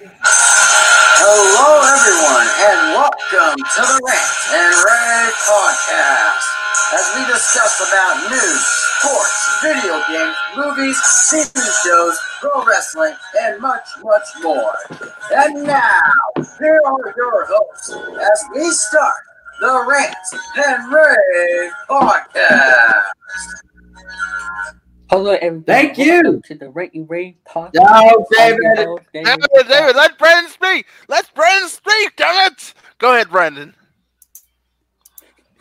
Hello, everyone, and welcome to the Rant and Ray podcast as we discuss about news, sports, video games, movies, TV shows, pro wrestling, and much, much more. And now, here are your hosts as we start the Rant and Ray podcast. Hello, everybody. Thank you. Welcome to the Rate You Ray podcast. No, I'm David. David, David, let Brandon speak. Let Brandon speak. Damn it! Go ahead, Brandon.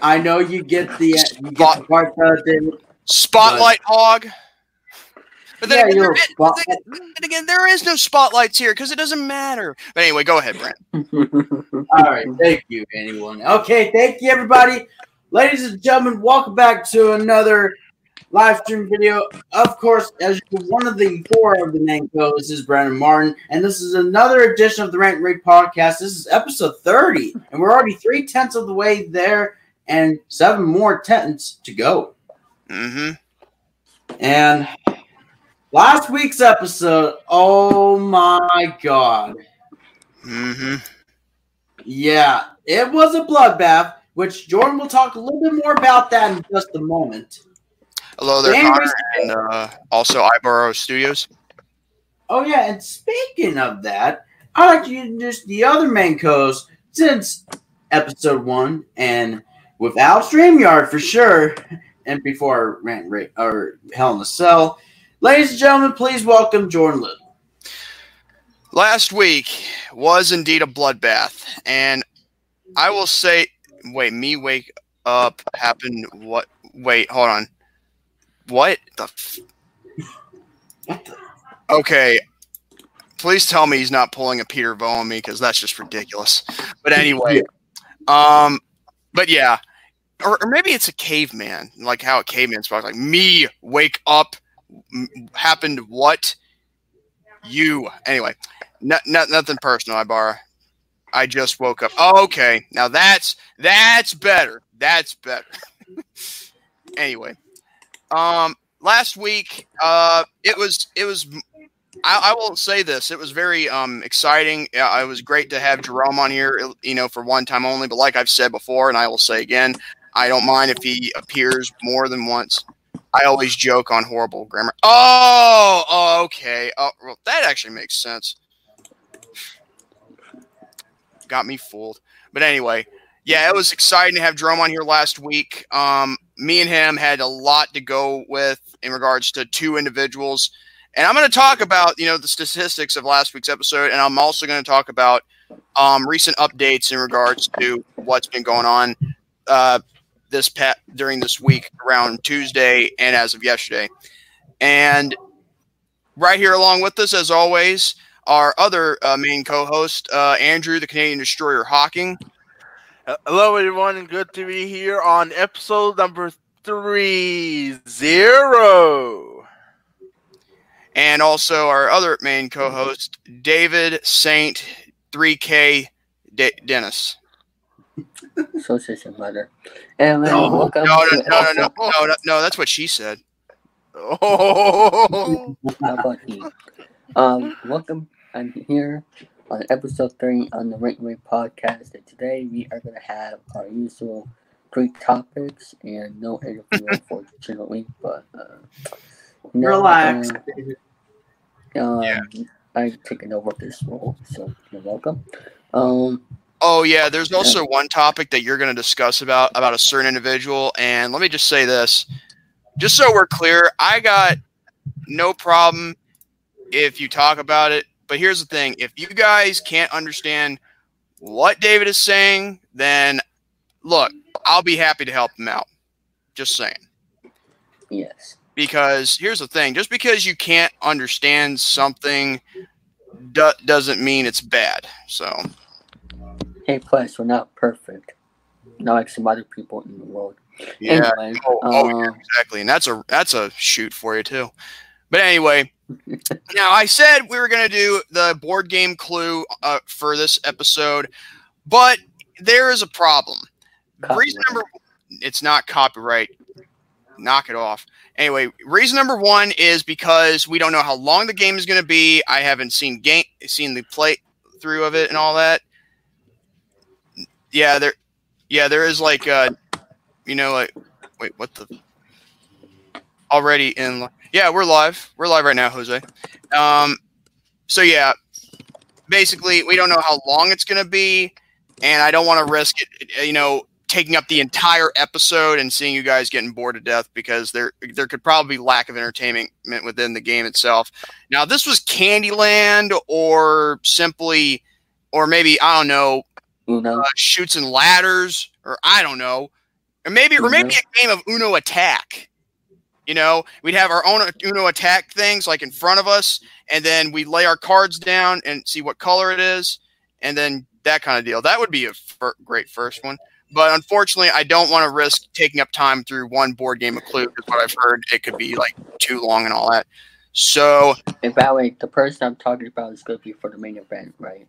I know you get the you get the part uh, David. Spotlight hog. But then, Yeah, again, you're there, a then again, there is no spotlights here because it doesn't matter. But anyway, go ahead, Brandon. All right, thank you, anyone. Okay, thank you, everybody. Ladies and gentlemen, welcome back to another live stream video. Of course, as one of the four of the main co, this is Brandon Martin, and this is another edition of the Rant and Rate podcast. This is episode 30, and we're already three tenths of the way there, and seven more tenths to go. Mm-hmm. And last week's episode, oh my god. Mm-hmm. Yeah, it was a bloodbath, which Jordan will talk a little bit more about that in just a moment. Hello there, Connor, and uh, also Ibarra Studios. Oh yeah, and speaking of that, I'd like to introduce the other main co-host since episode one, and without StreamYard for sure, and before Rant Rate or Hell in a Cell. Ladies and gentlemen, please welcome Jordan Little. Last week was indeed a bloodbath, and I will say, wait, me wake up happened. What? Wait, hold on. What the? F- What the? okay, please tell me he's not pulling a Peter Vo on me because that's just ridiculous. But anyway, um, but yeah, or, or maybe it's a caveman, like how a caveman spoke, like me wake up. m- Happened what? You anyway. Not, not nothing personal, Ibarra. I just woke up. Oh, okay. Now that's that's better. That's better. anyway, um, last week, uh, it was it was. I, I will say this: it was very um exciting. It was great to have Jerome on here. You know, for one time only. But like I've said before, and I will say again, I don't mind if he appears more than once. I always joke on horrible grammar. Oh, oh okay. Oh, well, that actually makes sense got me fooled. But anyway, yeah, it was exciting to have Jerome on here last week. Um, me and him had a lot to go with in regards to two individuals. And I'm going to talk about, you know, the statistics of last week's episode. And I'm also going to talk about um, recent updates in regards to what's been going on uh, this during this week around Tuesday and as of yesterday. And right here along with us, as always, our other uh, main co-host, uh, Andrew, the Canadian Destroyer Hawking, Hello, everyone, and good to be here on episode number three zero. and also our other main co-host, David Saint 3K De- Dennis. So says your mother. And then No, welcome No, no, no, no, no, no, no, no, that's what she said. Oh, How about he? Um, welcome. I'm here on episode three on the Rate You Ray podcast. And today we are going to have our usual three topics and no interview, unfortunately. But uh, no, Relax. uh, um, Yeah. I've taken over this role, so you're welcome. Um, Oh yeah, there's also one topic that you're going to discuss about about a certain individual, and let me just say this, just so we're clear, I got no problem if you talk about it. But here's the thing: if you guys can't understand what David is saying, then look, I'll be happy to help him out. Just saying. yes. Because here's the thing: just because you can't understand something do- doesn't mean it's bad. So. Hey, plus, we're not perfect. Not like some other people in the world. Yeah. Anyway, Oh, oh, yeah, uh, exactly, and that's a that's a shoot for you too. But anyway, now I said we were going to do the board game clue uh, for this episode, but there is a problem. Reason Copyright. number it's not copyright. Knock it off. Anyway, reason number one is because we don't know how long the game is going to be. I haven't seen game seen the play through of it and all that. Yeah, there, yeah, there is like, uh, you know, like, wait, what the? Already in, yeah, we're live. We're live right now, Jose. Um, so yeah, basically, we don't know how long it's gonna be, and I don't want to risk it. You know, taking up the entire episode and seeing you guys getting bored to death because there there could probably be lack of entertainment within the game itself. Now, this was Candyland or simply, or maybe I don't know, Uno. uh, Chutes and Ladders, or I don't know, or maybe or maybe a game of Uno Attack. You know, we'd have our own Uno Attack things like in front of us, and then we lay our cards down and see what color it is, and then that kind of deal. That would be a fir- great first one. But unfortunately, I don't want to risk taking up time through one board game of Clue because what I've heard it could be like too long and all that. So And by the way, the person I'm talking about is going to be for the main event, right?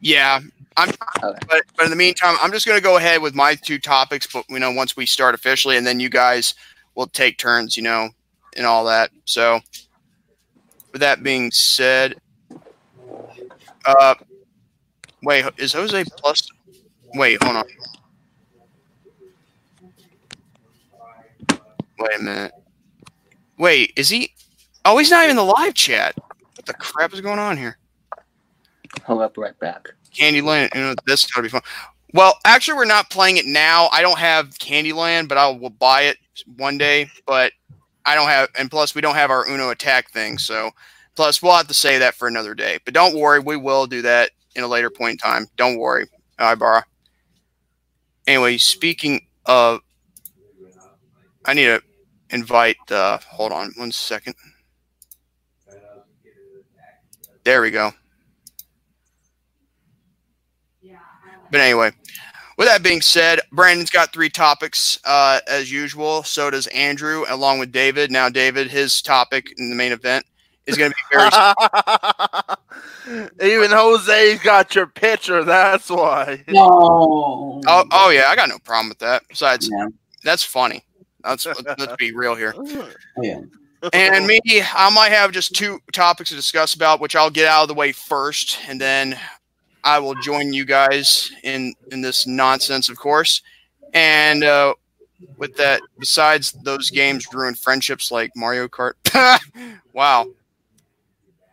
yeah, I'm. Okay. But but in the meantime, I'm just going to go ahead with my two topics. But you know, once we start officially, and then you guys will take turns, you know, and all that. So with that being said, uh, wait, is Jose plus? Wait, hold on. Wait a minute. Wait, is he? Oh, he's not even in the live chat. What the crap is going on here? Hold up right back. Candyland. You know, this is gonna be fun. Well, actually, we're not playing it now. I don't have Candyland, but I will buy it one day. But I don't have, and plus, we don't have our Uno Attack thing. So, plus, we'll have to say that for another day. But don't worry, we will do that in a later point in time. Don't worry, Ibarra. Anyway, speaking of, I need to invite. Uh, hold on one second. There we go. But anyway, with that being said, Brandon's got three topics uh, as usual. So does Andrew, along with David. Now, David, his topic in the main event is going to be very. Even Jose's got your picture. That's why. No. oh, oh yeah, I got no problem with that. Besides, Yeah. that's funny. Let's let's be real here. Yeah. And me, I might have just two topics to discuss about, which I'll get out of the way first, and then I will join you guys in in this nonsense, of course. And uh, with that, besides those games ruin friendships like Mario Kart. wow.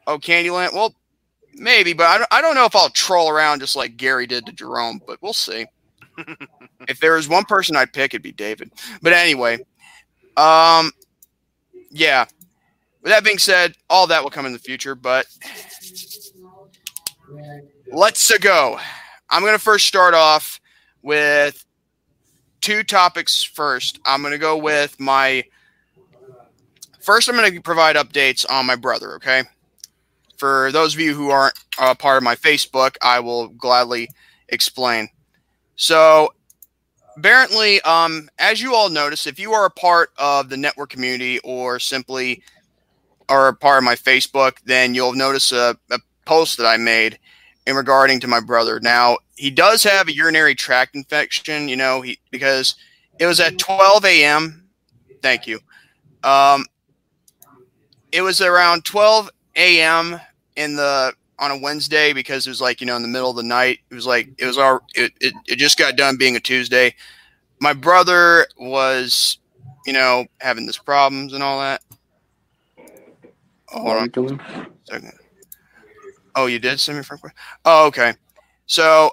Oh, Candyland. Well, maybe, but I don't, I don't know if I'll troll around just like Gary did to Jerome, but we'll see. if there was one person I'd pick, it'd be David. But anyway, um, yeah. With that being said, all that will come in the future, but let's go. I'm going to first start off with two topics first. I'm going to go with my first, I'm going to provide updates on my brother, okay? For those of you who aren't uh, part of my Facebook, I will gladly explain. So, apparently, um, as you all notice, if you are a part of the network community or simply are a part of my Facebook, then you'll notice a, a post that I made in regarding to my brother. Now, he does have a urinary tract infection, you know, he because it was at 12 a.m. Thank you. Um, it was around 12 a.m. in the on a Wednesday because it was like you know in the middle of the night. It was like it was our it, it, it just got done being a Tuesday. My brother was, you know, having this problems and all that. Oh, hold on second. Oh, you did send me a friend request? Oh, okay. So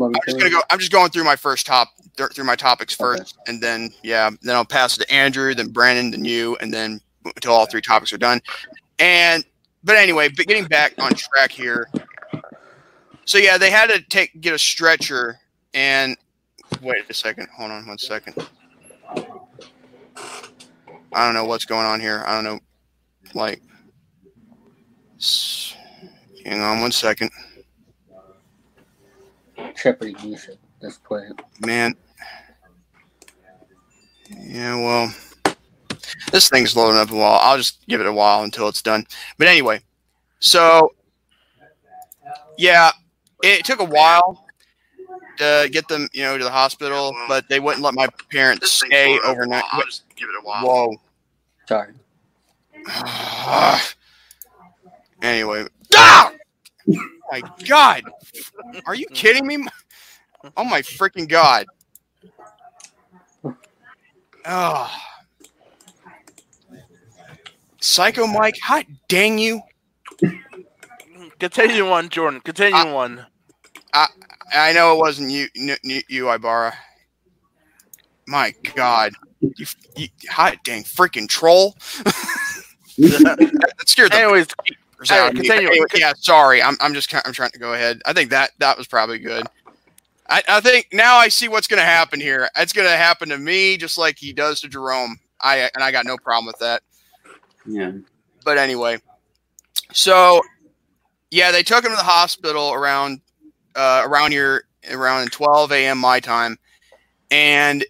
I'm just gonna go. I'm just going through my first top th- through my topics Okay. first, and then yeah, then I'll pass it to Andrew, then Brandon, then you, and then until all three topics are done. And but anyway, but getting back on track here. So yeah, they had to take get a stretcher and wait a second. Hold on one second. I don't know what's going on here. I don't know, like. s- Hang on one second. Jeopardy music. Let's play it. Man. Yeah, well, this thing's loading up a while. I'll just give it a while until it's done. But anyway, so yeah, it took a while to get them, you know, to the hospital, but they wouldn't let my parents stay overnight. I'll just give it a while. Whoa. Sorry. anyway. Ah! my god! Are you kidding me? Oh my freaking god! Oh. Psycho Mike, hot dang you! Continue on, Jordan. Continue Uh, on. I know it wasn't you, n- n- you, Ibarra. My God, you, you hot dang freaking troll! that scared the Anyways, peppers out of continue. Anyway, yeah, sorry. I'm, I'm just, I'm trying to go ahead. I think that that was probably good. I, I think now I see what's going to happen here. It's going to happen to me just like he does to Jerome. I and I got no problem with that. Yeah. But anyway, so yeah, they took him to the hospital around uh, around here around 12 a.m. my time, and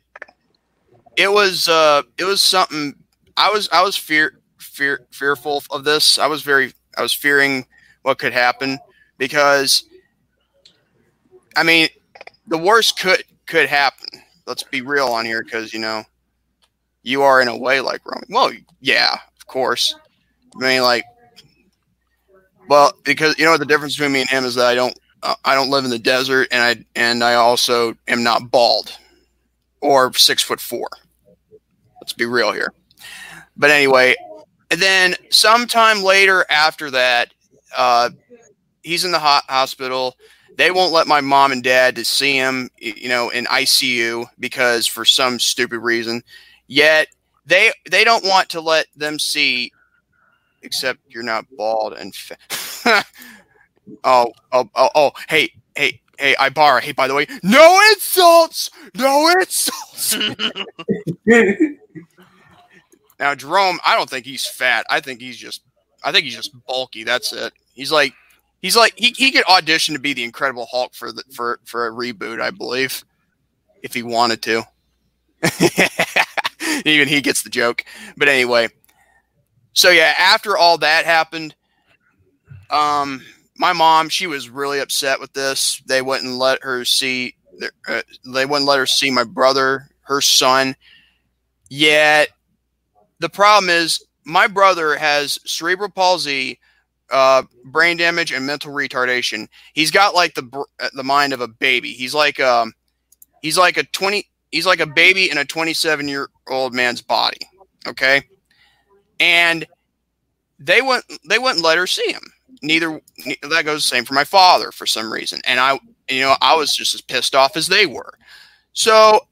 it was uh, it was something. I was I was fear fear fearful of this. I was very I was fearing what could happen because I mean the worst could could happen. Let's be real on here because you know you are in a way like Roman. Well, yeah, of course. I mean, like, well, because you know the difference between me and him is that I don't uh, I don't live in the desert, and I and I also am not bald or six foot four. Let's be real here. But anyway, and then sometime later after that, uh, he's in the ho- hospital. They won't let my mom and dad to see him, you know, in ICU because for some stupid reason. Yet they they don't want to let them see except you're not bald and fa- oh, oh oh oh hey hey hey Ibarra hey by the way no insults no insults now Jerome I don't think he's fat I think he's just I think he's just bulky that's it he's like he's like he, he could audition to be the Incredible Hulk for the for for a reboot I believe if he wanted to even he gets the joke but anyway so yeah, after all that happened, um, my mom she was really upset with this. They wouldn't let her see. Uh, they wouldn't let her see my brother, her son. Yet the problem is, my brother has cerebral palsy, uh, brain damage, and mental retardation. He's got like the br- uh, the mind of a baby. He's like um, he's like a twenty. He's like a baby in a twenty-seven year old man's body. Okay and they wouldn't they wouldn't let her see him. Neither that goes the same for my father for some reason, and I you know I was just as pissed off as they were. So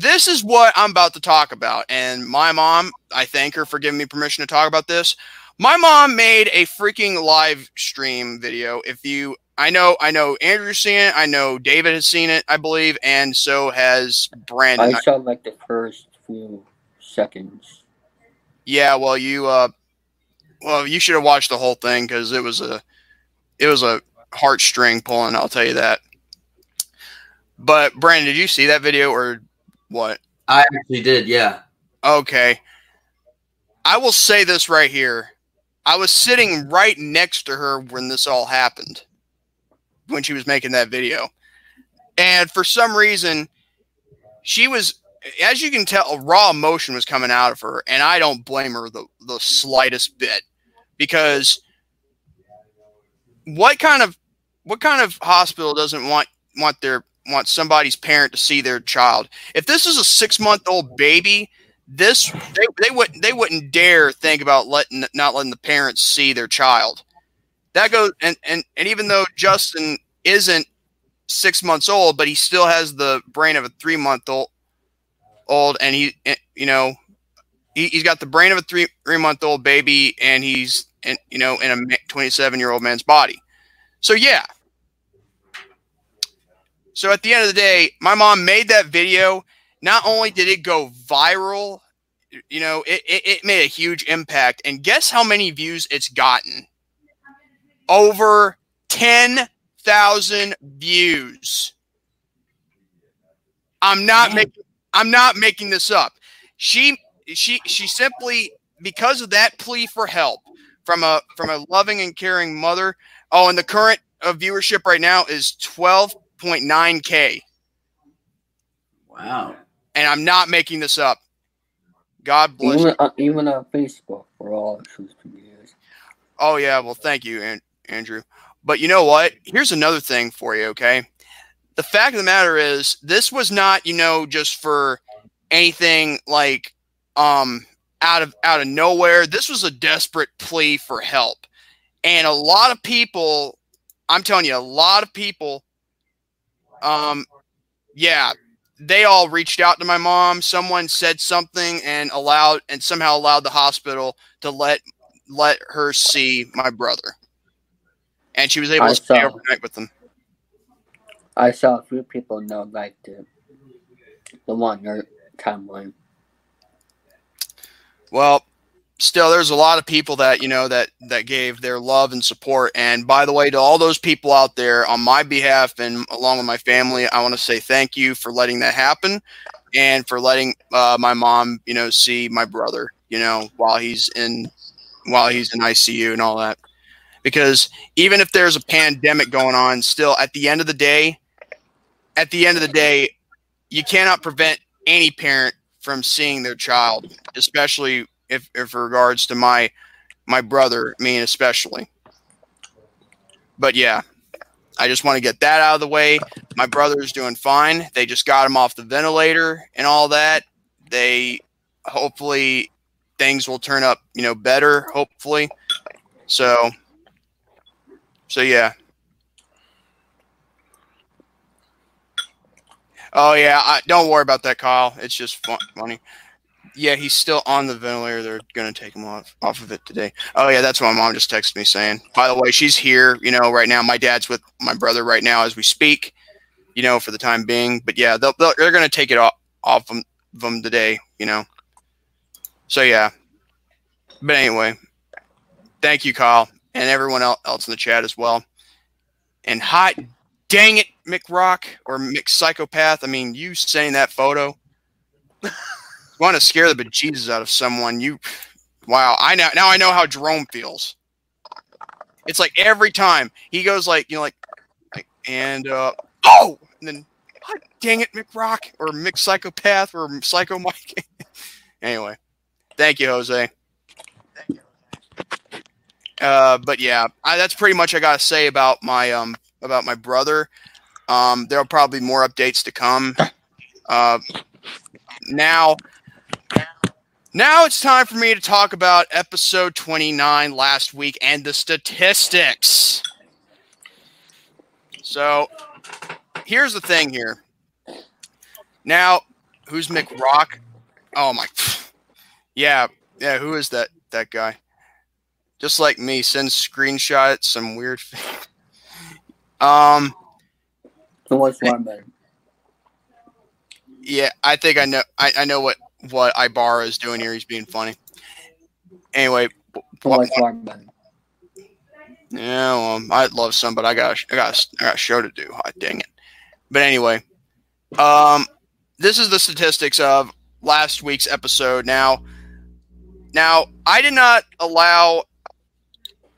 this is what I'm about to talk about, and my mom I thank her for giving me permission to talk about this. My mom made a freaking live stream video. If you I know I know Andrew's seen it, I know David has seen it, I believe, and so has Brandon. I saw like the first few seconds. Yeah, well, you uh, well, you should have watched the whole thing because it was a, it was a heartstring pulling. I'll tell you that. But Brandon, did you see that video or what? I actually did, yeah. Okay, I will say this right here. I was sitting right next to her when this all happened, when she was making that video, and for some reason, she was as you can tell, a raw emotion was coming out of her, and I don't blame her the, the slightest bit because what kind of what kind of hospital doesn't want want their want somebody's parent to see their child? If this is a six month old baby, this they, they wouldn't they wouldn't dare think about letting not letting the parents see their child. That goes and and and even though Justin isn't six months old, but he still has the brain of a three month old old and he eh, you know he, he's got the brain of a three three month old baby and he's in, you know in a 27 year old man's body so yeah so at the end of the day my mom made that video not only did it go viral you know it, it, it made a huge impact and guess how many views it's gotten over 10,000 views i'm not making I'm not making this up. She she she simply because of that plea for help from a from a loving and caring mother. Oh, and the current uh, viewership right now is 12.9k, Wow. and I'm not making this up. God bless. Even, uh, even on Facebook, for all truth to be used. Oh yeah, well thank you, An- Andrew. But you know what? Here's another thing for you, okay? The fact of the matter is, this was not, you know, just for anything like um out of out of nowhere. This was a desperate plea for help. And a lot of people, I'm telling you, a lot of people um yeah, they all reached out to my mom. Someone said something and allowed and somehow allowed the hospital to let let her see my brother. And she was able I to stay overnight with them. I saw a few people know like the the one timeline. Well, still there's a lot of people that, you know, that that gave their love and support. And by the way, to all those people out there on my behalf and along with my family, I want to say thank you for letting that happen and for letting uh, my mom, you know, see my brother, you know, while he's in while he's in ICU and all that. Because even if there's a pandemic going on, still at the end of the day, at the end of the day, you cannot prevent any parent from seeing their child, especially if, if regards to my my brother, me especially. But yeah, I just want to get that out of the way. My brother is doing fine. They just got him off the ventilator and all that. They hopefully things will turn up, you know, better. Hopefully, so so yeah. Oh yeah, I, don't worry about that, Kyle. It's just fun, funny. Yeah, he's still on the ventilator. They're gonna take him off off of it today. Oh yeah, that's what my mom just texted me saying. By the way, she's here. You know, right now. My dad's with my brother right now as we speak. You know, for the time being. But yeah, they'll, they'll, they're gonna take it off off them, them today. You know. So yeah. But anyway, thank you, Kyle, and everyone el- else in the chat as well. And hot dang it, McRock or McPsychopath. I mean, you saying that photo. want to scare the bejesus out of someone. You, wow! I know now. I know how Jerome feels. It's like every time he goes, like you know, like, like and uh, oh, and then dang it, McRock or McPsychopath or Psycho Mike. anyway, thank you, Jose. Thank Uh, but yeah, I, that's pretty much I gotta say about my um about my brother. Um, there'll probably more updates to come. Uh, now, now it's time for me to talk about episode 29 last week and the statistics. So, here's the thing here. Now, who's McRock? Oh my, yeah, yeah. Who is that? That guy? Just like me, sends screenshots some weird. um. Was one better? Yeah, I think I know. I, I know what what Ibarra is doing here. He's being funny. Anyway, Who was yeah, well, I'd love some, but I got I got I got a show to do. Hot dang it! But anyway, um, this is the statistics of last week's episode. Now, now I did not allow.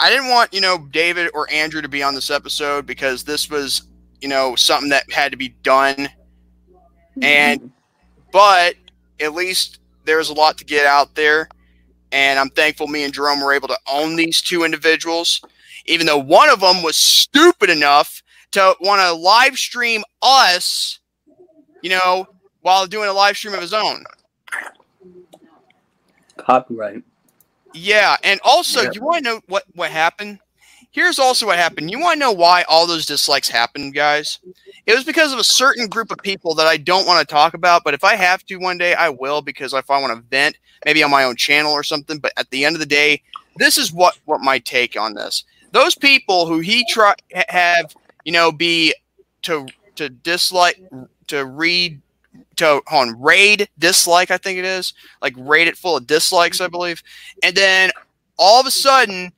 I didn't want you know David or Andrew to be on this episode because this was you know something that had to be done and but at least there's a lot to get out there. And i'm thankful me and jerome were able to own these two individuals even though one of them was stupid enough to want to live stream us you know while doing a live stream of his own. Copyright. yeah and also Yeah. you want to know what what happened? Here's also what happened. You want to know why all those dislikes happened guys it was because of a certain group of people that I don't want to talk about, but if I have to one day, I will because if I want to vent, maybe on my own channel or something. But at the end of the day, this is what what my take on this. Those people who he try have, you know, be to to dislike to read to on raid dislike, I think it is like raid it full of dislikes, I believe, and then all of a sudden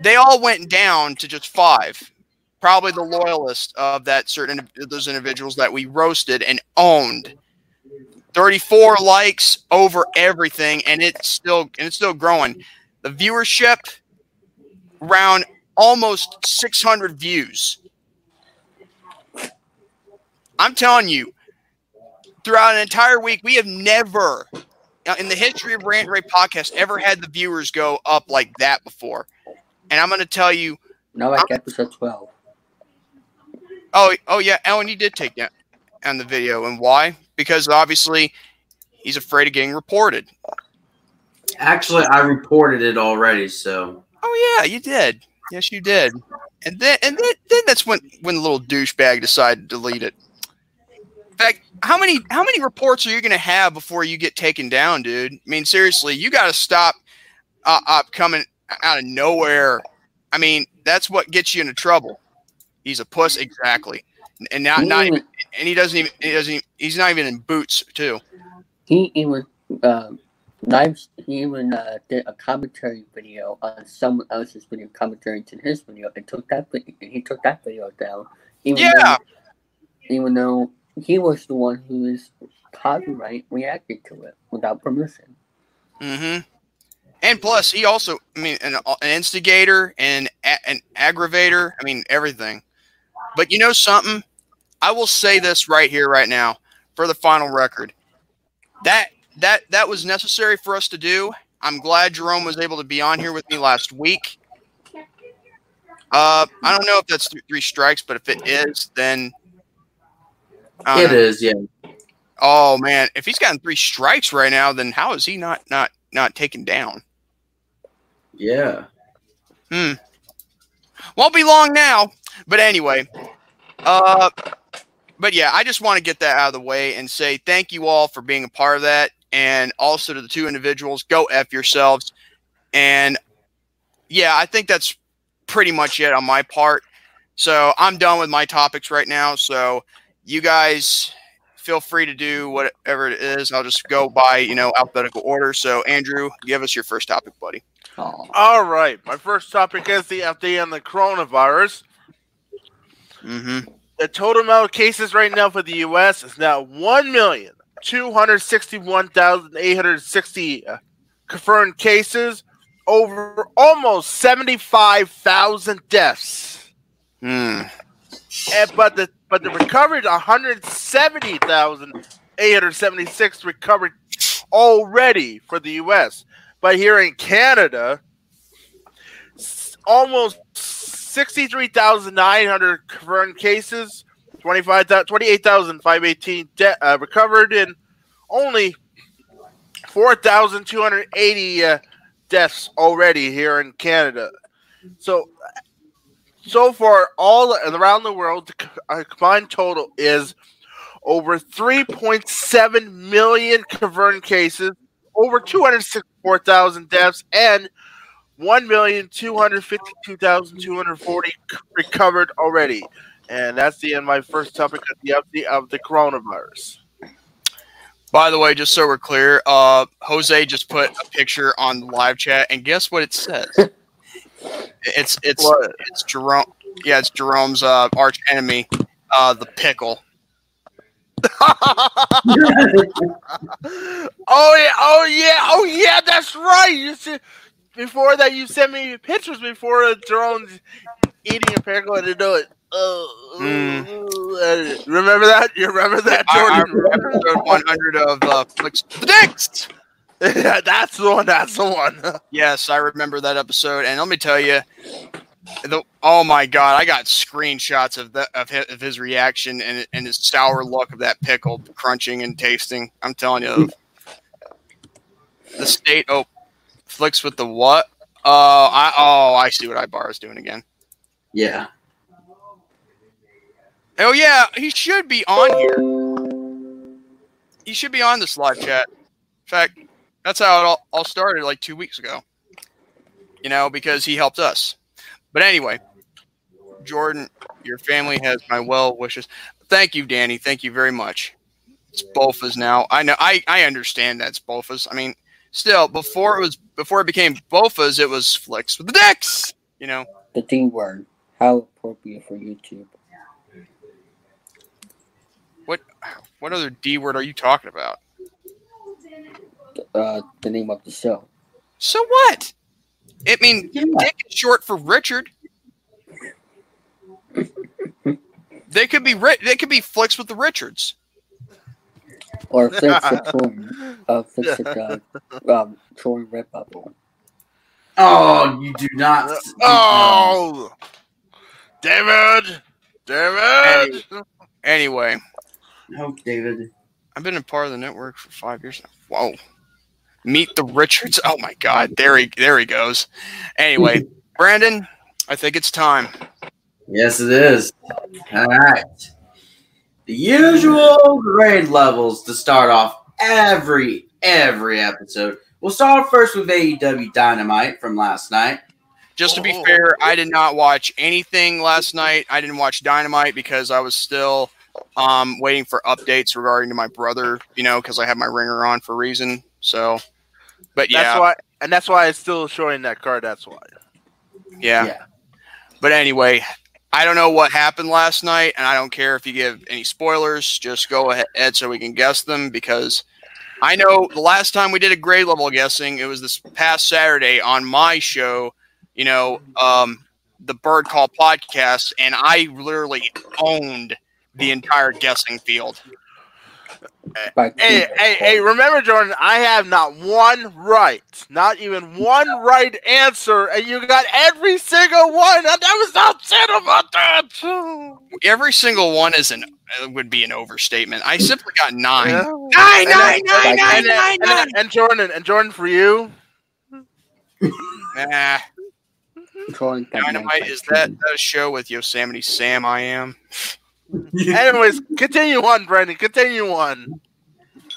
they all went down to just five probably the loyalist of that certain those individuals that we roasted and owned. 34 likes over everything and it's still and it's still growing. The viewership around almost 600 views. I'm telling you, throughout an entire week, we have never uh, in the history of Rant Ray podcast ever had the viewers go up like that before. And I'm going to tell you Not like episode twelve. Oh, oh yeah. Ellen, he did take that on the video, and why? Because obviously he's afraid of getting reported. Actually, I reported it already, so Oh yeah, you did. Yes, you did. And then and then, then that's when when the little douchebag decided to delete it. In fact, how many how many reports are you going to have before you get taken down, dude? I mean, seriously, you got to stop uh, uh, coming out of nowhere. I mean, that's what gets you into trouble. He's a puss, exactly, and not not even, and he doesn't even he doesn't even, he's not even in boots too. He even uh, live. He even uh, did a commentary video on someone else's video commentary to his video, and took that. He took that video down. Even Yeah. Though, even though he was the one who is copyright reacted to it without permission. Mm-hmm. And plus, he also, I mean, an, an instigator and a, an aggravator. I mean, everything. But you know something? I will say this right here, right now, for the final record. That that that was necessary for us to do. I'm glad Jerome was able to be on here with me last week. Uh, I don't know if that's th- three strikes, but if it is, then it know. is. Yeah, Oh man, if he's gotten three strikes right now, then how is he not not not taken down? yeah. Hmm. Won't be long now. But anyway, uh, but yeah, I just want to get that out of the way and say thank you all for being a part of that, and also to the two individuals. Go f yourselves. And yeah, I think that's pretty much it on my part. So I'm done with my topics right now. So you guys feel free to do whatever it is. I'll just go by you know alphabetical order. So Andrew, give us your first topic, buddy. All right. My first topic is the FDA and the coronavirus. Mm-hmm. The total amount of cases right now for the U.S. is now 1,261,860 uh, confirmed cases, over almost 75,000 deaths. Hmm. And, but the but the recovered 170,876 recovered already for the U.S. But here in Canada, almost 63,900 confirmed cases, 25, 28,518 de- uh, recovered, and only 4,280 uh, deaths already here in Canada. So, so far, all around the world, the uh, combined total is over 3.7 million confirmed cases, over 264,000 deaths, and 1,252,240 c- recovered already. And that's the end of my first topic of the update of the coronavirus. By the way, just so we're clear, uh, Jose just put a picture on the live chat, and guess what it says? it's it's What? it's Jerome. Yeah, it's Jerome's uh, arch enemy, uh, the pickle. oh yeah, oh yeah, oh yeah, that's right. You see, before that, you sent me pictures before uh, Jerome's eating a pickle and it do it. Uh, uh, remember that? You remember that, I, I Jordan? remember episode 100 of uh, Flicks the Dicks. yeah, that's the one. That's the one. Yes, I remember that episode, and let me tell you, the oh my god, I got screenshots of the of his, of his reaction and and his sour look of that pickle crunching and tasting. I'm telling you, the state. Oh, flicks with the what? Uh, I oh I see what Ibarra is doing again. Yeah. Oh yeah, he should be on here. He should be on this live chat. In fact, that's how it all, all started like two weeks ago. You know, because he helped us. But anyway, Jordan, your family has my well wishes. Thank you, Danny. Thank you very much. It's Bofas now. I know. I I understand that's Bofas. I mean, still, before it was before it became Bofas, it was Flicks with the Dicks. You know. the D word. How appropriate for YouTube. What what other D word are you talking about? Uh, the name of the show. So what? I mean, Yeah. Dick is short for Richard. They could be they could be flicks with the Richards. Or Fix the Torn. Uh, Fix the uh, um, Torn Red Bubble. Oh, you do not. Oh, David, David. Anyway, Oh, David. I've been a part of the network for five years now. Whoa. Meet the Richards. Oh my God. There he there he goes. Anyway, Brandon, I think it's time. Yes, it is. All right. The usual grade levels to start off every every episode. We'll start first with AEW Dynamite from last night. Just to be Oh. fair, I did not watch anything last night. I didn't watch Dynamite because I was still um, waiting for updates regarding to my brother, you know, because I have my ringer on for a reason. So, but yeah, That's why, and that's why it's still showing that card. That's why. yeah. Yeah. But anyway, I don't know what happened last night, and I don't care if you give any spoilers. Just go ahead so we can guess them because I know the last time we did a grade level guessing, it was this past Saturday on my show, you know, um, the Bird Call podcast, and I literally owned the entire guessing field. By Hey, hey, hey! Remember, Jordan, I have not one right, not even one right answer, and you got every single one. And I was upset about that. Too. Every single one is an uh, would be an overstatement. I simply got nine. Yeah. Nine, And nine, then- nine, and, nine, then- nine, and, then- nine. and Jordan, and Jordan for you. Nah. Jordan Dynamite is that, that a show with Yosemite Sam? I am. Anyways, continue on, Brandon. Continue on.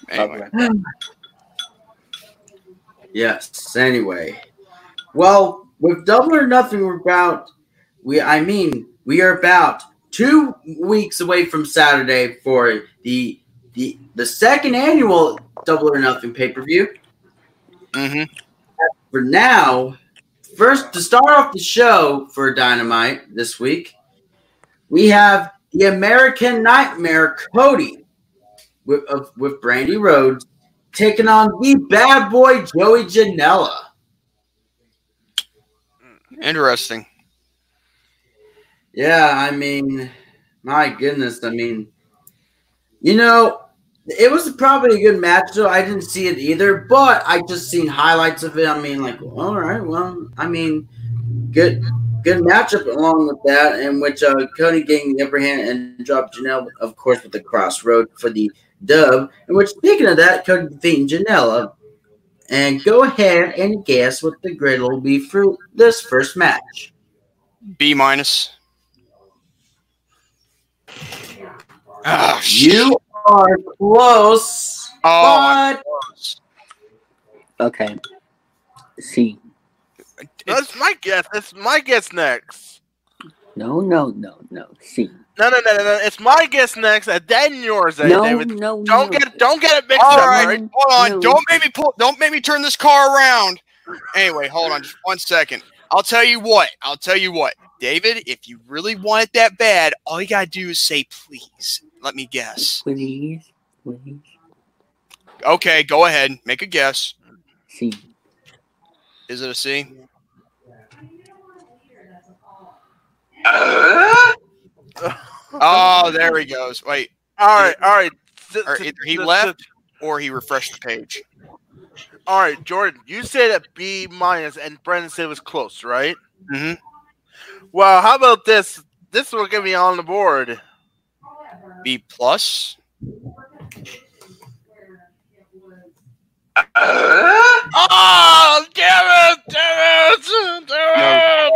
Anyway, Yes. Anyway, well, with Double or Nothing, we're about we. I mean, we are about two weeks away from Saturday for the the the second annual Double or Nothing pay per view. hmm For now, first to start off the show for Dynamite this week, we have the American Nightmare Cody with of, with Brandi Rhodes taking on the bad boy Joey Janela. interesting. Yeah, I mean, my goodness. I mean, you know, it was probably a good match, though. I didn't see it either, but I just seen highlights of it. I mean, like, all right, well, I mean, good, good matchup along with that, in which uh, Cody getting the upper hand and dropped Janela, of course, with the crossroad for the dub. In which, speaking of that, Cody defeating Janela. And go ahead and guess what the grade will be for this first match. B minus. Shit. You are close, Oh, but. Okay. C. That's my guess. That's my guess next. No, no, no, no. See. No, no, no, no, no. It's my guess next, and then yours, eh, No, David. no, Don't no. get don't get it mixed All up. right, all right? hold on. No. Don't make me pull. Don't make me turn this car around. Anyway, hold on just one second. I'll tell you what. I'll tell you what, David. If you really want it that bad, all you gotta do is say please. Let me guess. Please, please. Okay, go ahead. Make a guess. C. Is it a C? Oh, there he goes. Wait, All right, all right. Or either he left or he refreshed the page. All right, Jordan. You said a B minus, and Brendan said it was close, right? Mm-hmm. Well, how about this? This will get me on the board. B plus. Oh, damn it! Damn it! Damn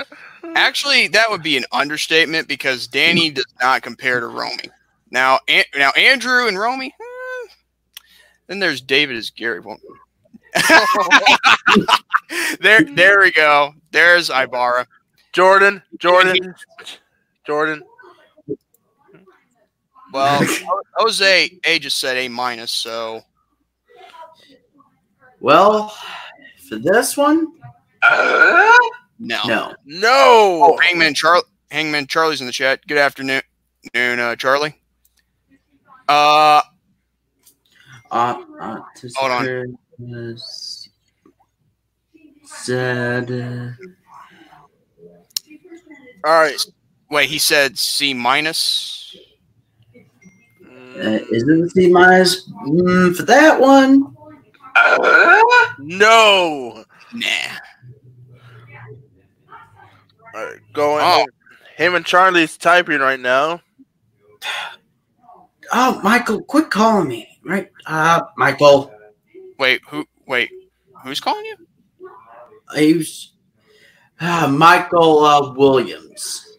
it! Actually, that would be an understatement because Danny does not compare to Romy. Now, An- now Andrew and Romy. eh, then there's David as Gary. Well, there, there we go. There's Ibarra. Jordan, Jordan, Jordan. Well, Jose A just said A minus, so well, for this one, no. no. No. Oh, Hangman Charlie. Hangman Charlie's in the chat. Good afternoon, noon, uh, Charlie. Uh, Uh, uh, to Hold on. secure this Said, uh, All right. wait, he said C minus. uh, is it a C minus mm, for that one? No. Nah. Uh, going. Oh. Him and Charlie's typing right now. Oh, Michael, quit calling me. Right? Uh, Michael. Wait, who? Wait, who's calling you? He was, uh, Michael uh, Williams.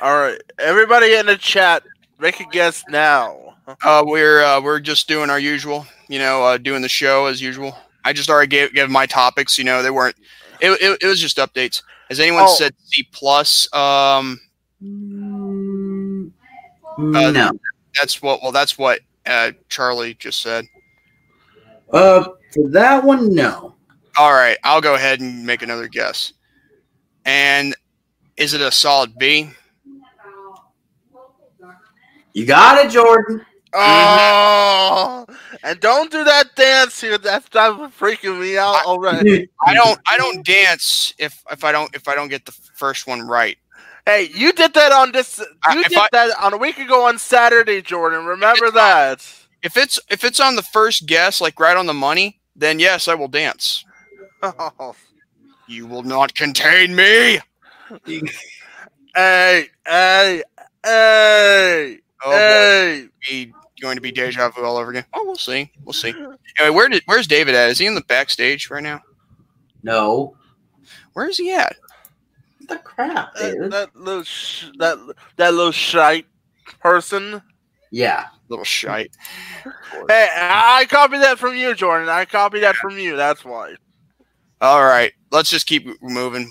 All right, everybody in the chat, make a guess now. Uh, we're uh, we're just doing our usual, you know, uh, doing the show as usual. I just already gave, gave my topics. You know, they weren't. It, it, it was just updates. Has anyone Oh. said C plus? Um, Mm, Uh, no. that's what. Well, that's what uh, Charlie just said. Uh, for that one, no. All right, I'll go ahead and make another guess. And is it a solid B? You got it, Jordan. Oh, and don't do that dance here. That's that's freaking me out already. I don't. I don't dance if if I don't if I don't get the first one right. Hey, you did that on this. You Uh, did I- that on a week ago on Saturday, Jordan. Remember that. If it's if it's on the first guess, like right on the money, then yes, I will dance. Oh. You will not contain me. Hey, hey, hey, Oh, boy. hey. Be going to be deja vu all over again. Oh, we'll see. We'll see. Anyway, where did where's David at? Is he in the backstage right now? No. Where is he at? The crap, That, David? that little sh- that that little shite person. yeah. Little shite. Hey, I copied that from you, Jordan. I copied that from you. That's why. All right, let's just keep moving.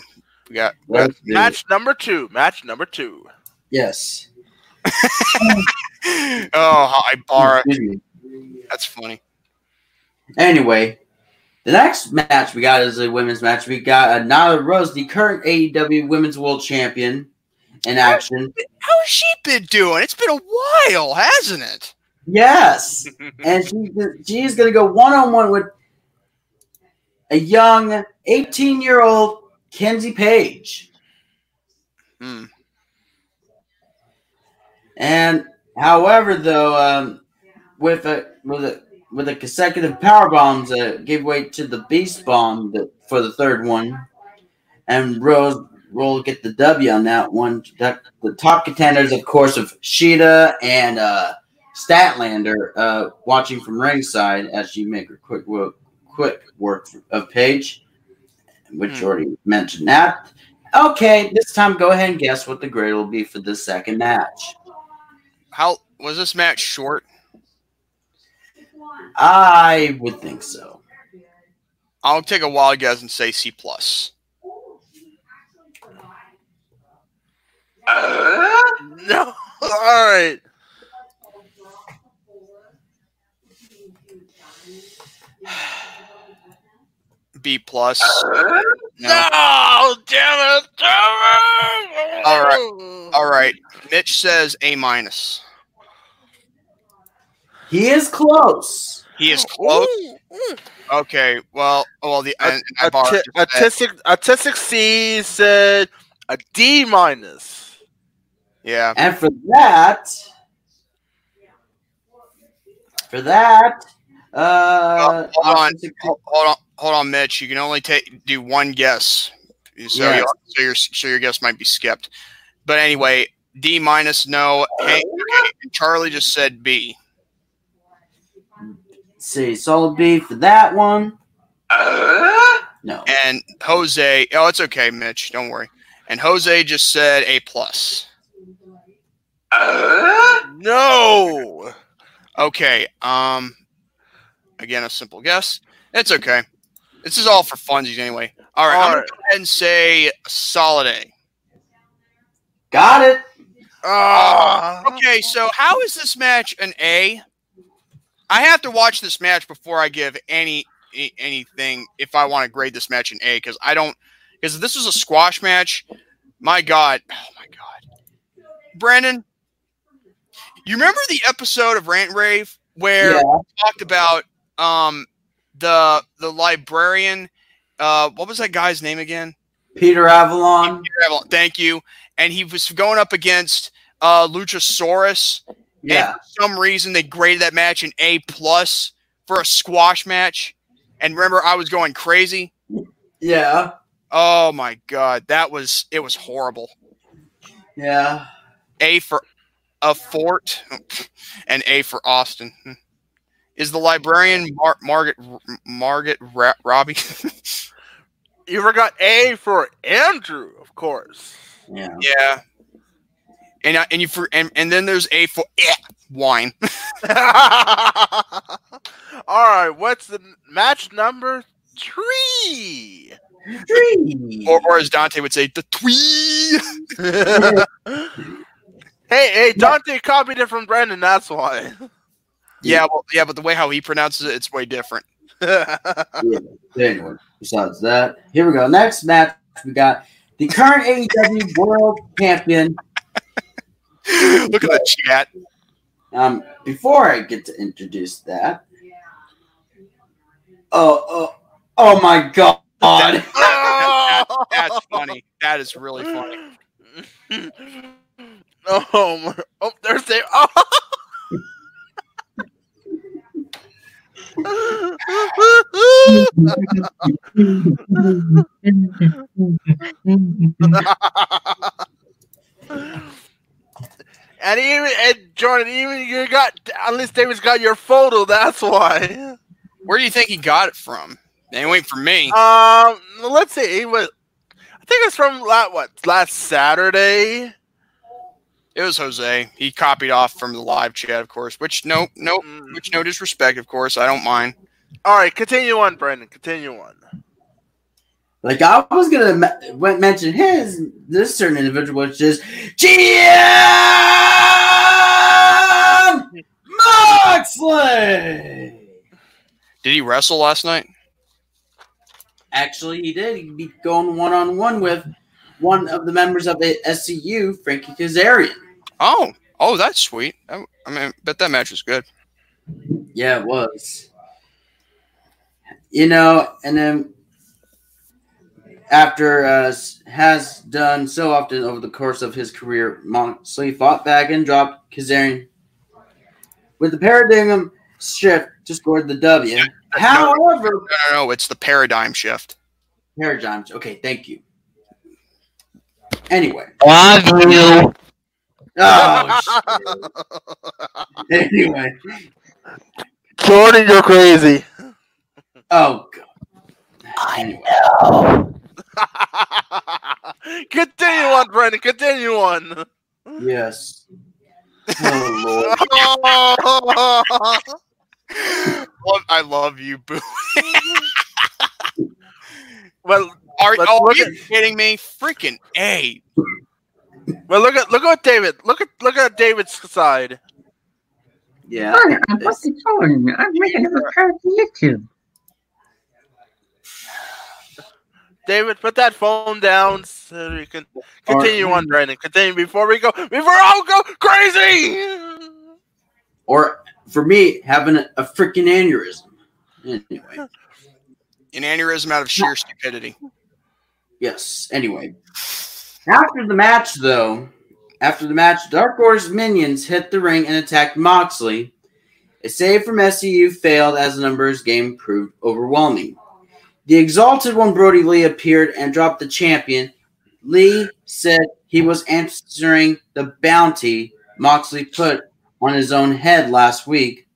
We got, we got Let's do it. Match number two. Match number two. Yes. oh, I me. That's funny. Anyway, the next match we got is a women's match. We got uh, Nyla Rose, the current AEW Women's World Champion, in action. How has she been doing? It's been a while, hasn't it? Yes, and she she's gonna go one on one with a young 18 year old Kenzie Paige. Hmm. And however, though, um, with a with a with a consecutive power bombs, uh, gave way to the Beast Bomb the, for the third one, and Rose will get the W on that one. That, the top contenders, of course, of Shida and uh, Statlander, uh, watching from ringside as she make her quick work, quick work of Paige, which Hmm. already mentioned that. Okay, this time go ahead and guess what the grade will be for the second match. How was this match short? I would think so. I'll take a wild guess and say C plus. Uh, no. All right. B plus. No. No, damn it, damn it. All right, All right. Mitch says A minus. He is close. He is close. Ooh, ooh. Okay. Well, well, the A- and, and Bar Arti- just said- Artistic, artistic C said a D minus. yeah. And for that, for that, uh, hold on. Hold hold on, hold on, Mitch. You can only take do one guess, so Yes. you so your so your guess might be skipped. But anyway, D minus no. Hank, uh, Charlie just said B. see, solid B for that one. Uh? No. And Jose, oh, it's okay, Mitch. Don't worry. And Jose just said A plus. Uh? No. Okay. Um. Again, a simple guess. It's okay. This is all for funsies anyway. All right. I'm All gonna go ahead and say solid A. Got it. Ah. Okay, so how is this match an A? I have to watch this match before I give any anything if I want to grade this match an A because I don't because this was a squash match. My God, oh my God, Brandon, you remember the episode of Rant Rave where Yeah. we talked about um the the librarian? Uh, what was that guy's name again? Peter Avalon. Travel- Thank you. And he was going up against uh, Luchasaurus. Yeah. And for some reason, they graded that match an A plus for a squash match. And remember, I was going crazy. Yeah. Oh my god, that was it was horrible. Yeah. A for a fort and A for Austin. Is the librarian Mar- Margaret Margaret Ra- Robbie? You forgot A for Andrew, of course. Yeah. yeah. And I- and you for and, and then there's A for eh, wine. All right, what's the match number three? Three. or, or as Dante would say, the twee. hey, hey, Dante copied it from Brandon. That's why. Yeah, well, yeah, but the way how he pronounces it, it's way different. Anyway, besides that, here we go. Next match, we got the current AEW World Champion. Look at the chat. Um, before I get to introduce that, oh, oh, oh my God! That- that's funny. That is really funny. oh, my- oh, there's the. and even and Jordan, even you got unless David's got your photo. That's why. Where do you think he got it from? They ain't for me. Um, let's see. It was. I think it's from la- what last Saturday. It was Jose. He copied off from the live chat, of course. Which no, no, Mm. which no disrespect, of course. I don't mind. All right, continue on, Brandon. Continue on. Like I was gonna me- mention his this certain individual, which is Jon Moxley. Did he wrestle last night? Actually, he did. He'd be going one on one with one of the members of the SCU, Frankie Kazarian. Oh, oh, that's sweet. I, I mean, bet that match was good. Yeah, it was. You know, and then after uh, has done so often over the course of his career, Moxley fought back and dropped Kazarian with the paradigm shift to score the W. However, No, no, no. It's the paradigm shift. paradigm. Okay, thank you. Anyway. Love you. Oh, anyway. Jordan, you're crazy. Oh, God. Anyway. continue on, Brandon. Continue on. Yes. Oh, Lord. I love you, Boo. Well, Are, oh, are you at- kidding me? Freaking A. well, look at look at David. Look at look at David's side. Yeah. I'm fucking Jordan. I'm making a return to YouTube. David, put that phone down so you can continue Or- on, Brandon. Continue before we go before I go crazy. Or for me, having a, a freaking aneurysm. Anyway. An aneurysm out of sheer stupidity. Yes. Anyway. After the match, though, after the match, Dark Order's minions hit the ring and attacked Moxley. A save from SCU failed as the numbers game proved overwhelming. The Exalted One Brodie Lee appeared and dropped the champion. Lee said he was answering the bounty Moxley put on his own head last week.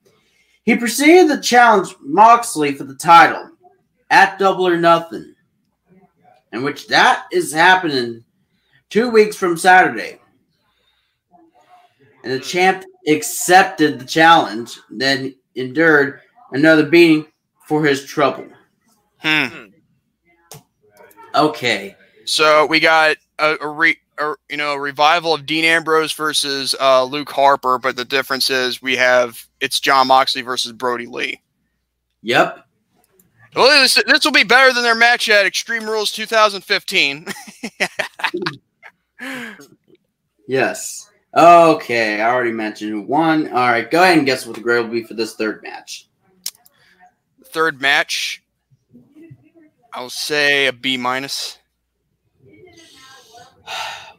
He proceeded to challenge Moxley for the title at Double or Nothing, in which that is happening two weeks from Saturday. And the champ accepted the challenge, then endured another beating for his trouble. Hmm. Okay. So we got a, a, re, a you know a revival of Dean Ambrose versus uh, Luke Harper, but the difference is we have it's Jon Moxley versus Brodie Lee. Yep. Well, this, this will be better than their match at Extreme Rules 2015. Yes. Okay. I already mentioned one. All right. Go ahead and guess what the grade will be for this third match. Third match, I'll say a B minus.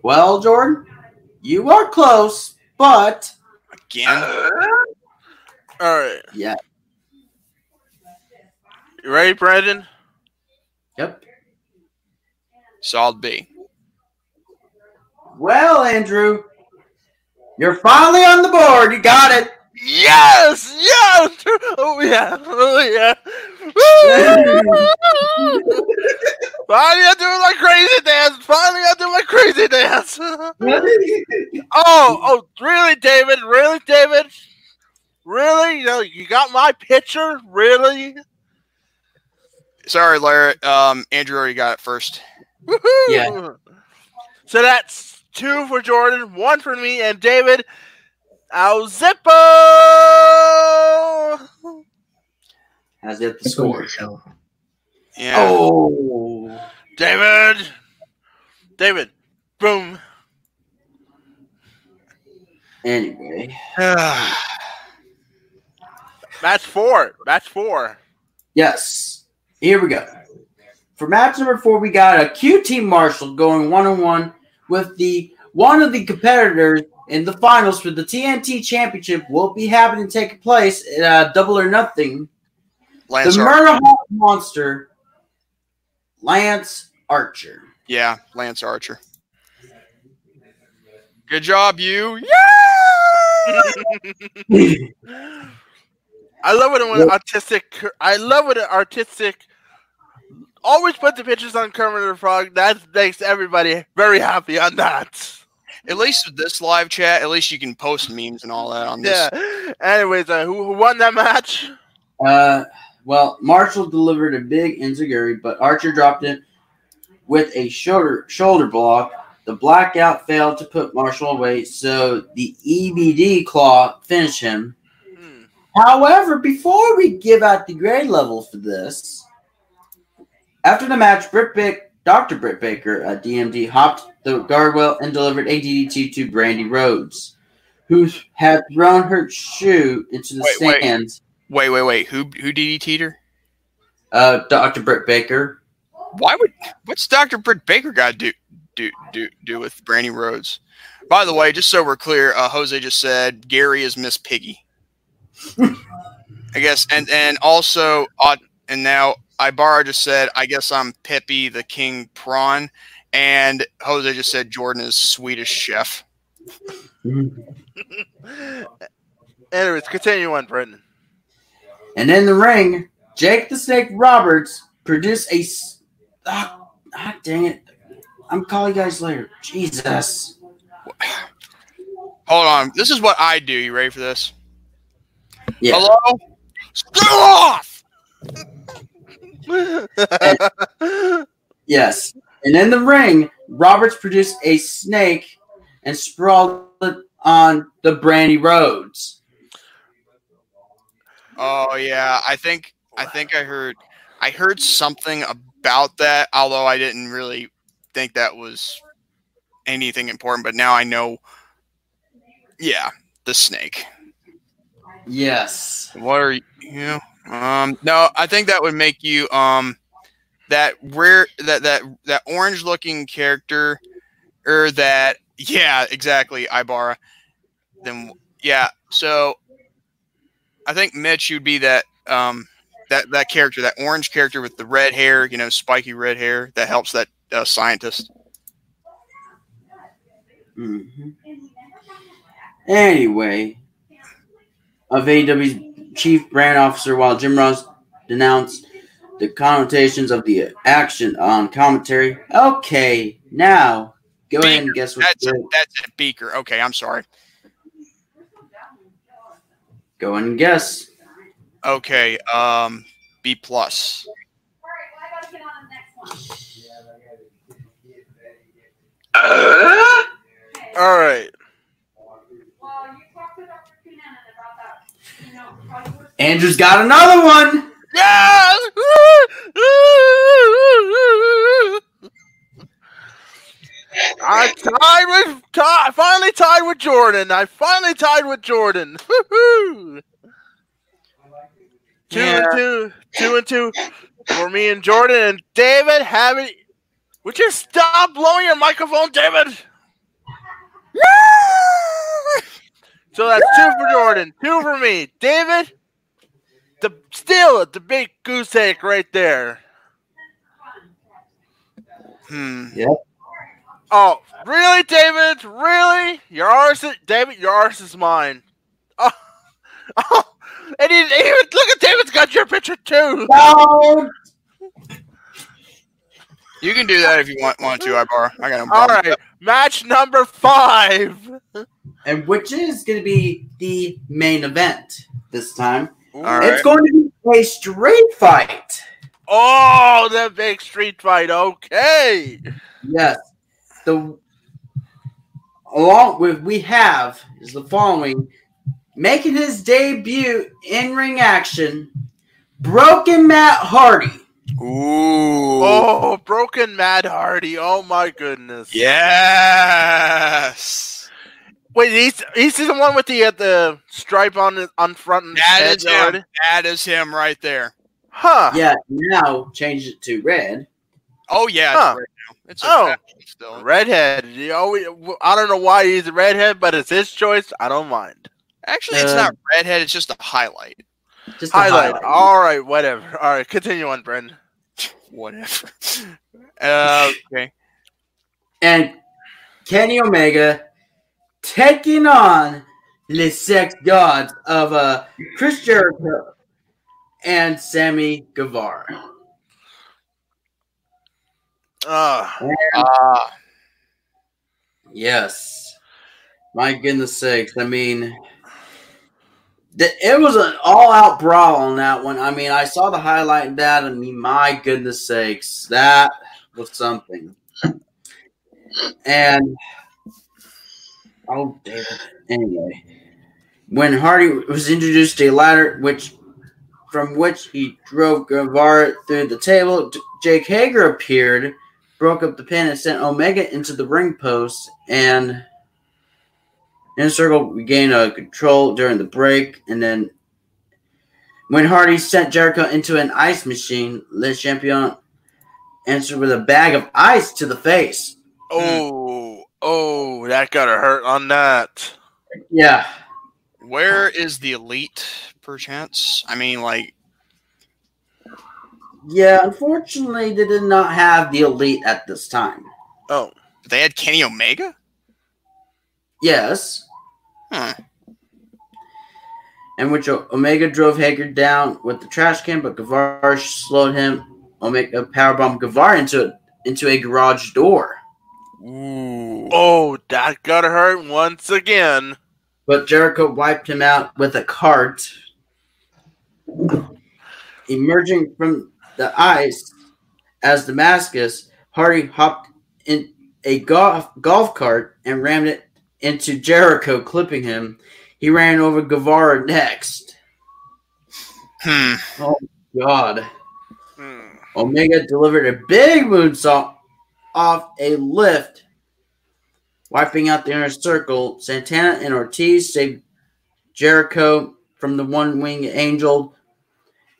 Well, Jordan, you are close, but Again, All right, yeah. You ready, Brandon? Yep. Solid B. Well, Andrew, you're finally on the board. You got it. Yes, yes. Oh yeah, oh yeah. Finally, I do my crazy dance. Finally, I do my crazy dance. oh, oh, really, David? Really, David? Really? You know, you got my picture? Really? Sorry, Larry. Um, Andrew already got it first. Woohoo! Yeah. So that's two for Jordan, one for me, and David. Al Zippo! Has it the score? Yeah. Oh. David! David! Boom! Anyway, That's four. That's four. yes. Here we go. For match number four, we got a QT Marshall going one on one with the one of the competitors in the finals for the TNT Championship will be happening taking place at uh, Double or Nothing. Lance the Ar- Murder Hawk Monster, Lance Archer. yeah, Lance Archer. Good job, you. Yeah! I love it when artistic. I love when an artistic. Always put the pictures on Kermit the Frog. That makes everybody very happy on that. At least with this live chat, at least you can post memes and all that on this. Yeah. Anyways, uh, who, who won that match? Uh, well, Marshall delivered a big enziguri, but Archer dropped it with a shoulder shoulder block. The blackout failed to put Marshall away, so the EBD claw finished him. Hmm. However, before we give out the grade level for this, after the match, Britt Bick, Dr. Britt Baker, uh, DMD, hopped the guardrail and delivered a DDT to Brandi Rhodes, who had thrown her shoe into the Wait, stands. Wait, wait, wait. Who who DDT'd her? Uh, Dr. Britt Baker. Why would what's Dr. Britt Baker got to do do do do with Brandi Rhodes? By the way, just so we're clear, uh, Jose just said Gary is Miss Piggy. I guess, and and also, uh, and now Ibarra just said, I guess I'm Pepe the King Prawn, and Jose just said Jordan is Swedish chef. Anyways, continue on, Brendan. And in the ring, Jake the Snake Roberts produced a. Ah, ah, dang it. I'm calling you guys later. Jesus. Hold on, this is what I do. You ready for this? Yeah. Hello. Still off. Yes. And in the ring, Roberts produced a snake and sprawled it on the Brandi Rhodes. Oh yeah, I think I think I heard I heard something about that, although I didn't really think that was anything important. But now I know. Yeah, the snake. Yes. What are you? you know, um, no, I think that would make you um that rare that that that orange looking character or that yeah exactly Ibarra. Then yeah, so I think Mitch you'd be that um that that character that orange character with the red hair, you know, spiky red hair that helps that uh, scientist. Mm-hmm. Anyway, of AEW's chief brand officer, while Jim Ross denounced the connotations of the action on commentary. Okay, now go ahead and guess what. That's it. That's it. Beaker. Okay, I'm sorry. Go ahead and guess. Okay, um, B plus. All right. Andrew's got another one. Yeah! I tied with ti- I finally tied with Jordan. I finally tied with Jordan. Woo-hoo! Two Yeah. and two, two and two for me and Jordan and David. Have it. Would you stop blowing your microphone, David? So that's two for Jordan, two for me. David, the still the big goose egg right there. Hmm. Oh, really, David? Really? Your arse, is, David. Your arse is mine. Oh, oh, and he, he, look at David's got your picture too. No! You can do that if you want want to, Ibar. I got no All right, match number five. And which is going to be the main event this time. All right. It's going to be a street fight. Oh, the big street fight. Okay. Yes. The along with we have is the following making his debut in ring action, Broken Matt Hardy. Ooh. Oh, broken matt Hardy. Oh my goodness. Yes. Wait, he's he's the one with the uh, the stripe on the- on front and That head is him. already? That is him right there. Huh. Yeah, now change it to red. Oh yeah. Huh. It's, right now. it's Oh. fashion still. Redhead. You know, I don't know why he's a redhead, but it's his choice. I don't mind. Actually, it's Uh, not redhead. It's just a highlight. Just a Highlight. All right, whatever. All right, continue on, Brendan. Whatever. Uh, okay. And Kenny Omega taking on the sex gods of uh, Chris Jericho and Sammy Guevara. Uh, Ah. Yes. My goodness sakes. I mean, th- it was an all out brawl on that one. I mean, I saw the highlight of that. I mean, my goodness sakes. That was something. And, oh, David. Anyway, when Hardy was introduced to a ladder, which from which he drove Guevara through the table, Jake Hager appeared broke up the pin and sent Omega into the ring post and in a circle regained uh, control during the break and then when Hardy sent Jericho into an ice machine, Le Champion answered with a bag of ice to the face. oh, oh, that gotta hurt on that. Yeah. Where is the elite, perchance? I mean, like, Yeah, unfortunately they did not have the elite at this time. Oh, they had Kenny Omega. Yes. Huh. in which Omega drove Hager down with the trash can, but Guevara slowed him. Omega powerbombed Guevara into into a garage door, Ooh. oh, that gotta hurt once again. but Jericho wiped him out with a cart. Emerging from the ice as Damascus, Hardy hopped in a golf golf cart and rammed it into Jericho, clipping him. He ran over Guevara next. Hmm. God. Hmm. Omega delivered a big moonsault off a lift, wiping out the inner circle. Santana and Ortiz saved Jericho from the one winged angel.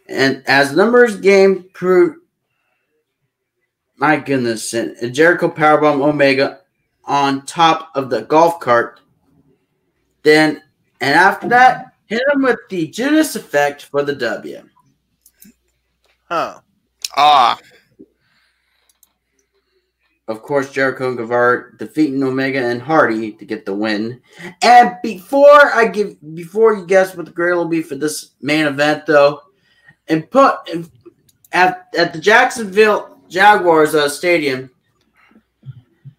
And as numbers game proved, my goodness, and Jericho powerbomb Omega on top of the golf cart. Then, and after that, hit him with the Judas effect for the W. Huh. Ah. Of course, Jericho and Guevara defeating Omega and Hardy to get the win. And before I give, before you guess what the grade will be for this main event, though, and put at at the Jacksonville Jaguars uh, stadium,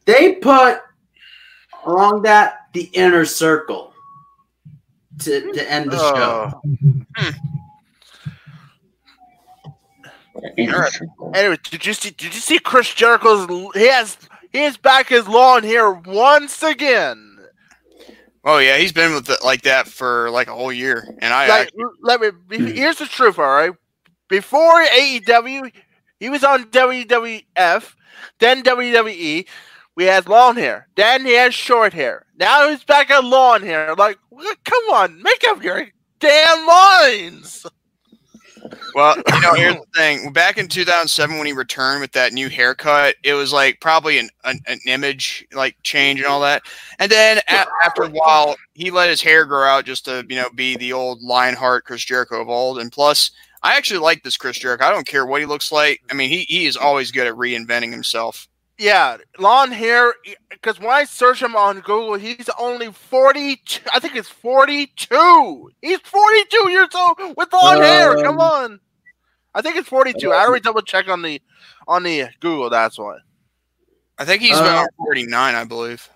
they put along that the inner circle to to end the show. Oh. Interesting. Anyway, did you see? Did you see Chris Jericho's? He has he is back his lawn here once again. Oh yeah, he's been with it like that for like a whole year, and I, Like, I let me. Hmm. Here's the truth. All right. Before AEW, he was on WWF, then WWE. We had long hair. Then he has short hair. Now he's back on long hair. Like, come on, make up your damn lines. Well, you know, here's the thing. Back in 2007, when he returned with that new haircut, it was like probably an, an, an image like change and all that. And then a- after a while, he let his hair grow out just to you know be the old Lionheart Chris Jericho of old. And plus, I actually like this Chris Jericho. I don't care what he looks like. I mean, he he is always good at reinventing himself. Yeah, long hair. Because when I search him on Google, he's only forty. I think it's forty-two. He's forty-two years old with long hair. Come Um, on. I think it's forty-two. I already double check on the on the Google. That's why. I think he's Uh, about 49, I believe.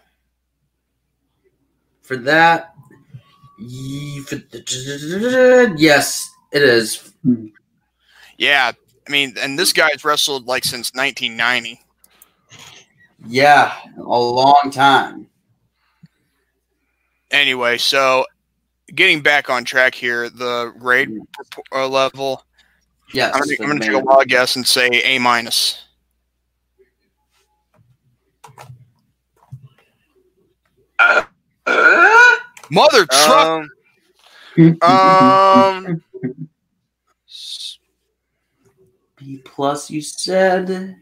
For that, for the- yes, it is. Yeah, I mean, and this guy's wrestled like since 1990. Yeah, a long time. Anyway, so getting back on track here, the grade propo- uh, level, Yes. I'm gonna, for I'm gonna the take a wild guess and say A minus. Mother truck. Um, um, B plus, you said.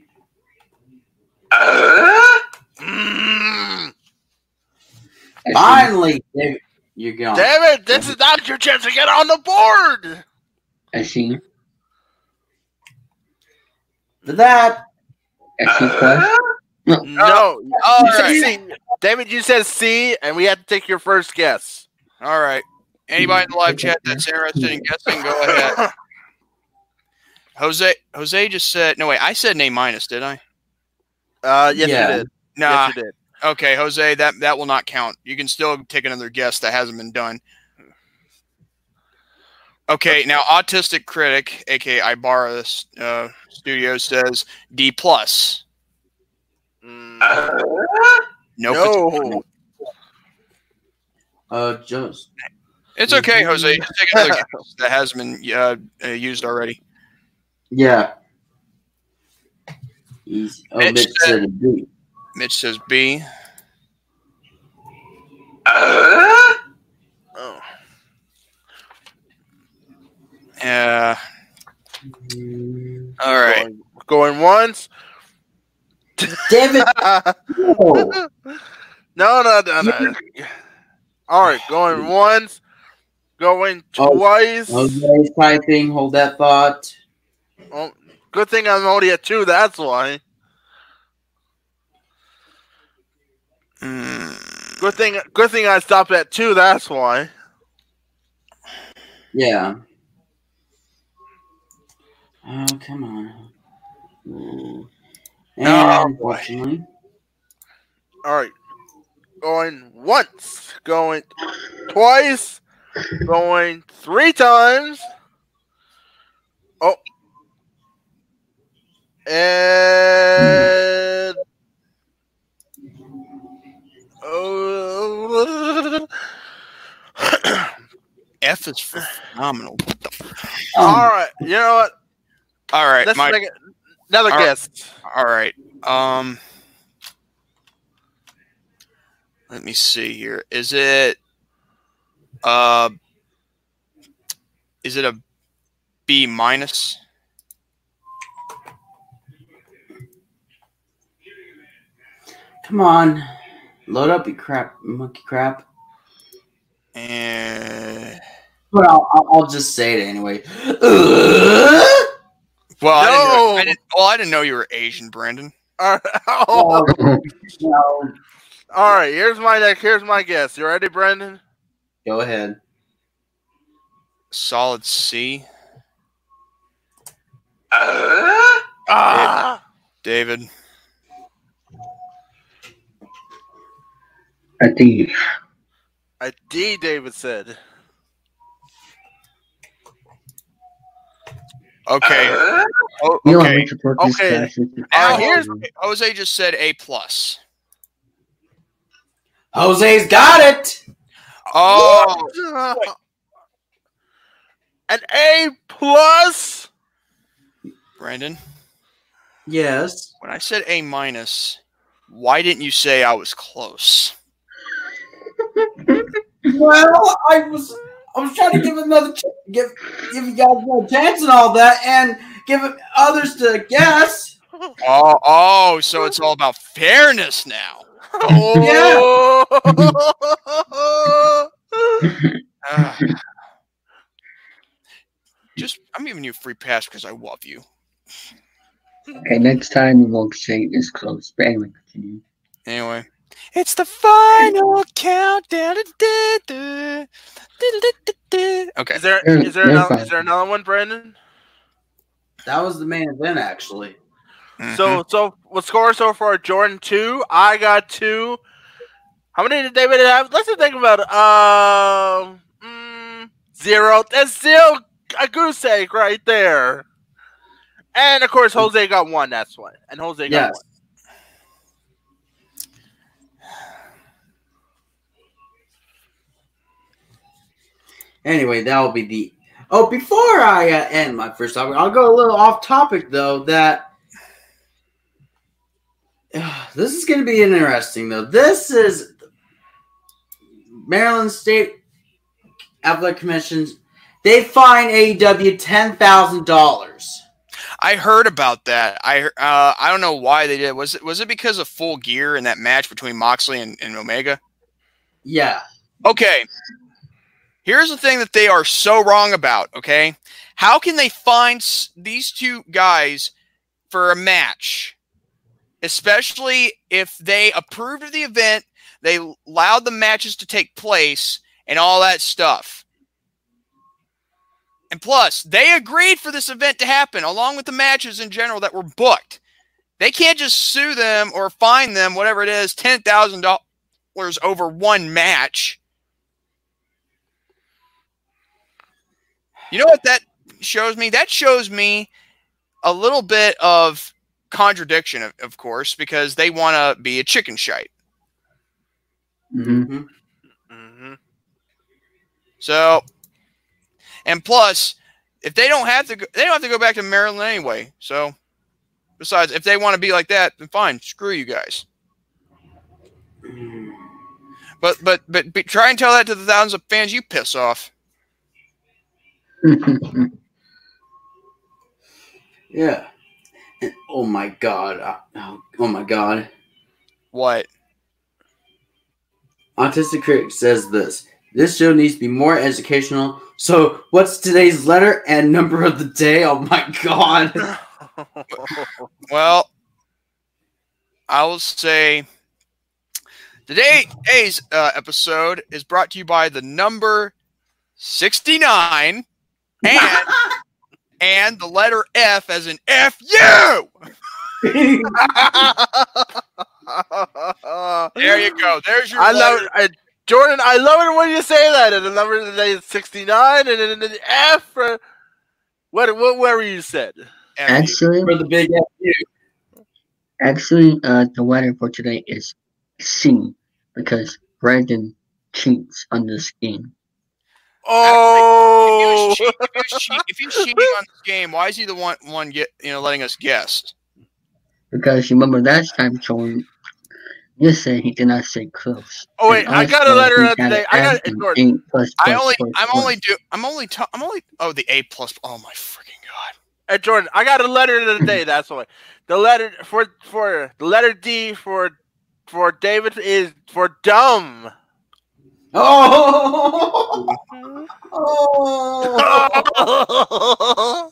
Mm, Finally, David, you're gone. David, this is not your chance to get on the board. I see. For that, plus. No, all you said. C. David, you said C, and we had to take your first guess. All right. Anybody in the live chat that's interested in guessing, go ahead. Jose Jose just said no wait, I said an A minus, did I? Uh, yes, Yeah. you did. Nah. Yes, you did. Okay, Jose, that that will not count. You can still take another guess that hasn't been done. Okay, now autistic critic, aka Ibarra uh, Studio says D plus. Mm, No, no. uh, just it's okay, Jose. Just take another guess that hasn't been uh, uh, used already. yeah. Easy. Oh, Mitch Mitch said- said B. Mitch says B. Oh. Uh, Mm, all right. Going, going once. David, no, no. no, no, no. All right, going once. Going Oh, twice. Jose's typing. Hold that thought. Oh, good thing I'm only at two. That's why. Mm, Good thing. Good thing I stopped at two. That's why. Yeah. Oh, come on. Mm. And Oh, unfortunately, All right. Going once. Going twice. Going three times. Oh. And. Oh. F is phenomenal. What the f- All right. You know what? All right, Let's my make it another All right. guess. All right. Um Let me see here. Is it uh is it a B minus? Come on. Load up, you crap, monkey crap. And But I'll, I'll, I'll just say it anyway. well, I didn't know, I didn't, well, I didn't know you were Asian, Brandon. All right. Oh, No. all right. Here's my next. Here's my guess. You ready, Brendan? Go ahead. Solid C. Ah. David. A D. A D. David said. Okay. Oh, okay. Okay. class. This is Now Uh, here's- Jose just said A plus. Jose's got it. Oh, An A plus. Brandon. Yes. When I said A minus, why didn't you say I was close? Well, I was I was trying to give another ch- give give you guys another chance and all that, and give others to guess. Oh, oh, so it's all about fairness now. Oh. Ah. just, I'm giving you a free pass because I love you. Okay, next time we won't say it's close. But anyway, continue. Anyway, it's the final countdown. Okay. Is there You're- there another, is there another one, Brandon? That was the main event, actually. Mhm. So so what score so far? Jordan two. I got two. How many did David have? Let's just think about it. Um, mm, zero. That's still a goose egg right there. And of course, Jose got one. That's one. And Jose got Yes. one. Anyway, that will be the. Oh, before I uh, end my first topic, I'll go a little off topic though. That this is going to be interesting though. This is Maryland State Athletic Commissions. They fine AEW ten thousand dollars. I heard about that. I uh, I don't know why they did. Was it was it because of full gear in that match between Moxley and, and Omega? Yeah. Okay. Here's the thing that they are so wrong about, okay? How can they find these two guys for a match? Especially if they approved of the event, they allowed the matches to take place and all that stuff. And plus, they agreed for this event to happen along with the matches in general that were booked. They can't just sue them or fine them, whatever it is, $10,000 over one match. You know what that shows me? That shows me a little bit of contradiction, of, of course, because they want to be a chicken shite. hmm hmm So, and plus, if they don't have to, go, they don't have to go back to Maryland anyway. So, besides, if they want to be like that, then fine, screw you guys. But but but, but try and tell that to the thousands of fans you piss off. Yeah. And- oh my god. Oh, oh my god. What? Autistic Critic says this. This show needs to be more educational. So, what's today's letter and number of the day? Oh my god. Well, I will say today- today's uh, episode is brought to you by the number 69 and and the letter F as in F you. There you go. There's your I love letter. it. I, Jordan, I love it when you say that. And the number of the day is 69, and then the F for what, what, whatever you said. F actually, For the big FU. actually, uh, the letter for today is C because Brandon cheats on this game. Oh, If he was cheat- if he was cheat- if he was cheating on this game, why is he the one one get you know letting us guess? Because you remember last time, Jordan, you said he did not say close. Oh, wait, And I got a letter of the had day. I got F it, Jordan. plus, I plus, only plus, I'm plus. only do I'm only ta- I'm only oh the A plus oh my freaking god. Hey Jordan, I got a letter of the day. That's why the letter for for the letter D for for David is for dumb. Oh! oh!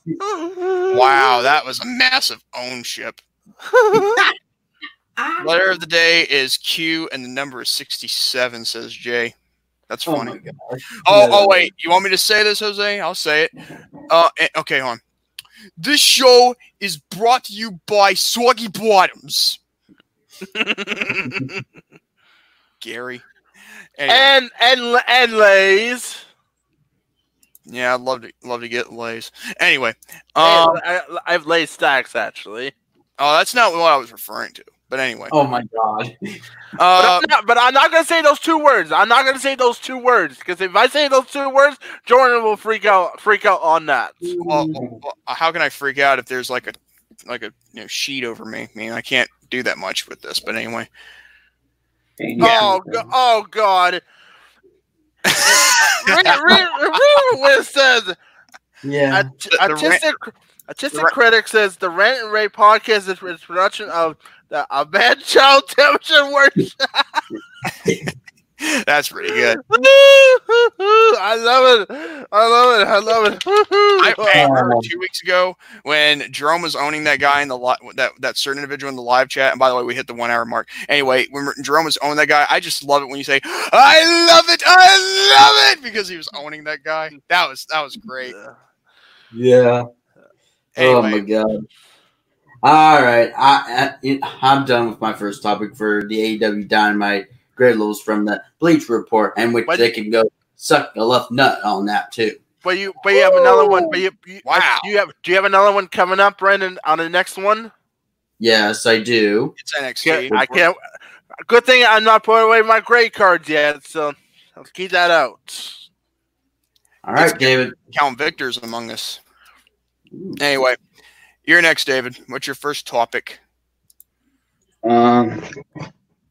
Wow, that was a massive ownership. Letter of the day is Q and the number is 67 says Jay. That's Oh funny. my god. Oh, oh, wait. You want me to say this, Jose? I'll say it. Uh, eh, okay, hold on. This show is brought to you by Swaggy Bottoms. Gary. Anyway, and and and Lays. yeah, I'd love to love to get lays. Anyway, Hey, um, I, I have Lays stacks actually. oh, that's not what I was referring to. But anyway, Oh my god. But, uh, I'm not, but I'm not gonna say those two words. I'm not gonna say those two words because if I say those two words, Jordan will freak out. Freak out on that. well, well, how can I freak out if there's like a like a you know sheet over me? I mean, I can't do that much with this. But anyway, Oh, oh God. it says. Yeah. Art- The- the artistic, artistic ra- critic says the Rant and Rave podcast is is production of the a bad child television workshop. That's pretty good. I love it. I love it. I love it. I, hey, remember two weeks ago when Jerome was owning that guy in the li- that that certain individual in the live chat. And by the way, we hit the one hour mark. Anyway, when Jerome was owning that guy, I just love it when you say, "I love it, I love it," because he was owning that guy. That was that was great. Yeah. Oh my god. All right, I, I I'm done with my first topic for the AEW Dynamite grade levels from the Bleach Report, and which What? they can go suck a left nut on that too. But you, but you have another one. But you, you Wow. Do you have, do you have another one coming up, Brendan, on the next one? Yes, I do. it's NXT. I can't. Good thing I'm not putting away my grade cards yet, so let's keep that out. All right, It's- David. count victors among us. Anyway, you're next, David. What's your first topic? Um,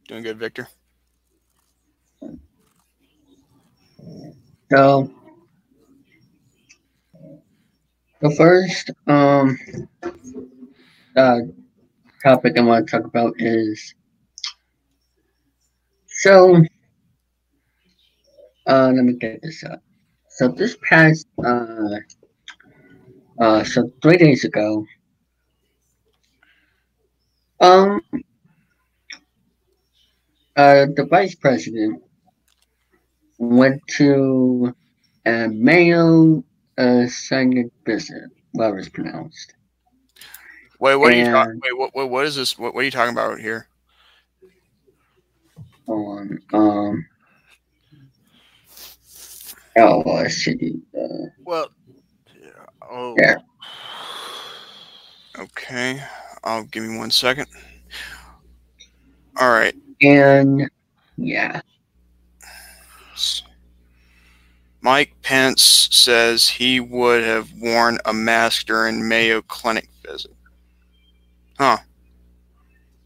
Doing good, Victor. So the first um uh topic I want to talk about is so uh let me get this up. So this past uh uh so three days ago um uh the vice president went to a Mayo uh, Clinic visit, whatever it's pronounced. Wait, what are you talking? Wait, what, what? What is this? What, what are you talking about here? On um, oh, let's see. Uh, Well, yeah, oh, Yeah. Okay, I'll give me one second. All right. and yeah, Mike Pence says he would have worn a mask during Mayo Clinic visit. Huh.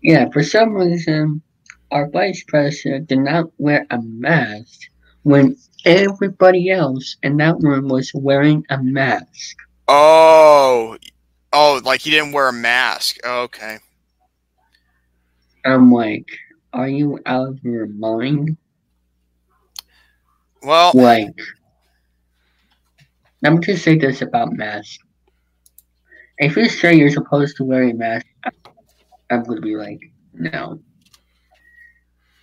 Yeah. For some reason, our vice president did not wear a mask when everybody else in that room was wearing a mask. Oh, oh, like he didn't wear a mask. Oh, okay. I'm like, are you out of your mind? Well, Like, let me just say this about masks. If you say you're supposed to wear a mask, I'm gonna be like, no.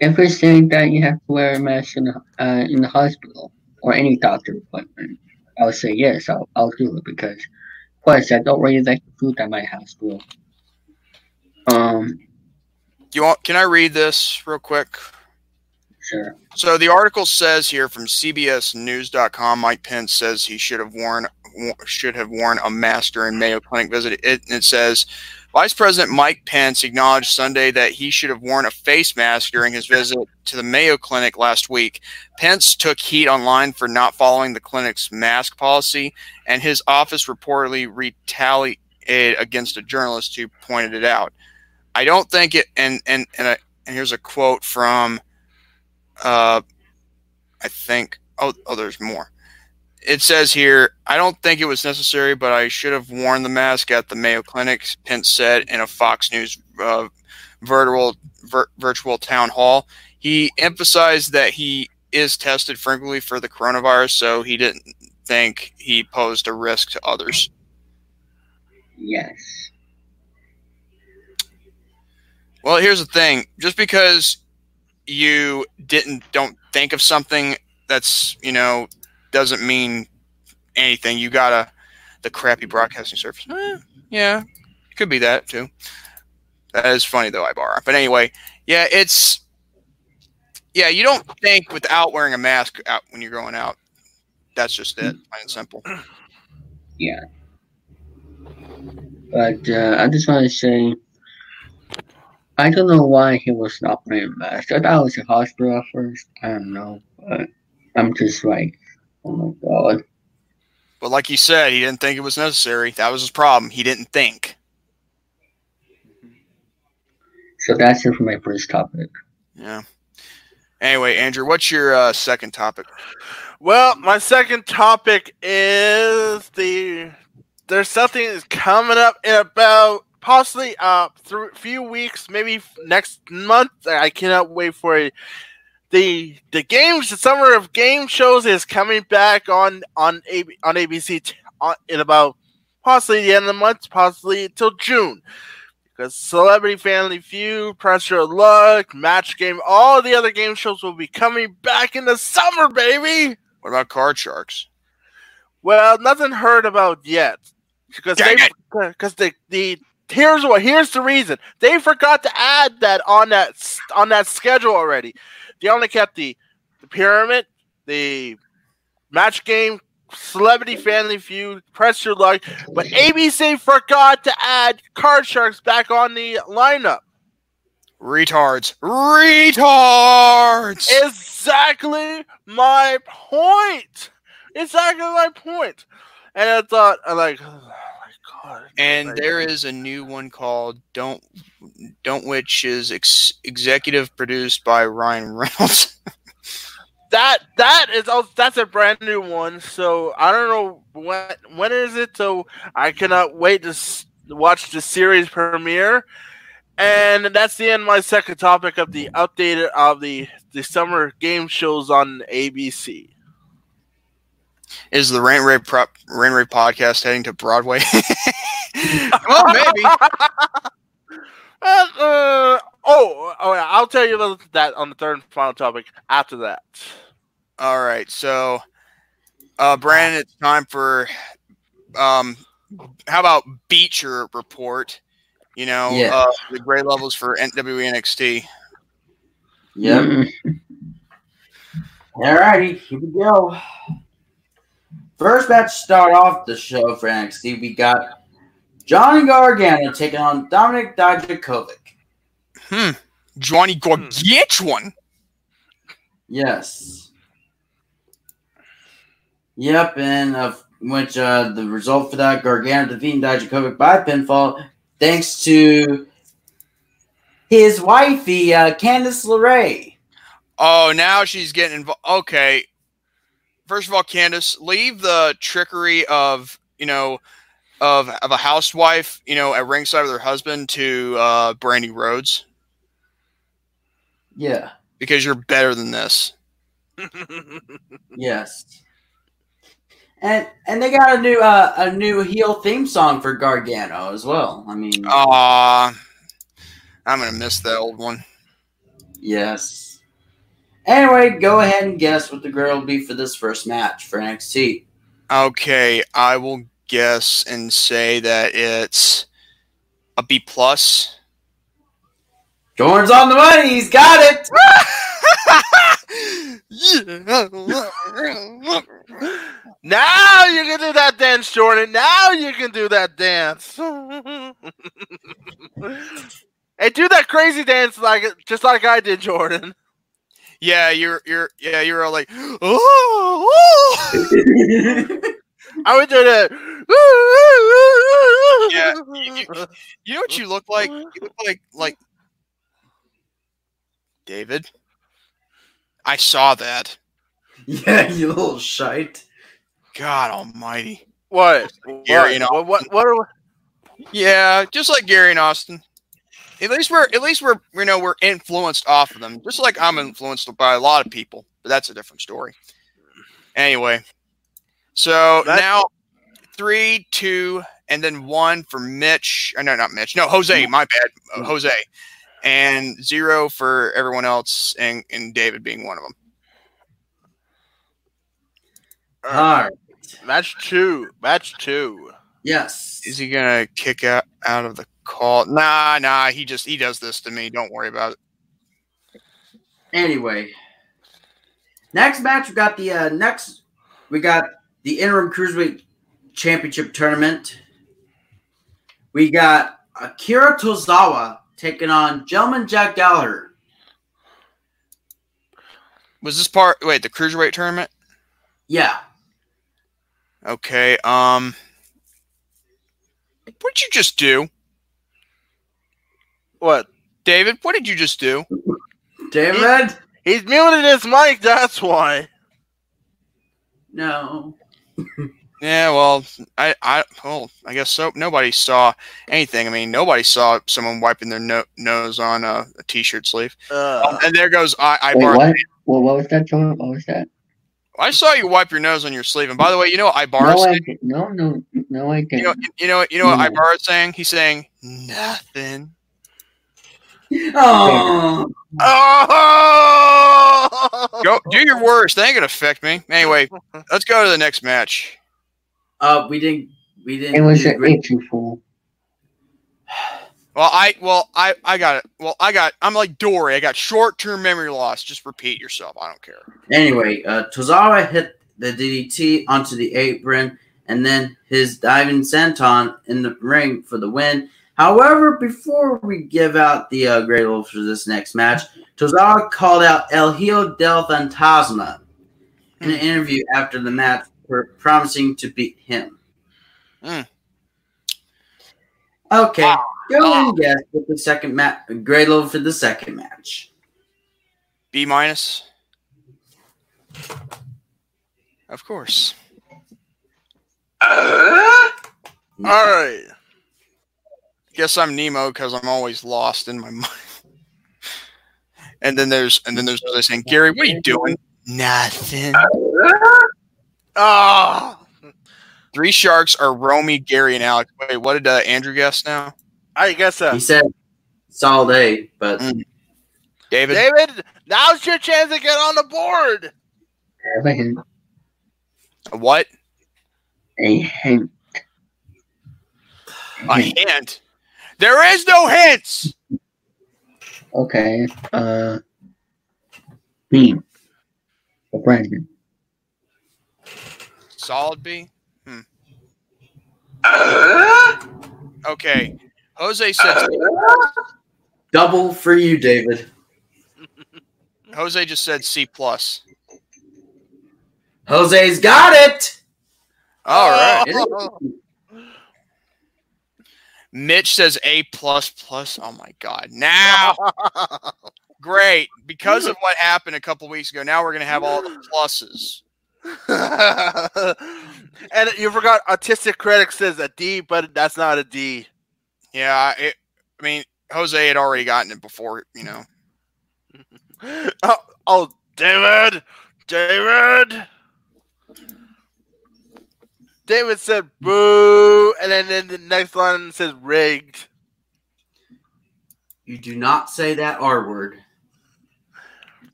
If you're saying that you have to wear a mask in the, uh, in the hospital or any doctor appointment, I'll say yes, I'll, I'll do it because, plus, I don't really like the food at my hospital. Um, you want? Can I read this real quick? Sure. So the article says here from CBSNews.com, Mike Pence says he should have worn should have worn a mask during Mayo Clinic visit. It, it says Vice President Mike Pence acknowledged Sunday that he should have worn a face mask during his visit to the Mayo Clinic last week. Pence took heat online for not following the clinic's mask policy, and his office reportedly retaliated against a journalist who pointed it out. I don't think it, and and and, I, and here's a quote from uh, I think. Oh, oh, there's more. It says here, I don't think it was necessary, but I should have worn the mask at the Mayo Clinic. Pence said in a Fox News uh, virtual vir- virtual town hall. He emphasized that he is tested frequently for the coronavirus, so he didn't think he posed a risk to others. Yes. Well, here's the thing: just because you didn't don't think of something that's you know doesn't mean anything. You gotta the crappy broadcasting service. Eh, yeah, could be that too. That is funny though, Ibarra. But anyway, yeah, it's yeah. You don't think without wearing a mask out when you're going out. That's just it, plain and simple. Yeah. But uh, I just want to say, I don't know why he was not wearing a mask. I thought it was a hospital at first. I don't know, but I'm just like, oh my god. But like you said, he didn't think it was necessary. That was his problem. He didn't think. So that's it for my first topic. Yeah. Anyway, Andrew, what's your uh, second topic? Well, my second topic is the there's something that's coming up in about possibly uh through a few weeks, maybe next month. I cannot wait for it. the the games, the summer of game shows is coming back on on A, on ABC t- on, in about possibly the end of the month, possibly until June. Because Celebrity Family Feud, Press Your Luck, Match Game, all the other game shows will be coming back in the summer, baby. What about Card Sharks? Well, nothing heard about yet because Dang they because the the here's what here's the reason they forgot to add that on that on that schedule already. They only kept the the pyramid, the match game, celebrity family feud, press your luck, but ABC forgot to add Card Sharks back on the lineup. Retards. Retards. Exactly my point. Exactly my point. And I thought, I'm like. Oh, and there is a new one called "Don't Don't," which is ex- executive produced by Ryan Reynolds. that that is also that's a brand new one. So I don't know when when is it. So I cannot wait to s- watch the series premiere. And that's the end of my second topic of the updated of the the summer game shows on ABC. Is the Rain Ray Prop Rain Ray podcast heading to Broadway? well, maybe. Uh, uh, oh, oh, yeah, I'll tell you about that on the third and final topic after that. All right, so uh, Brandon, it's time for um, how about Bleacher Report? You know, Yeah. uh, the grade levels for WWE NXT. Yep. All righty, here we go. First match to start off the show for NXT, we got Johnny Gargano taking on Dominik Dijakovic. Hmm. Johnny Gargantuan. Yes. Yep, and of which uh, the result for that Gargano defeating Dijakovic by pinfall, thanks to his wifey, uh, Candice LeRae. Oh, now she's getting involved. Okay. First of all, Candice, leave the trickery of you know of of a housewife, you know, at ringside with her husband to uh, Brandi Rhodes Yeah. because you're better than this. Yes. And and they got a new uh, a new heel theme song for Gargano as well. I mean, Aw, I'm gonna miss that old one. yes. Anyway, go ahead and guess what the girl will be for this first match for NXT. Okay, I will guess and say that it's a B plus. Jordan's on the money. He's got it. Now you can do that dance, Jordan. Now you can do that dance. hey, do that crazy dance like just like I did, Jordan. Yeah, you're you're yeah, you're all like, oh, oh." I would do that. Yeah, you- you know what you look like? You look like like David. I saw that. yeah, you little shite. God Almighty. What? Gary What? and What? What? what are, Yeah, just like Gary and Austin. At least we're at least we're you know we're influenced off of them, just like I'm influenced by a lot of people. But that's a different story. Anyway, so That's- now three, two, and then one for Mitch. Or no, not Mitch. No, Jose. My bad, uh, Jose. And zero for everyone else, and, and David being one of them. uh, All right. match two. Match two. Yes. Is he gonna kick out out of the call? Nah, nah. He just he does this to me. Don't worry about it. Anyway, next match we got the uh, next we got the interim cruiserweight championship tournament. We got Akira Tozawa taking on Gentleman Jack Gallagher. Was this part? Wait, the cruiserweight tournament. Yeah, Okay. Um. What'd you just do, What? David? What did you just do? David. He's muted his mic. That's why. No. Yeah, well, I, I, well, I guess so. Nobody saw anything. I mean, nobody saw someone wiping their no- nose on a, a t-shirt sleeve. Uh, and there goes I. I, Wait, what? Well, what was that, John? What was that? I saw you wipe your nose on your sleeve. And by the way, you know what Ibarra No, I saying? did, no, no, no, I can't. You know, you know, you know what No. Ibarra's saying? He's saying nothing. Oh, oh! Go do your worst. They ain't gonna affect me. Anyway, let's go to the next match. uh, we didn't. We didn't. it was do an great. itchy fool. Well, I well I I got it. Well, I got I'm like Dory. I got short term memory loss. Just repeat yourself. I don't care. Anyway, uh, Tozawa hit the DDT onto the apron, and then his diving senton in the ring for the win. However, before we give out the uh, Great Wolves for this next match, Tozawa called out El Hijo del Fantasma in an interview after the match, for promising to beat him. Hmm. Okay, go Oh. and guess with the second match. Great Wolf for the second match. B minus. Of course. All right. Guess I'm Nemo because I'm always lost in my mind. And then there's and then there's they're saying, Gary, what are you doing? Nothing. Oh, Three sharks are Romy, Gary, and Alex. Wait, what did uh, Andrew guess now? I guess so. He said solid A, but Mm. David? David, now's your chance to get on the board. Have a hint. What? A hint. A hint. There is no hints. Okay. Uh. B. For Brandon. Solid B. Hmm. Okay. Jose said double for you, David. Jose just said C plus. Jose's got it. All right. Mitch says A plus plus. Oh my god. Now great. Because of what happened a couple weeks ago, now we're gonna have all the pluses. and you forgot autistic Critic says a D, but that's not a D. Yeah, it, I mean Jose had already gotten it before, you know. Oh, oh, David, David. David said boo, and then, then the next line says rigged. You do not say that R word.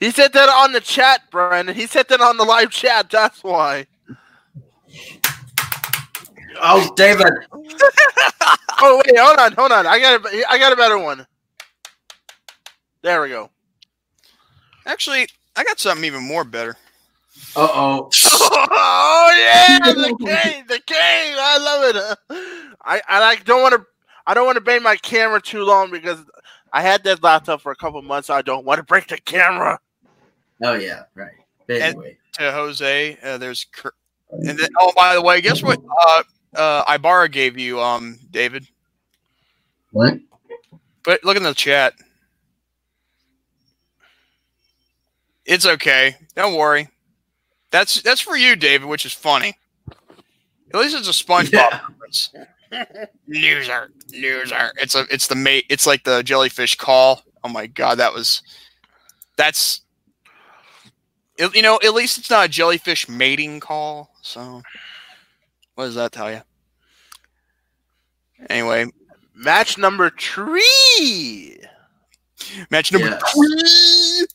He said that on the chat, Brandon. He said that on the live chat. That's why. Oh, David. Oh wait, hold on, hold on. I got a, I got a better one. There we go. Actually, I got something even more better. Uh oh. Oh yeah, the game, the game. I love it. I I like don't want to. I don't want to bang my camera too long because I had that laptop for a couple months. So I don't want to break the camera. Oh yeah, right. Anyway, To Jose, uh, there's and then oh by the way, guess what uh uh Ibarra gave you, um, David? What? But look in the chat. It's okay. Don't worry. That's that's for you, David, which is funny. At least it's a SpongeBob Yeah. reference. loser, loser. It's a it's the mate. It's like the jellyfish call. Oh my god, that was that's it- you know at least it's not a jellyfish mating call. So what does that tell you? Anyway, Match number three. match number Yes. three.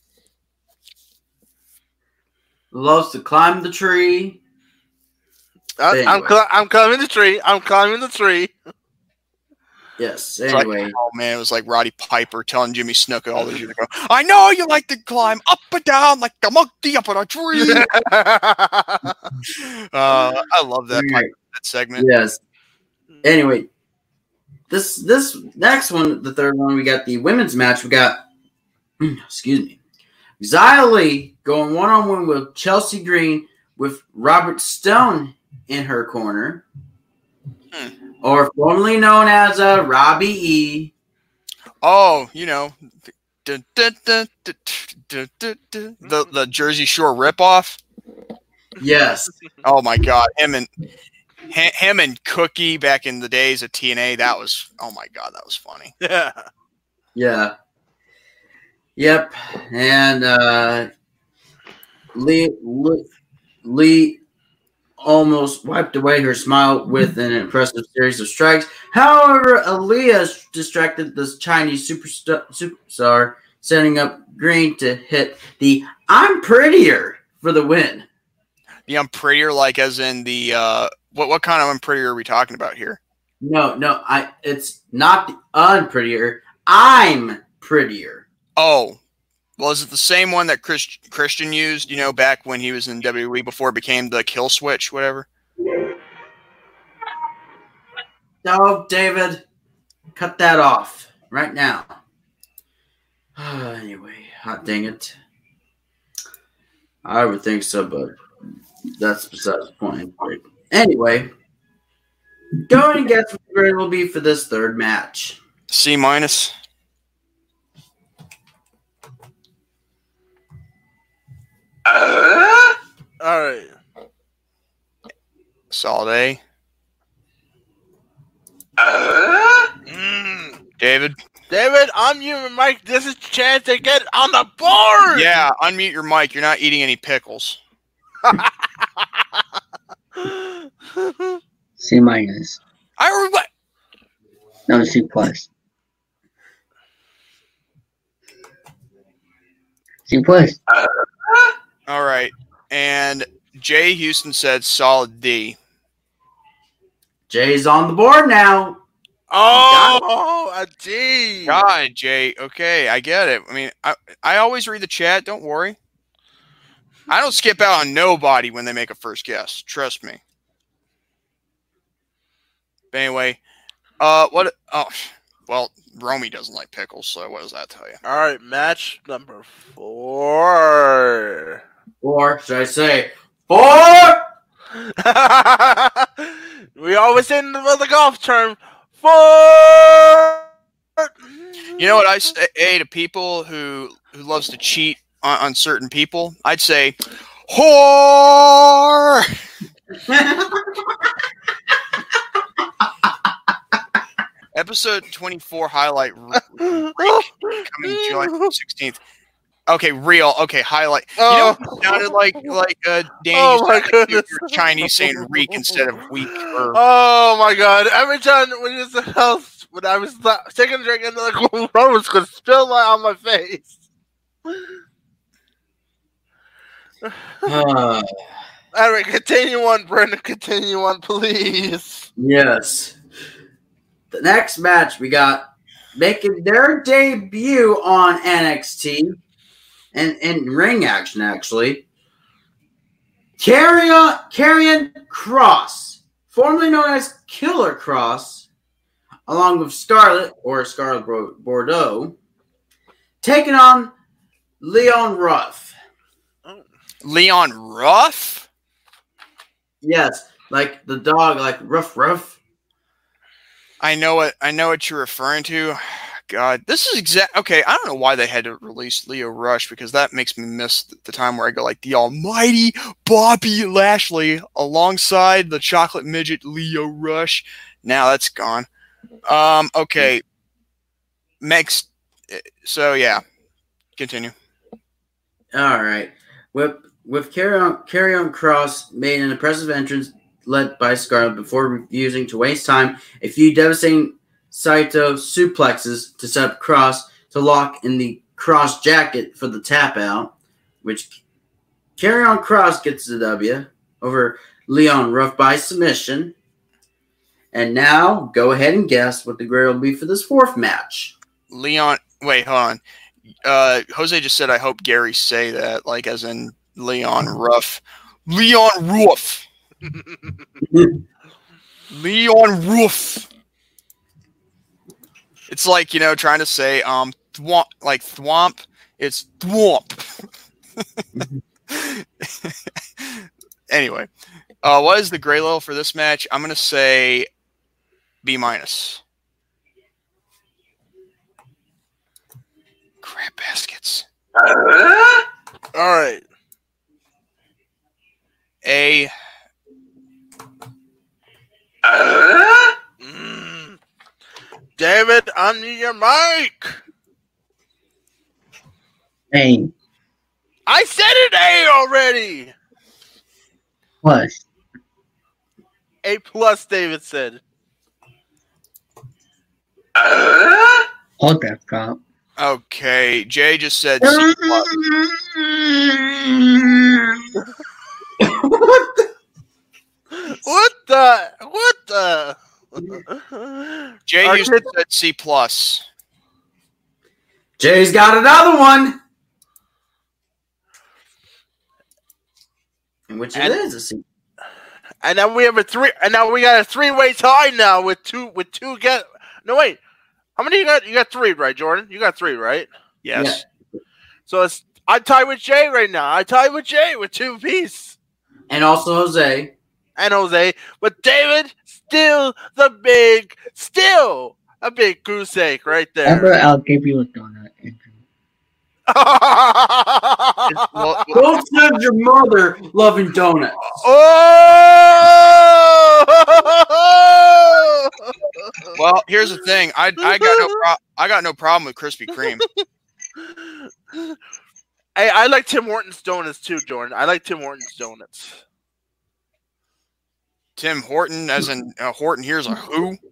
Loves to climb the tree. I, I'm cl- I'm climbing the tree. I'm climbing the tree. Yes. It's like- Anyway, oh man, it was like Roddy Piper telling Jimmy Snuka all those years ago. I know you like to climb up and down like a monkey up on a tree. uh, I love that, Anyway, Piper, that segment. yes. Anyway, this this next one, the third one, we got the women's match. We got, excuse me, Xia Li going one on one with Chelsea Green with Robert Stone in her corner, Hmm. or formerly known as uh, Robbie E. Oh, you know, the the Jersey Shore ripoff. Yes, Oh my God, him and him and Cookie back in the days of TNA. That was oh my god, that was funny. Yeah. Yeah. Yep. And uh Lee, Lee Lee almost wiped away her smile with an impressive series of strikes. However, Aaliyah distracted this Chinese superstar, superstar, setting up Green to hit the "I'm prettier" for the win. The I'm prettier, like as in the uh, what what kind of I'm prettier are we talking about here? No, no, I. It's not the unprettier. I'm prettier. Oh, well, is it the same one that Chris, Christian used? You know, back when he was in WWE before it became the kill switch, whatever. No, David, cut that off right now. anyway, hot dang it. I would think so, but that's besides the point. Anyway, go and guess what grade will be for this third match. C minus. Uh-huh. All right. Solid A. Uh-huh. Mm. David. David, I'm you and Mike. This is a chance to get on the board. Yeah, unmute your mic. You're not eating any pickles. C minus. I already what? No, C plus. C plus. All right. And Jay Houston said solid D. Jay's on the board now. Oh, a D. God, Jay. Okay, I get it. I mean, I, I always read the chat. Don't worry. I don't skip out on nobody when they make a first guess. Trust me. But anyway, uh, what? Oh, well, Romy doesn't like pickles, so what does that tell you? All right, match number four. Or should I say, four? we always say in the, golf term, four. You know what I say to people who who loves to cheat on, on certain people? I'd say, whore. Episode twenty four highlight coming July sixteenth. Okay, real. Okay, highlight. You know, Oh. sounded like like uh, Danny. Oh my sounded like you- Chinese saying "reek" instead of "week." Or, Oh my god! Every time when it was the house, when I was la- taking a drink and like rum was gonna spill my, on my face. Uh, All right, continue on, Brendan. Continue on, please. yes. The next match we got making their debut on NXT and in ring action actually. Karrion Karrion Kross, formerly known as Killer Kross, along with Scarlett or Scarlett Bordeaux, taking on Leon Ruff. Oh. Leon Ruff. Yes, like the dog, like Ruff Ruff. I know what I know what you're referring to. God, this is exact. Okay, I don't know why they had to release Leo Rush because that makes me miss the time where I go like the almighty Bobby Lashley alongside the chocolate midget Leo Rush. Now that's gone. Um. Okay. Next. So yeah. Continue. All right. With with Karrion Karrion Kross made an impressive entrance led by Scarlett before refusing to waste time. A few devastating Saito suplexes to set up Kross to lock in the Kross Jacket for the tap out, which Karrion Kross gets the W over Leon Ruff by submission. And now go ahead and guess what the grade will be for this fourth match. Leon. Wait, hold on. Uh, Jose just said, "I hope Gary say that," like as in Leon Ruff. Leon Ruff. Leon Ruff. It's like you know trying to say um thwomp like thwomp. It's thwomp. anyway, uh, what is the gray level for this match? I'm gonna say B minus. Crab baskets. All right. A. unmute your mic. A I said an A already. plus. A plus, David said. Hold that. Okay, Jay just said C plus. What the? What the? Jay Our Houston kid- said C plus. Jay's got another one. And which And- it is a C. and now we have a three. And now we got a three-way tie now with two. With two get. No wait. How many you got? You got three, right, Jordan? You got three, right? Yes. So it's I tie with Jay right now. I tie with Jay with two piece And also Jose. and Jose, but David still the big, still a big goose egg right there. there. I'll give you a donut. Andrew. Well, Don't send your mother loving donuts. oh! well, here's the thing. I I got no pro- I got no problem with Krispy Kreme. Hey, I like Tim Hortons donuts too, Jordan. I like Tim Hortons donuts. Tim Horton, as in uh, Horton Hears a who?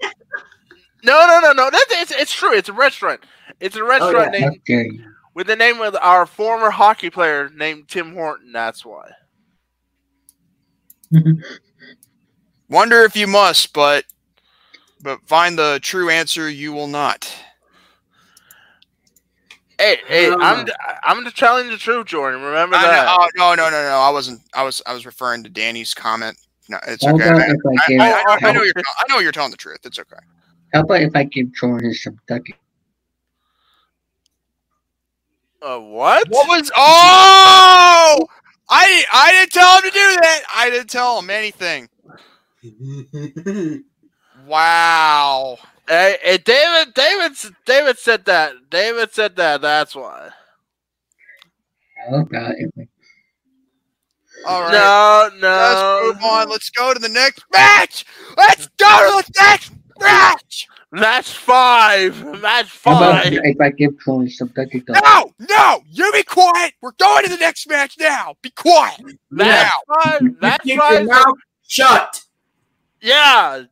No, no, no, no. That's it's, it's true. It's a restaurant. It's a restaurant yeah. Named dare you? with the name of our former hockey player named Tim Horton. That's why. Wonder if you must, but but find the true answer you will not. Hey, hey, No, I'm no. I'm just telling the truth, Jordan. Remember I that. know, oh, no, no, no, no. I wasn't. I was. I was referring to Danny's comment. No, it's How okay. I, I I, give? I, I, know, I know you're. I know you're telling the truth. It's okay. how about if I give Jordan some ducky? Uh, what? What was? Oh, I I didn't tell him to do that. I didn't tell him anything. Wow. Hey, hey, David, David, David said that. David said that. That's why. How about if I? All right. No, Let's move on. Let's go to the next match. Let's go to the next match. Match five. Match How about five. if I give Jordan some ducky donuts? No, no, you be quiet. We're going to the next match now. Be quiet. Match Now. five. Match Keep your five. mouth shut. Yeah.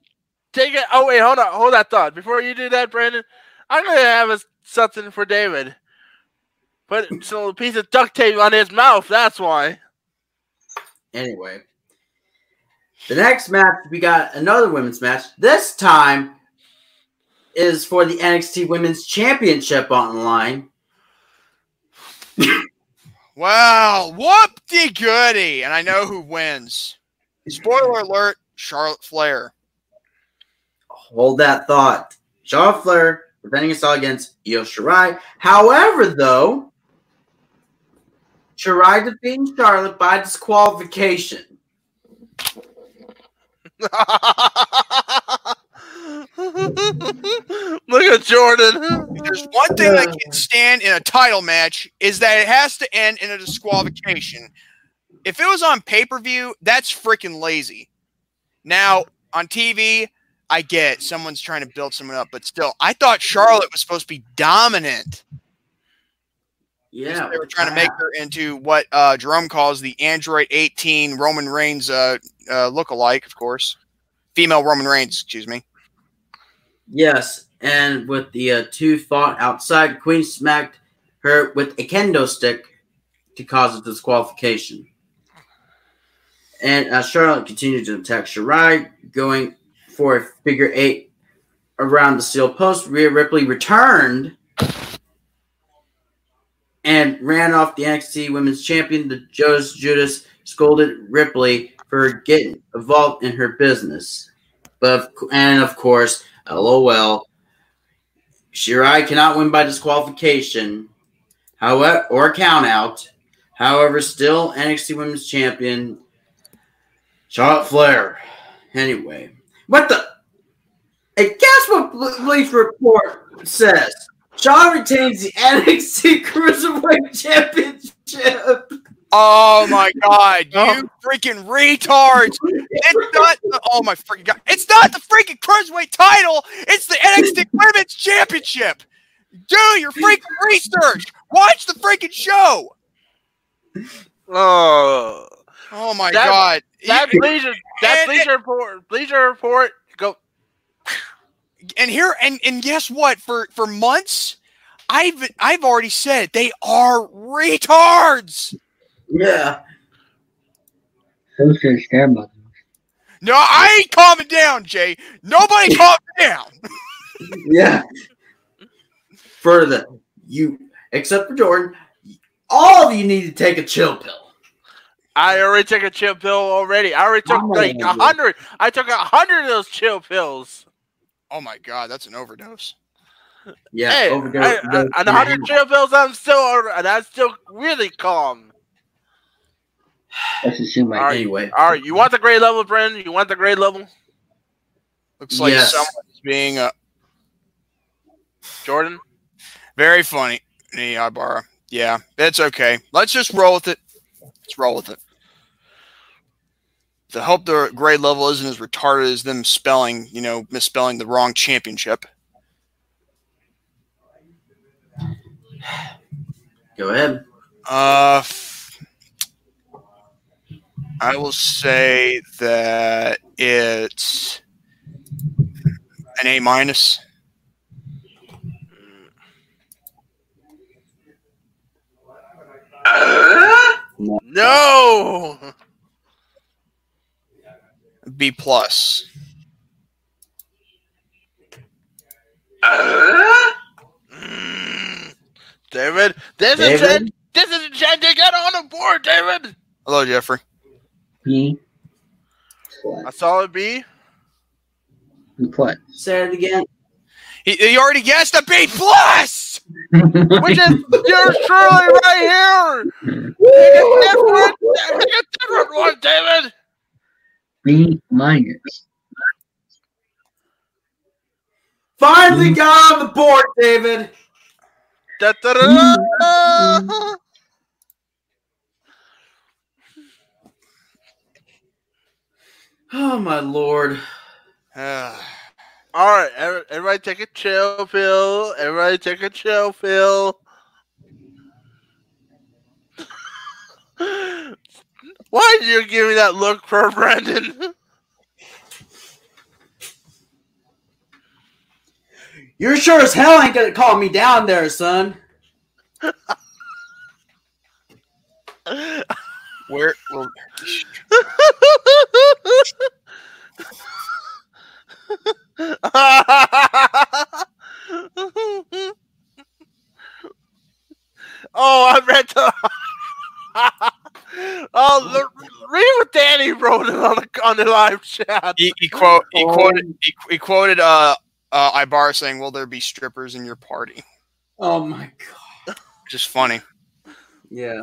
Take it. Oh wait, hold on, hold that thought. Before you do that, Brandon, I'm gonna have a, something for David. Put some piece of duct tape on his mouth. That's why. Anyway, the next match we got another women's match. This time is for the NXT Women's Championship on the line. Wow, whoop de goody. And I know who wins. Spoiler alert Charlotte Flair. Hold that thought. Charlotte Flair defending herself against Io Shirai. However, though, Shirai defeating Charlotte by disqualification. Look at Jordan. There's one thing that can stand in a title match is that it has to end in a disqualification. If it was on pay per view, that's freaking lazy. Now, on TV, I get someone's trying to build someone up, but still, I thought Charlotte was supposed to be dominant. Yeah, They were trying to make her into what uh, Jerome calls the Android 18 Roman Reigns uh, uh, look-alike, of course. Female Roman Reigns, excuse me. Yes, and with the uh, two fought outside, Queen smacked her with a kendo stick to cause a disqualification. And uh, Charlotte continued to attack Shirai, going for a figure eight around the steel post. Rhea Ripley returned and ran off the NXT Women's Champion. The Joe's Judas scolded Ripley for getting involved in her business. But and of course, LOL. Shirai cannot win by disqualification, however, or count out. However, still NXT Women's Champion, Charlotte Flair. Anyway, what the? Hey, guess what Bleach Report says? Charlotte retains the NXT Cruiserweight Championship. Oh my god, oh. you freaking retards! It's not the, oh my freaking god! It's not the freaking cruiserweight title. It's the NXT Women's Championship. Do your freaking research. Watch the freaking show. Oh, Oh my That- god! that You- bleacher, that And- bleacher report, bleacher report. Go. and here and and guess what? For for months, I've I've already said they are retards. Yeah. So says their mother. No, I ain't calming down, Jay. Nobody calm down. Yeah. Further, you except for Jordan, all of you need to take a chill pill. I already took a chill pill already. I already took I'm like a hundred. I took a hundred of those chill pills. Oh my god, that's an overdose. Yeah, hey, overdose. I, I, and hundred chill pills, I'm still, and I'm still really calm. Let's assume I All right. Anyway, All right, you want the grade level, Brendan? You want the grade level, Looks like Yes. someone's being uh, Jordan? very funny. Yeah, Ibarra. Yeah, that's okay. Let's just roll with it. Let's roll with it. To hope the grade level isn't as retarded as them spelling, you know, misspelling the wrong championship. go ahead. Uh, I will say that it's an A minus. No. B plus. Mm. David, this is David? Jen, this is Jen to get on the board, David. Hello, Jeffrey. B. A solid B. What? Say it again. He, he already guessed a B plus. which is you're truly right here. Pick a different, pick a different one, David. B minus. Finally got on the board, David. Da, da, da, da. Oh my lord. Uh, All right, everybody take a chill pill. Everybody take a chill pill. Why did you give me that look for Brandon? You're sure as hell ain't gonna call me down there, son. where? Well, oh, I read the. oh, the, read what Danny wrote on the on the live chat. he, he quote he Oh. quoted he, he quoted uh uh Ibarra saying, "Will there be strippers in your party?" Oh my god. Just funny. Yeah.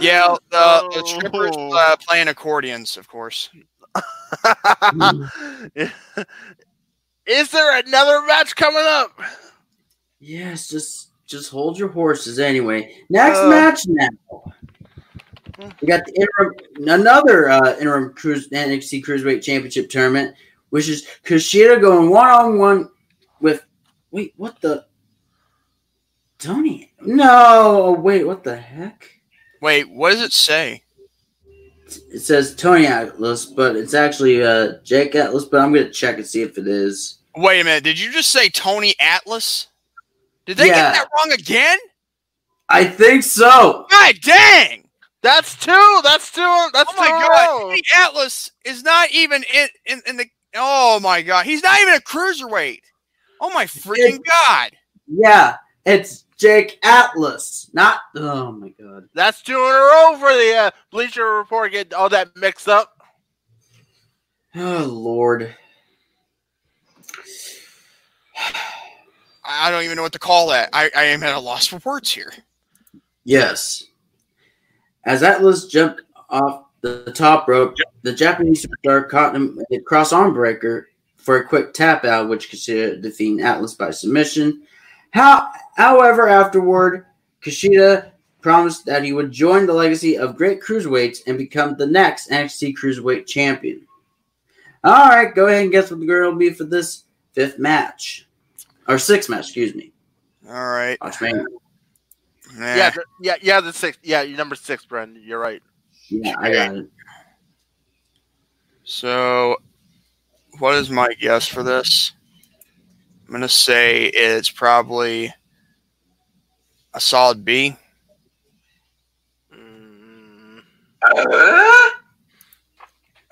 Yeah, the, the strippers Oh. uh, playing accordions, of course. Is there another match coming up? Yes, just just hold your horses anyway. Next Uh. match now. We got the interim another uh, interim cruise NXT Cruiserweight Championship tournament, which is Kushida going one on one with wait, what the Tony? No, wait, what the heck? Wait, what does it say? It says Tony Atlas, but it's actually uh, Jake Atlas. But I'm gonna check and see if it is. Wait a minute. Did you just say Tony Atlas? Did they Yeah. get that wrong again? I think so. God dang! That's two. That's two. That's Oh my two in god! row. Atlas is not even in, in in the. Oh my god! He's not even a cruiserweight. Oh my freaking god! Yeah, it's Jake Atlas, not. Oh my god. That's two in a row for the uh, Bleacher Report. Get all that mixed up. Oh lord. I don't even know what to call that. I, I am at a loss for words here. Yes. As Atlas jumped off the top rope, the Japanese superstar caught him a cross arm breaker for a quick tap out, which Kushida defeating Atlas by submission. How, however, afterward, Kushida promised that he would join the legacy of great cruiserweights and become the next NXT Cruiserweight Champion. All right, go ahead and guess what the girl will be for this fifth match. Or six match, excuse me. All right. Watch me. Eh, Yeah, the, yeah, yeah. The six. Yeah, you're number six, Brendan. You're right. Yeah, I got it. So, what is my guess for this? I'm gonna say it's probably a solid B. Mm.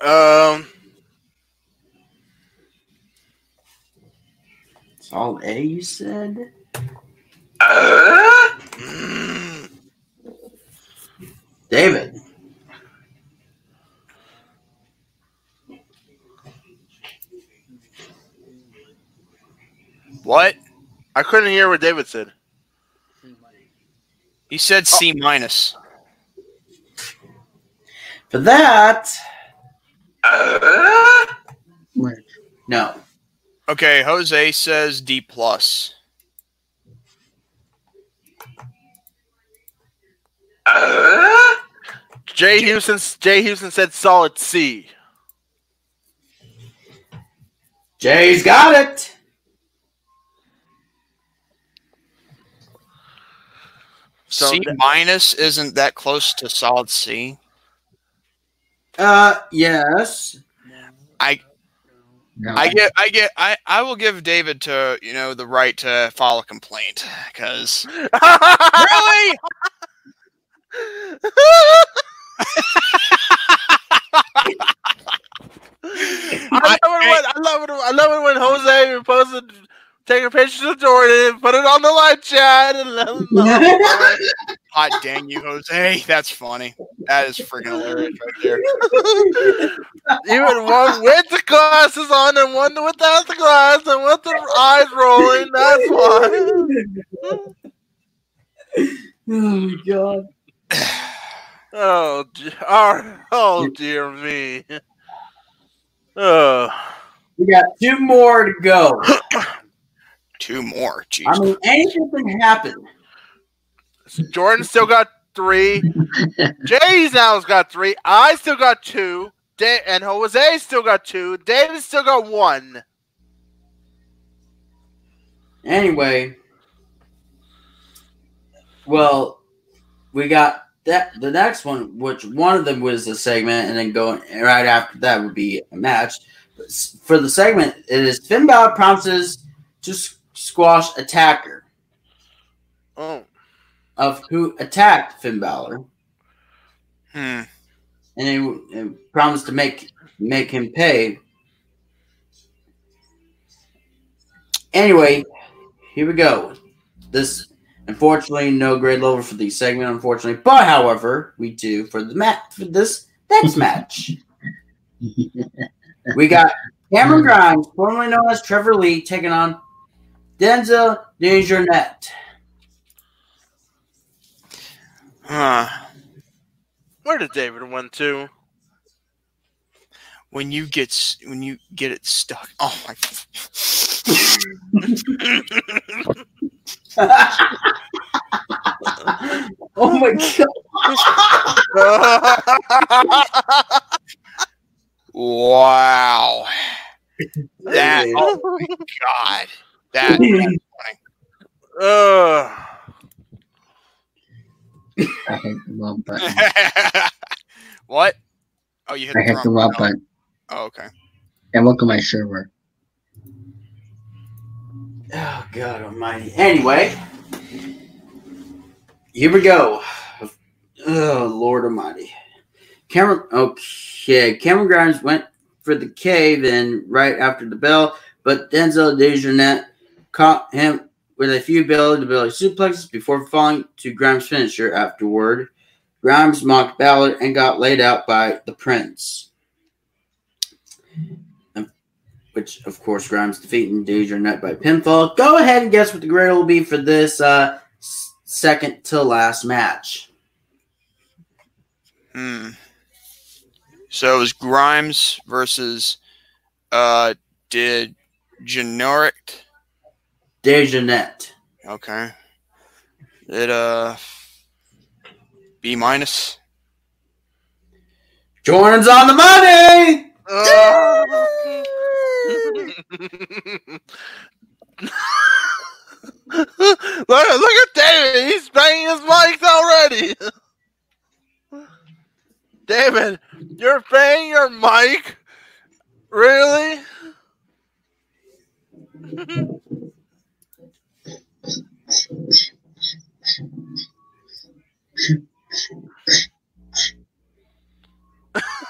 Um. All A, you said? mm, David. What? I couldn't hear what David said. He said C minus. For that, Right. no. Okay, Jose says D plus. Jay Houston. Jay Houston said solid C. Jay's got it. So C th- minus isn't that close to solid C. Uh, yes. No. I get, I get, I, I will give David to you know the right to file a complaint because really, I love, it when, I love it. I love it when Jose posted taking picture of Jordan, put it on the live chat, and let him know. hot dang you, Jose, that's funny. That is freaking hilarious right there. Even one with the glasses on and one without the glasses and with the eyes rolling. That's why. Oh, my God. Oh, oh, oh dear me. Oh. We got two more to go. Two more, jeez. I mean, anything can happen. Jordan still got three. Jay's now's got three. I still got two. Da- and Jose still got two. David still got one. Anyway, well, we got that the next one, which one of them was a segment, and then going right after that would be a match. For the segment, it is Finn Balor promises to squash attacker Oh. of who attacked Finn Balor, Hmm. and he, he promised to make make him pay. Anyway, here we go. This unfortunately no grade level for the segment, unfortunately, but however, we do for the match for this next match. We got Cameron Grimes, formerly known as Trevor Lee, taking on Denzel Dejournette. Huh. Where did David went to? When you get when you get it stuck. Oh my. oh my god! Wow. That. Oh my god. That. Ugh. I hit the wrong button. what? Oh, you hit I the hit wrong the wrong button. button. Oh, okay. And look at my server. Oh God Almighty! Anyway, here we go. Oh Lord Almighty! Cameron. Okay, Cameron Grimes went for the cave in right after the bell, but Denzel Dejournette caught him with a few belly to belly suplexes before falling to Grimes' finisher afterward. Grimes mocked Balor and got laid out by the Prince. Which, of course, Grimes defeating Dejournette by pinfall. Go ahead and guess what the grade will be for this uh, second to last match. Hmm. So it was Grimes versus uh did generic Dejournette. okay. It uh B minus. Jordan's on the money. look, look at David. He's banging his mic already. David, you're banging your mic? Really?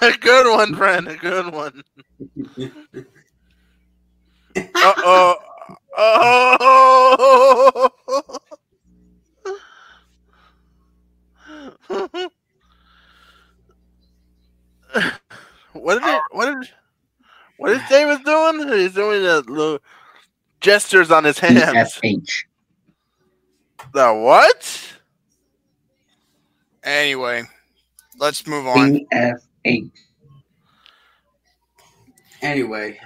a good one, friend. A good one. Uh oh. Oh. what did it, what did what is David doing? He's doing the little gestures on his hands. The what? Anyway, let's move on. BFH. Anyway,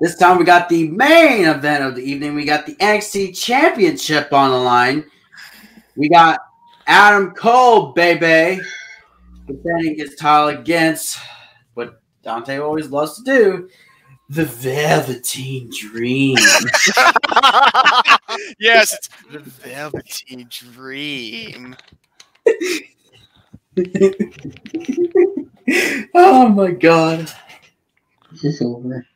this time we got the main event of the evening. We got the NXT Championship on the line. We got Adam Cole, baby, defending his title against what Dante always loves to do, the Velveteen Dream. yes, it's the Velveteen Dream. oh my god. This Is this over?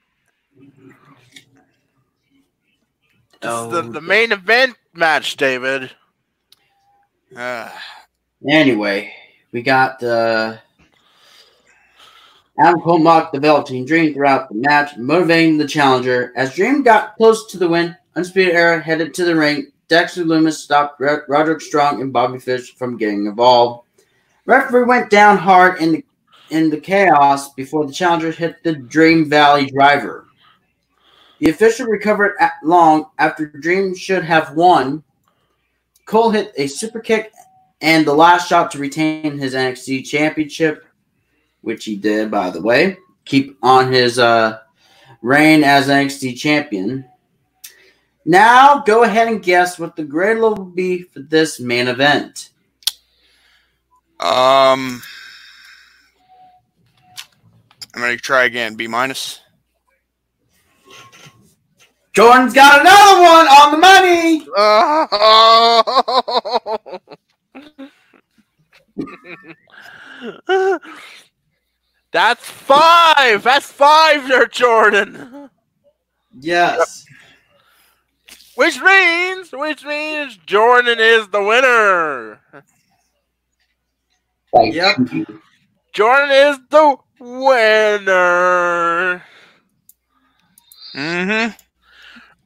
Oh, the, the main event match, David. Uh, Anyway, we got uh, Adam Cole mocked the Velveteen Dream throughout the match, motivating the challenger. As Dream got close to the win, Undisputed Era headed to the ring. Dexter Lumis stopped Ro- Roderick Strong and Bobby Fish from getting involved. Referee went down hard in the in the chaos before the challenger hit the Dream Valley driver. The official recovered at long after Dream should have won. Cole hit a super kick and the last shot to retain his NXT championship, which he did, by the way, keep on his uh, reign as NXT champion. Now, go ahead and guess what the grade level will be for this main event. um, I'm gonna try again. B minus. Jordan's got another one on the money. That's five. That's five there, Jordan. Yes. Which means, which means Jordan is the winner. Like, Yep. Jordan is the winner. Mm-hmm.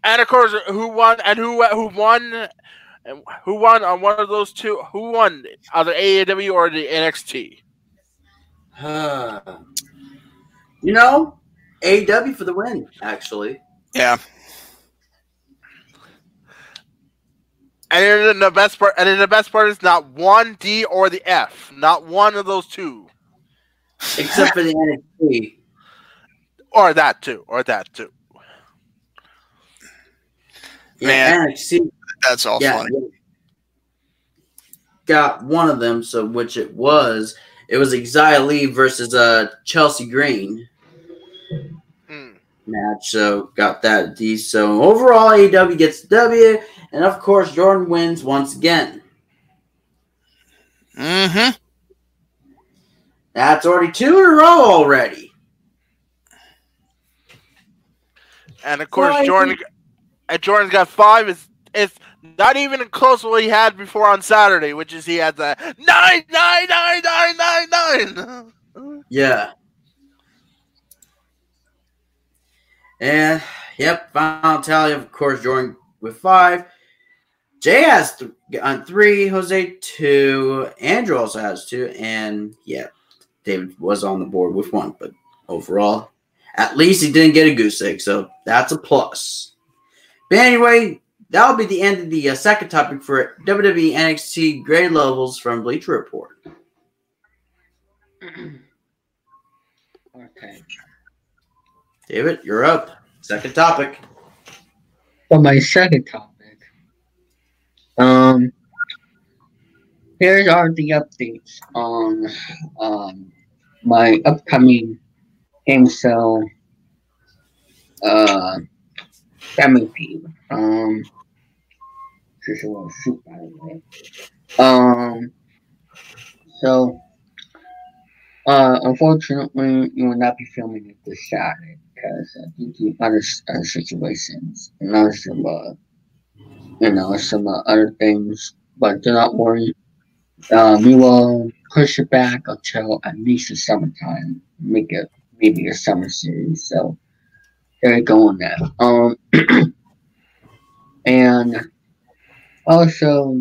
And of course, who won? And who who won? And who won on one of those two? Who won? Either AEW or the NXT? Uh, you know, AW for the win, actually. Yeah. And then the best part, and then the best part is not one D or the F, not one of those two, Except for the NXT. or that too, or that too. Yeah, Man. NXT That's all yeah, funny. got one of them, so which it was. It was Xia Li versus uh Chelsea Green. Match, so got that D. So overall, AEW gets the W, and of course, Jordan wins once again. Mm-hmm. That's already two in a row already. And of course, Well, I Jordan, and Jordan's got five. Is it's not even close to what he had before on Saturday, which is he had the nine, nine, nine, nine, nine, nine. Yeah. And yep, final tally of course Jordan with five. Jay has th- on three, Jose two, Andrew also has two, and yeah, David was on the board with one, but overall, at least he didn't get a goose egg, so that's a plus. But anyway, that'll be the end of the uh, second topic for WWE NXT grade levels from Bleacher Report. Okay. David, you're up. Second topic. For my second topic, um, here are the updates on um, my upcoming game show uh, family feed. Um, a little by the way. Um, so, uh, unfortunately, you will not be filming it this Saturday because due to other situations and also, uh, you know, some uh, other things. But do not worry. Um, we will push it back until at least the summertime. Make it maybe a summer series. So there you go on that. Um, and also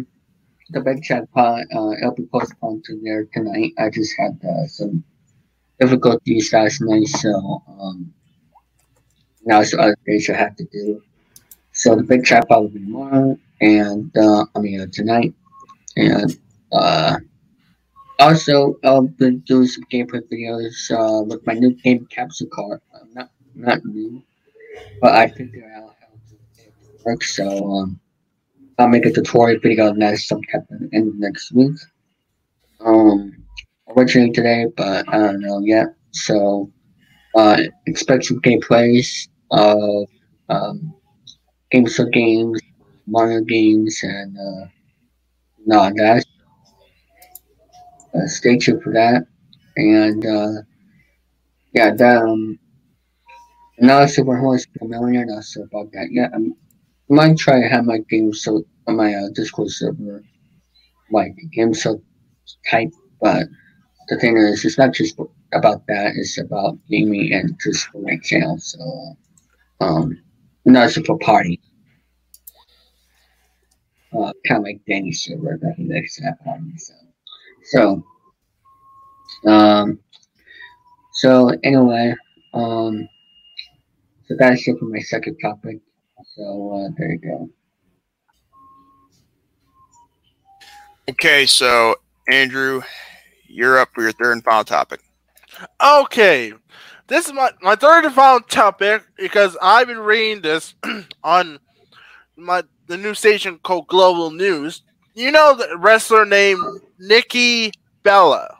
the big chat pod, uh, it'll be postponed to there tonight. I just had uh, some difficulties last night, so um, now some other things I have to do. So the big trap be tomorrow, and uh, I mean uh, tonight, and uh, also I'll be doing some gameplay videos uh, with my new game capture card. Uh, not not new, but I figured out how to work. So um, I'll make a tutorial video on that sometime in the next week. Um, originally today, but I don't know yet. So uh, expect some gameplays of um, for games, Mario games, and uh, no, that. Uh, stay tuned for that, and uh, yeah, that. Um, another Super Horse Millionaire, not about that. I'm, I might try to have my game so my uh, Discord server, like game so type, but the thing is, it's not just about that. It's about gaming and just for my channel. So, um, for party. Uh, kind of like Danny server that he likes to have parties. So, so, um, so anyway, um, so that's it for my second topic. So uh, there you go. Okay, so Andrew, you're up for your third and final topic. Okay, this is my, my third and final topic because I've been reading this on my the new station called Global News. You know the wrestler named Nikki Bella.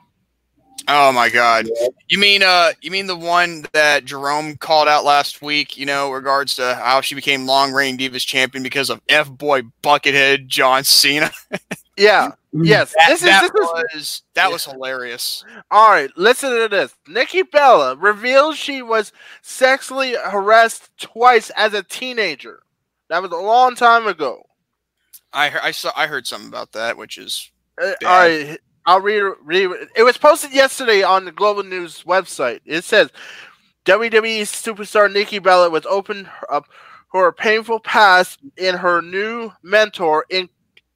Oh my god. You mean uh you mean the one that Jerome called out last week, you know, regards to how she became long reign divas champion because of F boy buckethead John Cena? Yeah. Yes. That, this is that this is was that was hilarious. All right, listen to this. Nikki Bella reveals she was sexually harassed twice as a teenager. That was a long time ago. I heard, I saw I heard something about that, which is Uh, all right, I'll read, read. It was posted yesterday on the Global News website. It says WWE superstar Nikki Bella was open up her painful past in her new mentor in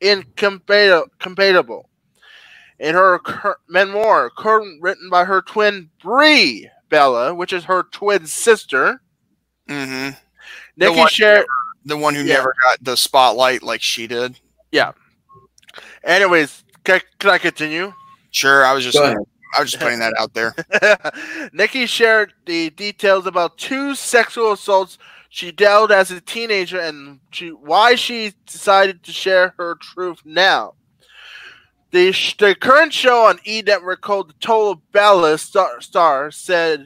Incomparable. In her cur- memoir, current written by her twin Brie Bella, which is her twin sister, hmm Nikki one- shared. the one who Yeah. never got the spotlight like she did. Yeah. Anyways, can, can I continue? Sure, I was just I was just putting that out there. Nikki shared the details about two sexual assaults she dealt as a teenager and she, why she decided to share her truth now. The, sh- the current show on E Network called The Total Bella Star, Star said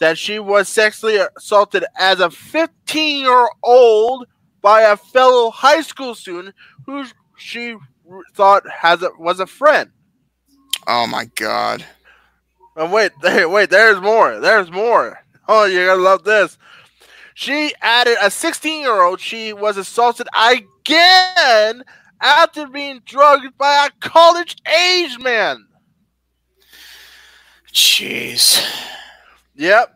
that she was sexually assaulted as a 15 year old by a fellow high school student who she r- thought has a, was a friend. Oh my god. And wait, there, wait, there's more. There's more. Oh, you're gonna love this. She added a 16 year old. She was assaulted again after being drugged by a college age man. Jeez. Yep.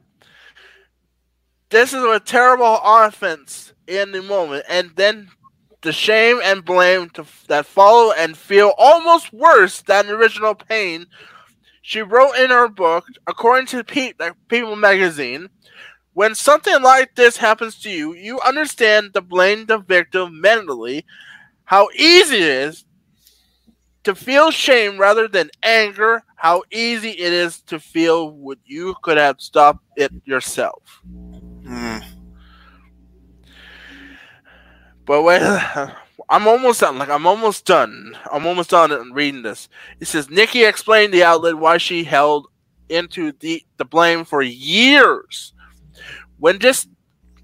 This is a terrible offense in the moment, and then the shame and blame to, that follow and feel almost worse than the original pain. She wrote in her book, according to Pe- like, People magazine, when something like this happens to you, you understand the blame the victim mentally, how easy it is to feel shame rather than anger, how easy it is to feel what you could have stopped it yourself. Hmm. But wait, I'm almost done. Like I'm almost done. I'm almost done reading this. It says Nikki explained the outlet why she held into the the blame for years. When just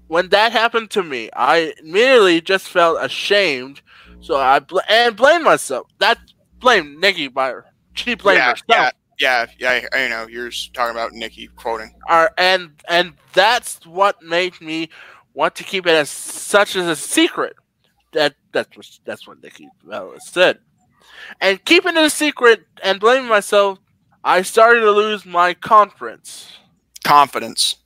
when that happened to me, I immediately just felt ashamed. So I bl- and blamed myself. That blamed Nikki by her. She blamed yeah, herself. yeah, yeah, yeah. I know you're talking about Nikki quoting. And and that's what made me want to keep it as such as a secret. That that's what that's what Nikki Bella said. And keeping it a secret and blaming myself, I started to lose my confidence. Confidence.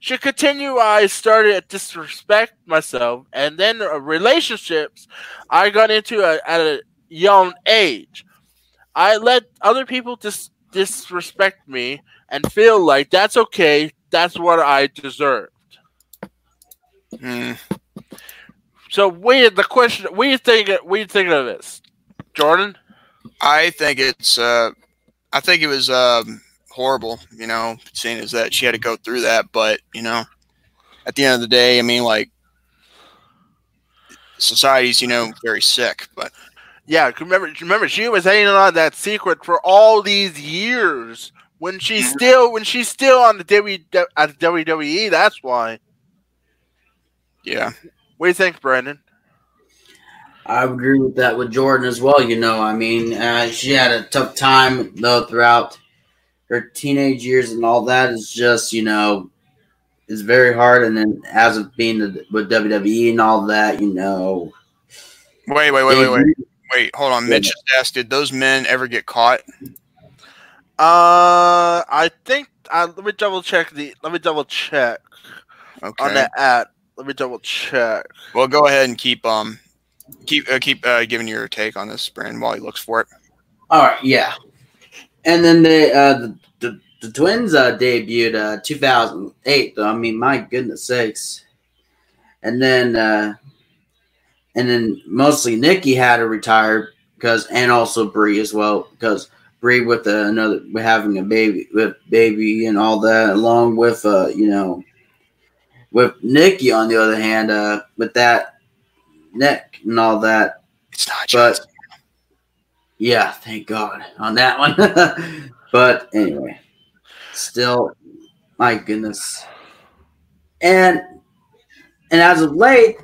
She continue. I started to disrespect myself, and then relationships I got into a, at a young age. I let other people dis- disrespect me and feel like that's okay, that's what I deserved. Hmm. So, we the question, we think? Do think of this, Jordan? I think it's. Uh, I think it was um, horrible. You know, seeing as that she had to go through that, but you know, at the end of the day, I mean, like society's you know very sick, but Yeah, remember, remember, she was hanging on that secret for all these years when she's still when she's still on the w, at the WWE. That's why. yeah, What do you think, Brandon? I agree with that with Jordan as well. You know, I mean, uh, she had a tough time though throughout her teenage years and all that. Is just you know, is very hard. And then as of being the, with WWE and all that, you know, wait, wait, wait, wait, wait, wait. Hold on. Mitch just asked, did those men ever get caught? Uh, I think. Uh, let me double check the. Let me double check Okay. on that ad. Let me double check. Well, go ahead and keep um keep uh, keep uh, giving your take on this, Brand, while he looks for it. All right, yeah. And then they, uh, the, the the twins uh, debuted uh, 2008. Though I mean, my goodness sakes. And then uh, and then mostly Nikki had to retire because, and also Brie as well because Brie with uh, another having a baby with baby and all that, along with uh, you know, with Nikki on the other hand, uh, with that neck and all that. It's not But just yeah, thank God on that one. but anyway, still, my goodness. And and as of late,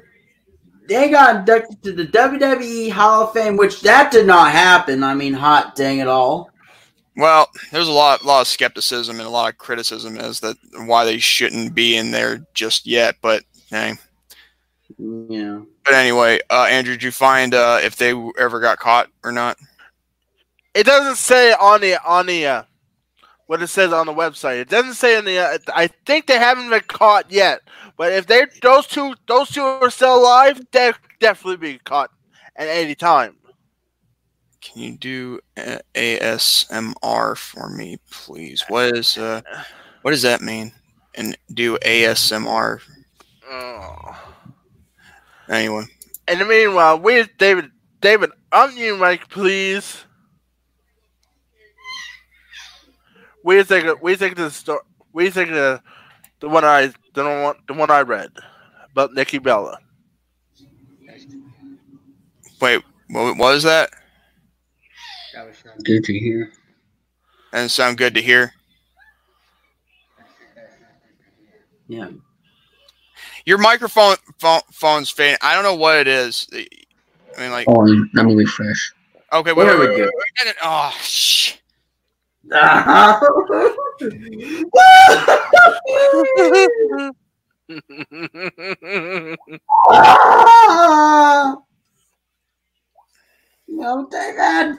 they got inducted to the WWE Hall of Fame, which that did not happen. I mean, hot dang it all. well, there's a lot lot of skepticism and a lot of criticism as that why they shouldn't be in there just yet. But hey. Yeah. But anyway, uh, Andrew, did you find uh, if they ever got caught or not? It doesn't say on the on the uh, what it says on the website. It doesn't say in the. Uh, I think they haven't been caught yet. But if they those two those two are still alive, they'll definitely be caught at any time. Can you do uh, ASMR for me, please? What is uh, what does that mean? And do ASMR Oh. anyway. In the meanwhile, where's David? David, you, Mike, please. What do you think? Of, what do you think the story? What do you think the, the one I the one the one I read about Nikki Bella? Wait, what was that? That was not good to hear. And sound good to hear. Yeah. Your microphone phone, phone's fading. I don't know what it is. I mean, like, Oh, let me refresh. okay, wait, There wait, we wait, go. wait, wait, Oh, no, David.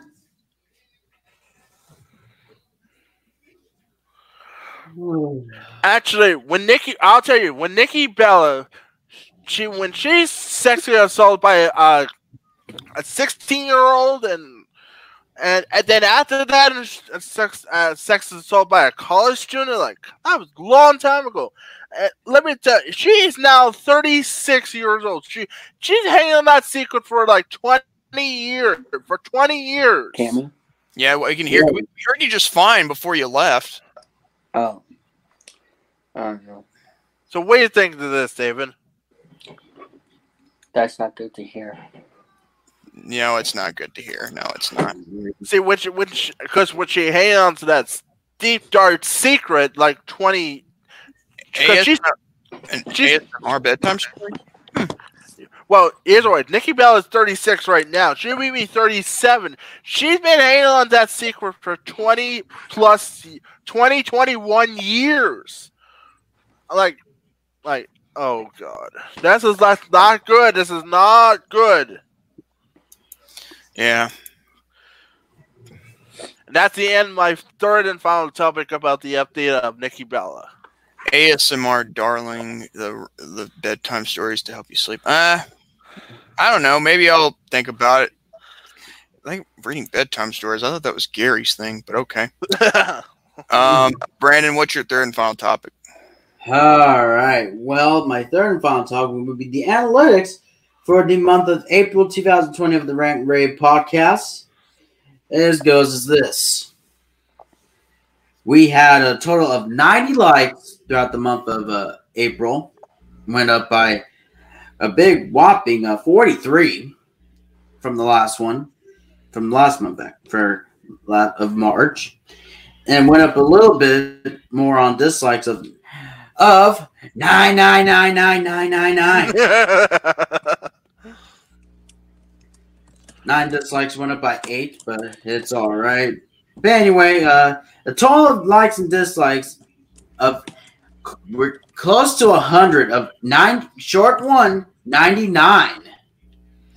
Actually, when Nikki, I'll tell you, when Nikki Bella, she when she's sexually assaulted by a a sixteen year old and. And, and then after that, a sex uh, sex assault by a college student, like that was a long time ago. Uh, let me tell you, she is now 36 years old. She she's hanging on that secret for like 20 years. For 20 years. Camera? Yeah, well, you can hear. We we heard you just fine before you left. Oh. I don't know. So what do you think of this, David? That's not good to hear. You know, it's not good to hear. No, it's not. Mm-hmm. See, which which because when she hang on to that deep dark secret, like twenty. 'cause she's And she's- ASMR bedtime story. well, either way, Nikki Bell is thirty six right now. She may be thirty seven. She's been hanging on that secret for twenty plus 20, 21 years. Like, like, oh god, this is that's not good. This is not good. Yeah. And that's the end. My third and final topic about the update of Nikki Bella. ASMR darling, the the bedtime stories to help you sleep. Uh I don't know. Maybe I'll think about it. I think reading bedtime stories. I thought that was Gary's thing, but okay. Um, Brandon, what's your third and final topic? All right. Well, my third and final topic would be the analytics for the month of April 2020 of the Rant Rave podcast. As goes as this. We had a total of 90 likes throughout the month of uh, April. Went up by a big whopping uh, 43 from the last one, from last month back for of March, and went up a little bit more on dislikes of of nine nine nine nine nine nine nine. Nine dislikes went up by eight, but it's all right. But anyway, uh, the total of likes and dislikes of we're close to a hundred of nine short one ninety nine.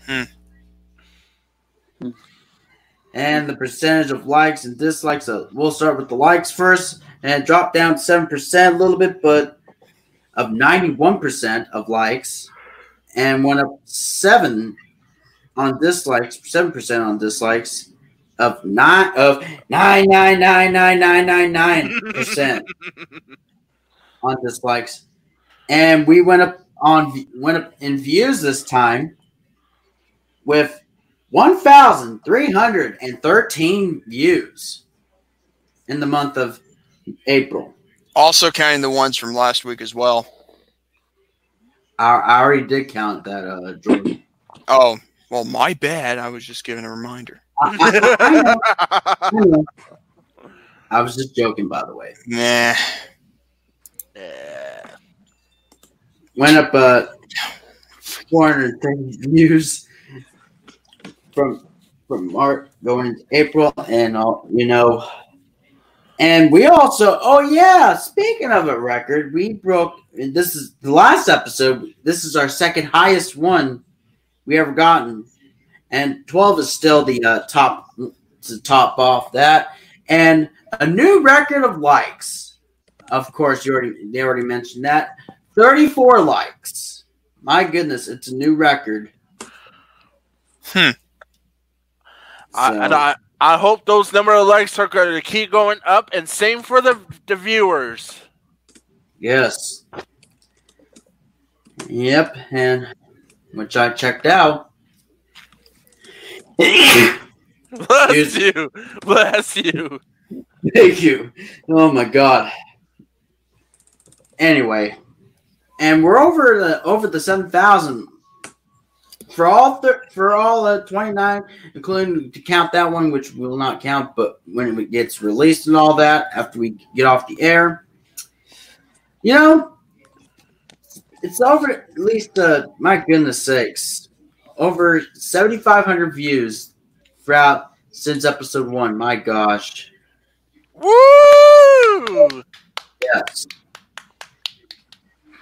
Hmm. And the percentage of likes and dislikes, uh, we'll start with the likes first, and it dropped down 7% a little bit, but of 91% of likes, and went up 7 on dislikes, 7% on dislikes, of nine of nine nine nine nine nine nine nine percent on dislikes, and we went up on went up in views this time with one thousand three hundred and thirteen views in the month of April. Also counting the ones from last week as well. I, I already did count that, uh, Jordan. Oh, well, my bad. I was just giving a reminder. I, I- I know, know. I was just joking, by the way. Nah. yeah. went up uh 430 views from from March going into April and all you know and we also oh yeah speaking of a record we broke this is the last episode this is our second highest one we ever gotten and 12 is still the uh, top to top off that and a new record of likes of course you already they already mentioned that 34 likes. My goodness, it's a new record. Hmm. I, and I, I hope those number of likes are going to keep going up, and same for the the viewers. yes. Yep, and which I checked out. Bless Yes. you, bless you. Thank you. Oh my god. Anyway, and we're over the over the seven thousand for all th- for all uh, twenty nine, including to count that one, which will not count, but when it gets released and all that after we get off the air, you know, it's over at least. Uh, my goodness sakes, over seventy five hundred views throughout since episode one. My gosh. Woo! Yes.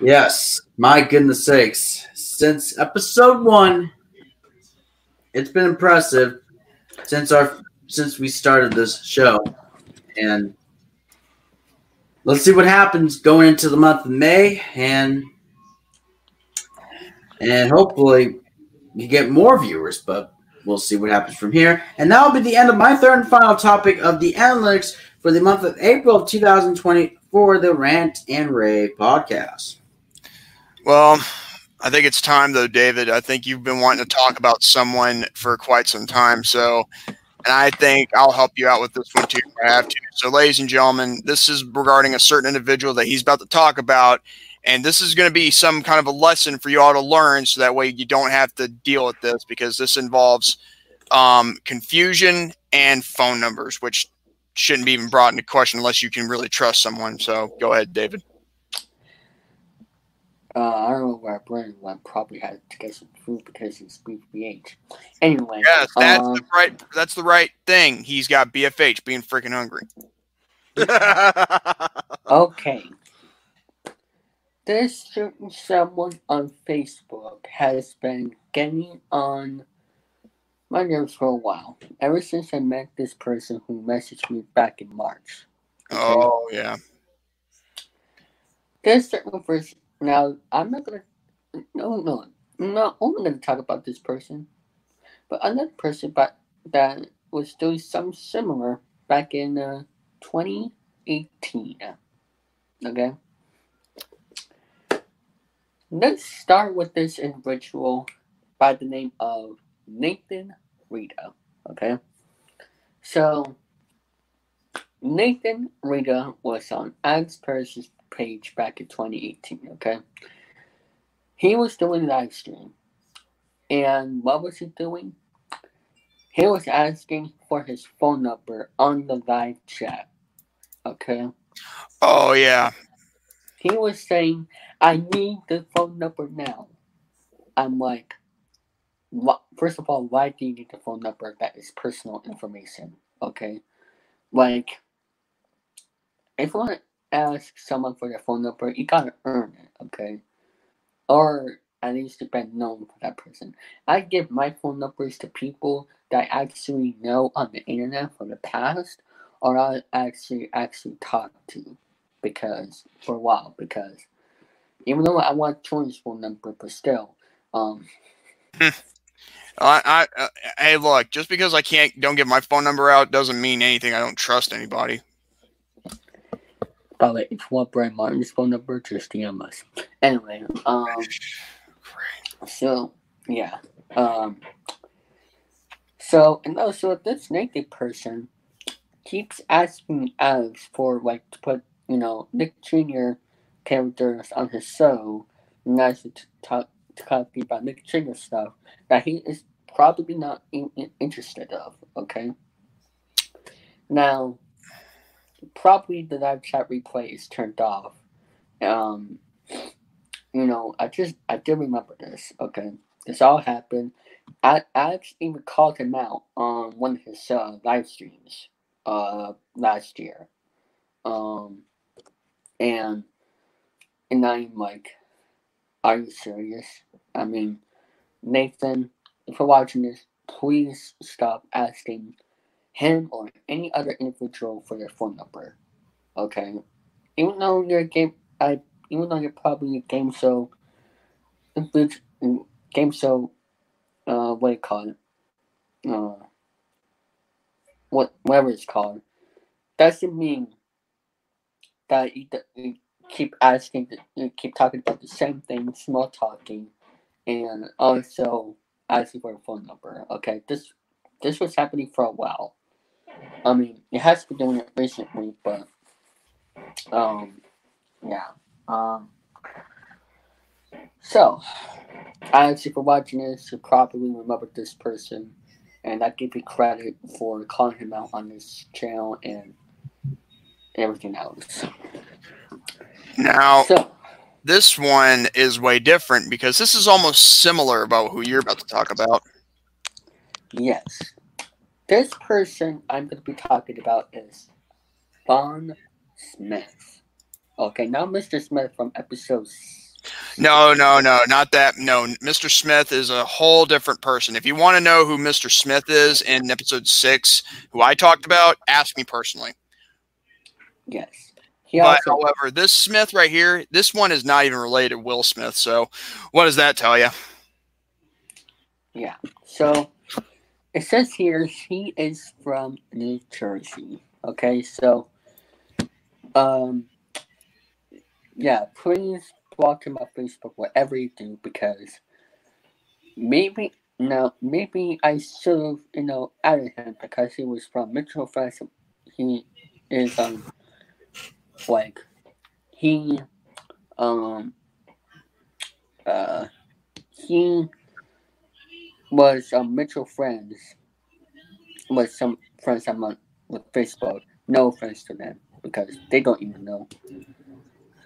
Yes. My goodness sakes. Since episode one, it's been impressive since our since we started this show. And let's see what happens going into the month of May and and hopefully you get more viewers, but we'll see what happens from here. And that'll be the end of my third and final topic of the analytics for the month of April of 2020 for the Rant and Rave podcast. Well, I think it's time though, David. I think you've been wanting to talk about someone for quite some time. So, and I think I'll help you out with this one too if I have to. So, ladies and gentlemen, this is regarding a certain individual that he's about to talk about. And this is going to be some kind of a lesson for you all to learn so that way you don't have to deal with this because this involves um, confusion and phone numbers, which shouldn't be even brought into question unless you can really trust someone. So go ahead, David. Uh, I don't know where Brandon went. Probably had to get some food because he's BPH. Anyway. Yes, that's um, the right. That's the right thing. He's got BFH, being freaking hungry. Okay. This certain someone on Facebook has been getting on my nerves for a while. Ever since I met this person who messaged me back in March. Okay? Oh yeah. This certain person. Now, I'm not gonna. No, no. I'm not only gonna talk about this person, but another person but that was doing something similar back in uh, 2018. Okay? Let's start with this individual by the name of Nathan Rita. Okay? So, Nathan Rita was on Paris's page back in 2018. Okay? He was doing live stream. And what was he doing? He was asking for his phone number on the live chat. Okay? Oh yeah. He was saying, I need the phone number now. I'm like, what? First of all, why do you need the phone number? That is personal information. Okay? Like, if you want to ask someone for their phone number, you gotta earn it. Okay? Or at least you've been known for that person. I give my phone numbers to people that I actually know on the internet from the past, or I actually actually talk to, because for a while, because even though I want phone number, but still, um, I, I, uh, hey, look. Just because I can't don't give my phone number out doesn't mean anything. I don't trust anybody. by the way, if you want Brian Martin's phone number, just DM us. Anyway, um, so yeah, um, so and also this naked person keeps asking us for like to put you know Nick Jr. characters on his show, that's to talk to talk about Nick Jr. stuff that he is probably not in, in- interested of. Okay, now probably the live chat replay is turned off. Um, you know, I just I did remember this. Okay, this all happened. I Alex even called him out on one of his uh, live streams uh last year. Um, and and I'm like, are you serious? I mean, Nathan, if you're watching this, please stop asking him or any other individual for their phone number. Okay, even though you're a game, I even though you're probably a game show, game show, uh, what do you call it? Uh, what whatever it's called, doesn't mean that you, you keep asking, you keep talking about the same thing, small talking, and also asking for a phone number. Okay, this this was happening for a while. I mean, it has been doing it recently, but um, yeah. Um, so, I actually for watching this, you probably remember this person, and I give you credit for calling him out on this channel and everything else. Now So, this one is way different because this is almost similar about who you're about to talk about. yes, this person I'm going to be talking about is Vaughn Smith. Okay, now Mr. Smith from episode. No, no, no, not that. No, Mr. Smith is a whole different person. If you want to know who Mr. Smith is in episode six, who I talked about, ask me personally. Yes. He But also however, this Smith right here, this one is not even related to Will Smith. So, what does that tell you? Yeah. So it says here he is from New Jersey. Okay, so um yeah, please block him on Facebook, whatever you do, because maybe no, maybe I should have, you know, added him because he was from Mitchell Fest. He is um like he um, uh, he was um, mutual friends with some friends I'm on with Facebook. No offense to them because they don't even know.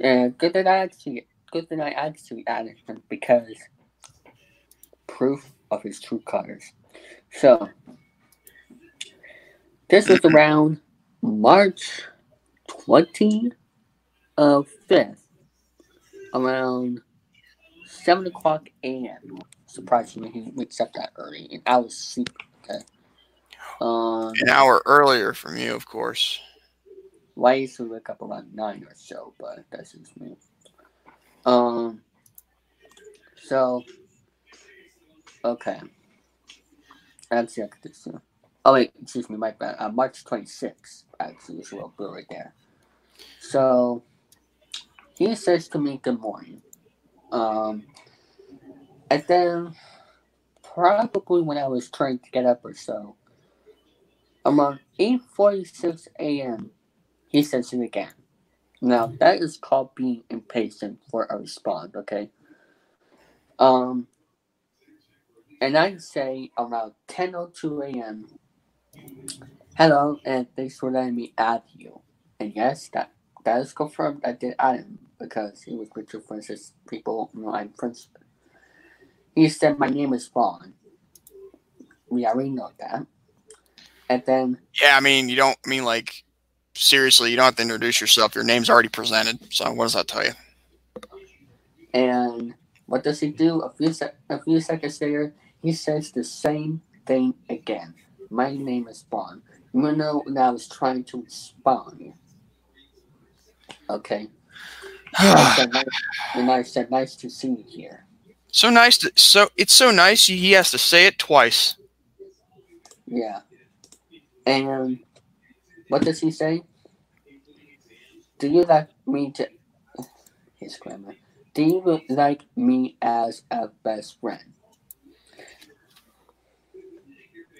And good that I actually, good that I actually added him because proof of his true colors. So this was around March twenty of fifth, around seven o'clock a.m. Surprisingly, he wakes up that early, and I was sleeping. Okay. Um, An hour earlier from you, of course. Well, I used to wake up around nine or so, but that's just me. Um. So. Okay. Actually, I could just. Uh, oh wait, excuse me, my bad. Uh, March twenty sixth. Actually, is what we're right there. So. He says to me, "Good morning." Um. And then, probably when I was trying to get up or so, around eight forty six a.m he says it again. Now that is called being impatient for a response, okay? Um and I say around ten oh two AM Hello and thanks for letting me add you. And yes, that that is confirmed I did add him because he was with your friends as people you know I'm friends. He said my name is Vaughn. We already know that. And then Yeah, I mean, you don't I mean like seriously, you don't have to introduce yourself. Your name's already presented. So what does that tell you? And what does he do? A few sec- a few seconds later, he says the same thing again. My name is Bond. Even though I was trying to respond. Okay. Nice, said, nice to see you here. so nice to so it's so nice he has to say it twice. Yeah. And what does he say? Do you like me to his grammar? Do you like me as a best friend?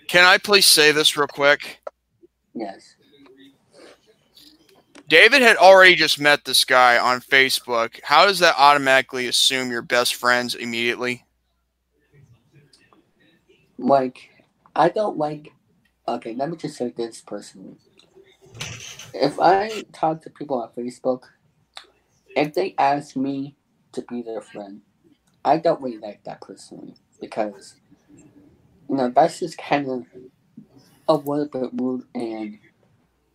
Can I please say this real quick? Yes. David had already just met this guy on Facebook. How does that automatically assume you're best friends immediately? Like, I don't like. Okay, let me just say this personally. If I talk to people on Facebook, if they ask me to be their friend, I don't really like that personally because, you know, that's just kind of a little bit rude, and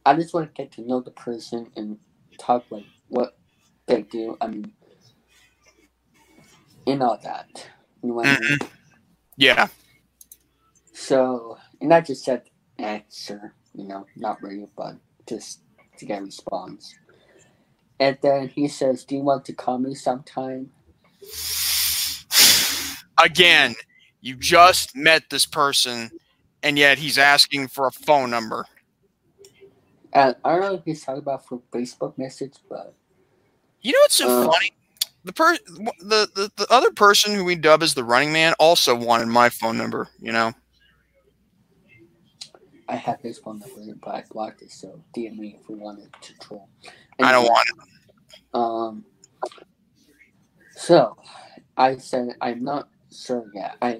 I just want to get to know the person and talk like what they do. I mean, and all that. You know I mean? Mhm. Yeah. So, and I just said, answer, you know, not really, but just to get a response. And then he says, Do you want to call me sometime? Again, you just met this person and yet he's asking for a phone number. I don't know if he's talking about for Facebook message, but You know what's so Uh. funny? The per the, the the other person who we dub as the running man also wanted my phone number, you know. I have his phone number, but I blocked it, so DM me if we wanted to troll. I don't want it. Um, so I said I'm not sure yet. I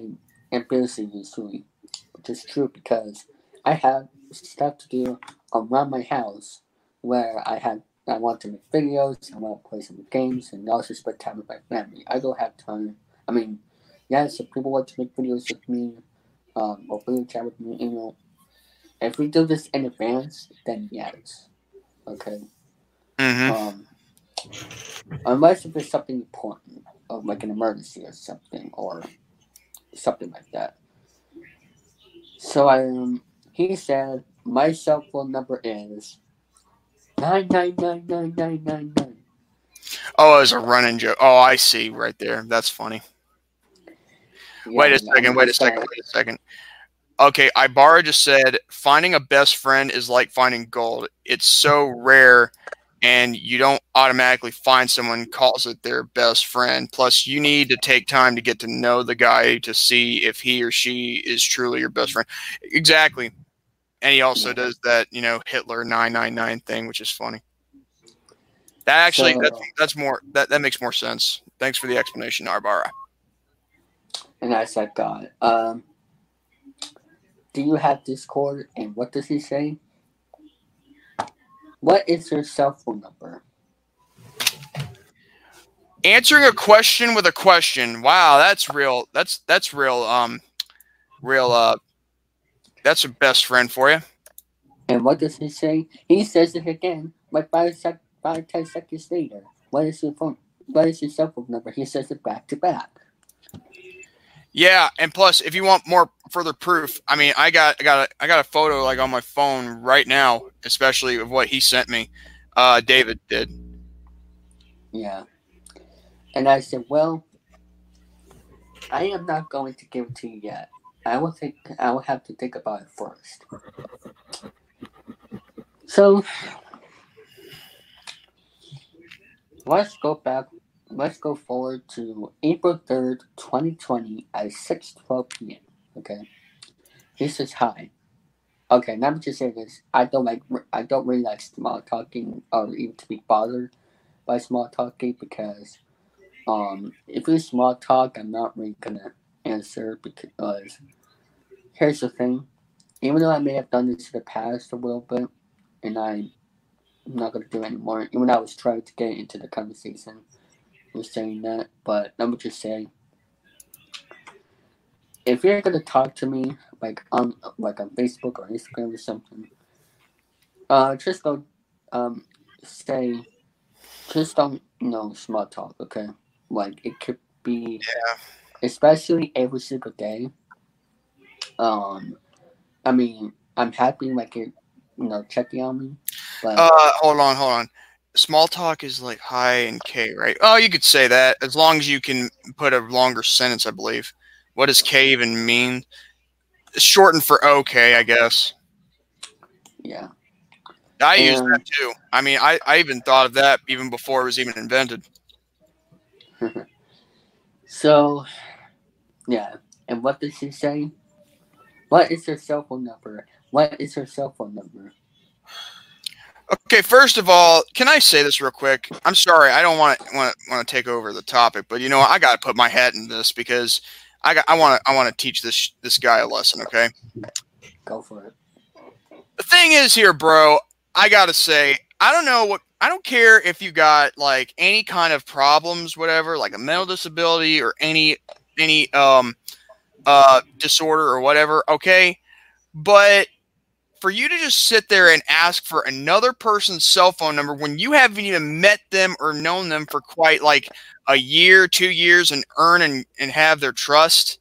am busy usually, which is true because I have stuff to do around my house where I have I want to make videos, I want to play some games, and also spend time with my family. I don't have time. I mean, yes, if people want to make videos with me, um, or video chat with me, you know, if we do this in advance, then yes, okay. hmm Um, unless if it's something important, or like an emergency or something, or something like that. So I um, he said my cell phone number is nine nine nine nine nine nine nine. Oh, it was a running joke. Oh, I see right there. That's funny. wait a second. Wait a second. Wait a second. Okay, Ibarra just said finding a best friend is like finding gold. It's so rare, and you don't automatically find someone calls it their best friend. Plus, you need to take time to get to know the guy to see if he or she is truly your best friend. Exactly. And he also does that, you know, Hitler nine nine nine thing, which is funny. That actually So- that's that's more that, that makes more sense. Thanks for the explanation, Ibarra. And I said, God, um, do you have Discord? And what does he say? What is your cell phone number? Answering a question with a question. Wow, that's real. That's that's real. Um, real. Uh, that's a best friend for you. And what does he say? He says it again, like five, sec- five ten seconds later. What is your phone? What is your cell phone number? He says it back to back. Yeah, and plus, if you want more further proof, I mean, I got I got a, I got a photo like on my phone right now, especially of what he sent me. Uh, David did. Yeah. And I said, well, I am not going to give it to you yet. I will think. I will have to think about it first. So let's go back. Let's go forward to April third, twenty twenty, at six twelve p.m. Okay. He says hi. Okay, let me just say this. I don't like. I don't really like small talking or even to be bothered by small talking because um if it's small talk I'm not really gonna answer because here's the thing. Even though I may have done this in the past a little bit and I'm not gonna do it anymore, even though I was trying to get into the conversation with saying that, but let me just say if you're gonna talk to me like on like on Facebook or Instagram or something, uh just go um say just don't you know small talk, okay? Like it could be Yeah. especially every single day. Um I mean I'm happy like you're you know checking on me. But Uh, hold on, hold on. Small talk is like hi and K, right? Oh, you could say that as long as you can put a longer sentence, I believe. What does K even mean? It's shortened for OK, I guess. yeah. I use Um, that too. I mean, I, I even thought of that even before it was even invented. So yeah. And what does he say? What is your cell phone number? What is your cell phone number? Okay, first of all, can I say this real quick? I'm sorry, I don't want to want to want to take over the topic, but you know. I got to put my hat in this because I got I want to I want to teach this this guy a lesson, okay? Go for it. the thing is here, bro, I gotta say, I don't know what I don't care if you got like any kind of problems, whatever, like a mental disability or any any um uh disorder or whatever, okay? But for you to just sit there and ask for another person's cell phone number when you haven't even met them or known them for quite like a year, two years, and earn and, and have their trust,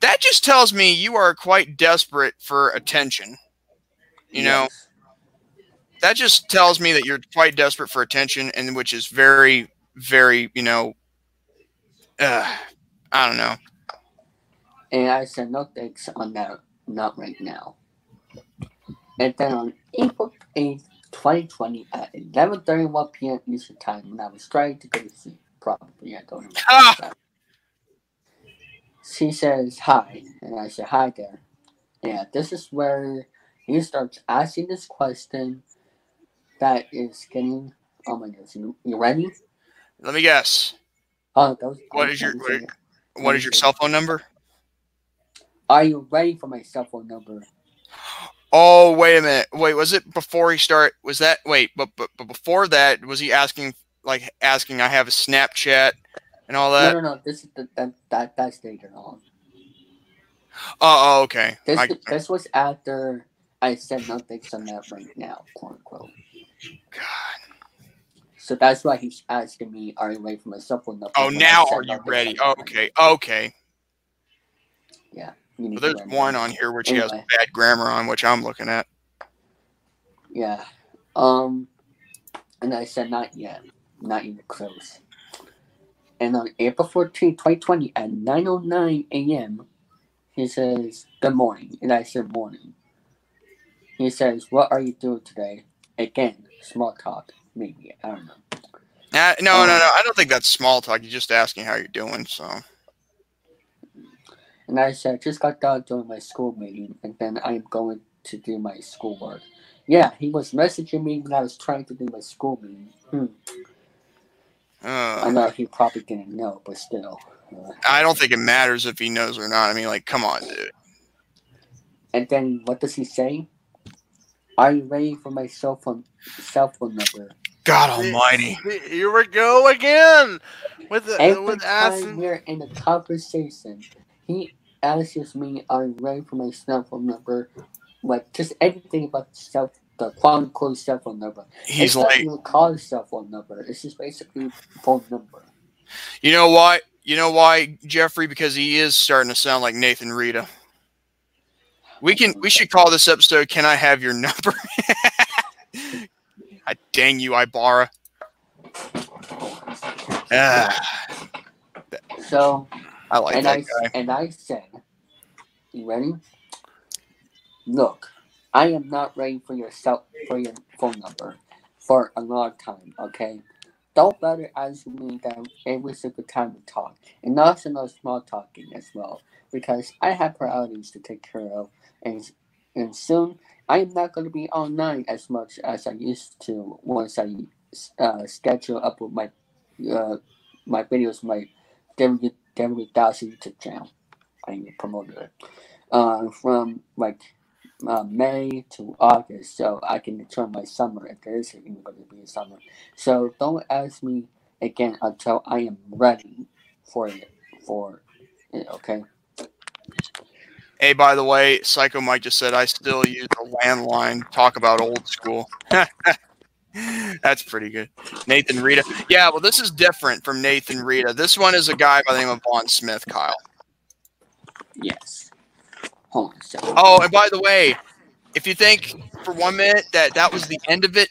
that just tells me you are quite desperate for attention. You know, Yes. that just tells me that you're quite desperate for attention, and which is very, very, you know, uh, I don't know. And I said no thanks on that, not right now. And then on April 8th, 2020, at 11.31 p.m. Eastern Time, when I was trying to go to sleep, probably, I don't remember. Ah! She says hi, and I said hi there. Yeah, this is where he starts asking this question that is getting, oh my goodness, you, you ready? Let me guess. Oh, that was, What is your- what- What is your cell phone number? Are you ready for my cell phone number? Oh, wait a minute. Wait, was it before he start? Was that wait? But but, but before that, was he asking like asking? I have a Snapchat and all that. no, no. no. This is the, that that that's later on. Oh, oh, okay. This I, this was after I said no thanks on that right now, quote unquote. God. So that's why he's asking me, "Are you ready for my cell phone number?" Oh, now are you ready? right Okay, okay. now. You need Well, to there's one on here which he has bad grammar on, which I'm looking at. Yeah. Um, and I said not yet, not even close. And on April 14, 2020, at 9:09 a.m., he says, "Good morning," and I said, "Morning." He says, "What are you doing today?" Again, small talk, maybe I don't know. Uh, no, no, Um, no. I don't think that's small talk. You're just asking how you're doing. So And I said, I just got done doing my school meeting, and then I'm going to do my schoolwork. Yeah, he was messaging me when I was trying to do my school meeting. Hmm. I Uh, know he probably didn't know, but still. Uh, I don't think it matters if he knows or not. I mean, like, come on, dude. and then what does he say? Are you ready for my cell phone cell phone number? God Almighty. Here we go again with the, Every with time asking. we're in a conversation, he asks me, "Are you ready for my cell phone number?" Like just anything about the cell, the quote unquote cell phone number. He's it's not like, even called a cell phone number. It's just basically phone number. you know why? You know why, Jeffrey? Because he is starting to sound like Nathan Rita. We can. We should call this episode. Can I have your number? I dang you, Ibarra. Ah, So I like and that I guy. and I said, "You ready? Look, I am not ready for your cell for your phone number for a long time. Okay, don't bother asking me that every single time we talk, and also no small talking as well, because I have priorities to take care of, and and soon I am not going to be online as much as I used to once I uh, schedule up with my uh, my videos, my David Dawson YouTube channel. I promoted it uh, from like uh, May to August, so I can determine my summer if there is even going to be a summer. So don't ask me again until I am ready for it. For it, okay. Hey, by the way, Psycho Mike just said I still use a landline. Talk about old school. That's pretty good. Nathan Rita. Yeah, well, this is different from Nathan Rita. This one is a guy by the name of Vaughn Smith, Kyle. Yes. Hold on a second. Oh, and by the way, if you think for one minute that that was the end of it,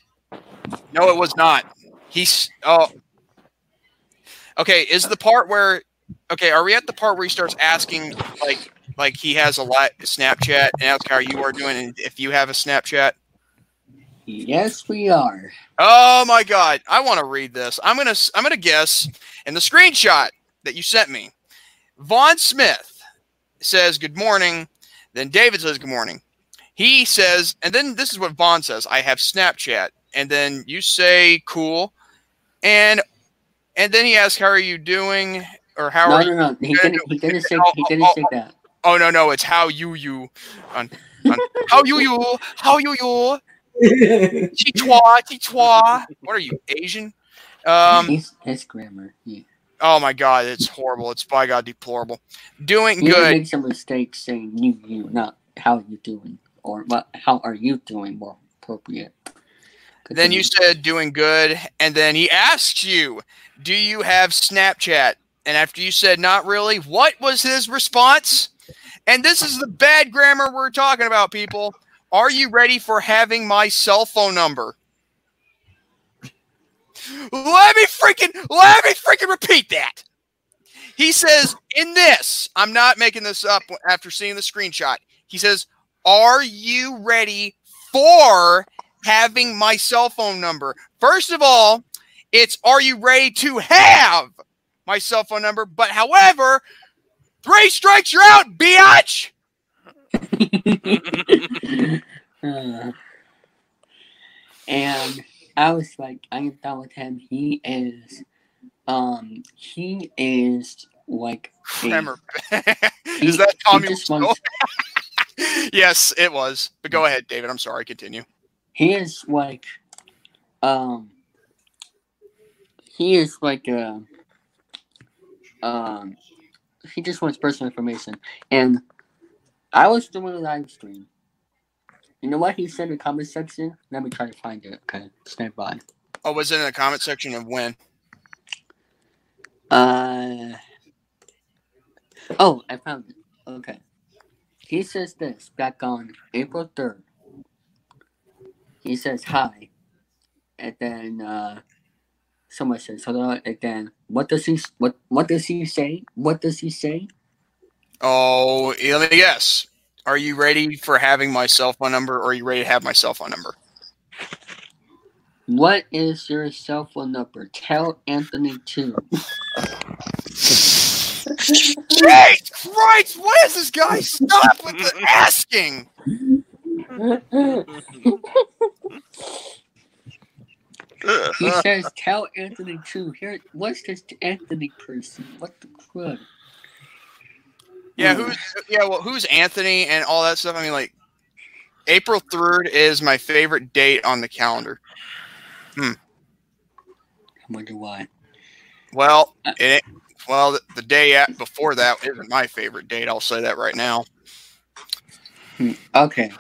no, it was not. He's oh. Okay, is the part where okay? Are we at the part where he starts asking like like he has a lot Snapchat and ask how you are doing and if you have a Snapchat? Yes, we are. Oh my god, I want to read this. I'm gonna I'm gonna guess in the screenshot that you sent me. Vaughn Smith says good morning. Then David says good morning. He says, and then this is what Vaughn says: I have Snapchat. And then you say cool, and and then he asks, "How are you doing?" Or how No, are you? no, no. He didn't. He didn't say. He didn't say that. Oh no, no, it's how you you. On, on, how you you? How you you? Chitwa, chitwa. What are you, Asian? Um, His, his grammar. He, oh my god, it's horrible. It's by God deplorable. Doing he good. makes a mistake saying you, you, not how you doing, or what? How are you doing? More appropriate. Then you said doing good, and then he asks you, "Do you have Snapchat?" And after you said not really, what was his response? And this is the bad grammar we're talking about, people. Are you ready for having my cell phone number? Let me freaking let me freaking repeat that. He says in this, I'm not making this up after seeing the screenshot. He says, "Are you ready for having my cell phone number?" First of all, it's are you ready to have my cell phone number? But however, three strikes you're out, biatch. Uh, and I was like, I am done with him. He is, um, he is like, Remember. he- Is that Tommy? wants- yes, it was. But go ahead, David. I'm sorry. Continue. he is like, um, he is like a, um, he just wants personal information. And I was doing a live stream. You know what he said in the comment section? Let me try to find it. Okay, stand by. Oh, was it in the comment section of when? Uh oh, I found it. Okay. He says this back on April 3rd. He says hi. And then uh someone says hello and then what does he what what does he say? What does he say? Oh, guess. Are you ready for having my cell phone number, or are you ready to have my cell phone number? What is your cell phone number? Tell Anthony too. Jesus Christ! What is this guy? Stop with the asking. he says, "Tell Anthony too." Here, what's this Anthony person? What the crud? Yeah, Hmm. who's yeah, well, who's Anthony and all that stuff? I mean, like April third is my favorite date on the calendar. I wonder why. Well, it well the, the day at, before that isn't my favorite date. I'll say that right now. Hmm, Okay,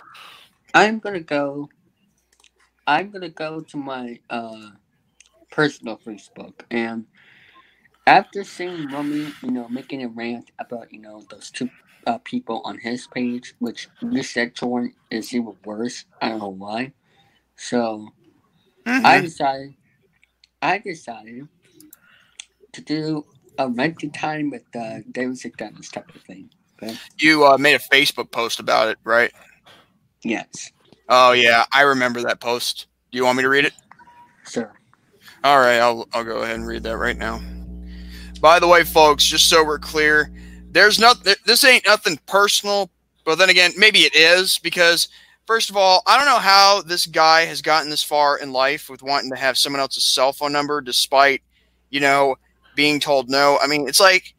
I'm gonna go. I'm gonna go to my uh, personal Facebook, and after seeing Rummy, you know, making a rant about you know those two uh, people on his page, which you said Torn is even worse. I don't know why. So I decided, I decided to do a rented time with uh, David Dennis type of thing. you uh, made a Facebook post about it, right? Yes, Oh yeah, I remember that post. Do you want me to read it? Sure. All right, I'll I'll go ahead and read that right now. By the way, folks, just so we're clear, there's nothing. this ain't nothing personal, but then again, maybe it is because first of all, I don't know how this guy has gotten this far in life with wanting to have someone else's cell phone number despite, you know, being told no. I mean, it's like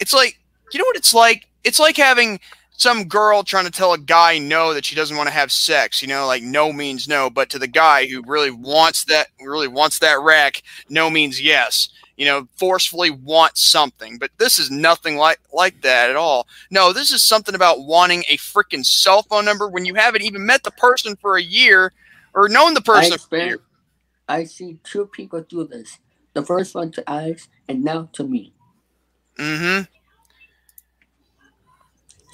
it's like you know what it's like? It's like having some girl trying to tell a guy no that she doesn't want to have sex, you know, like no means no, but to the guy who really wants that really wants that rack, no means yes. You know, forcefully want something. But this is nothing like like that at all. No, this is something about wanting a freaking cell phone number when you haven't even met the person for a year or known the I person for a year. I see two people do this. The first one to Alex, and now to me. Mm-hmm.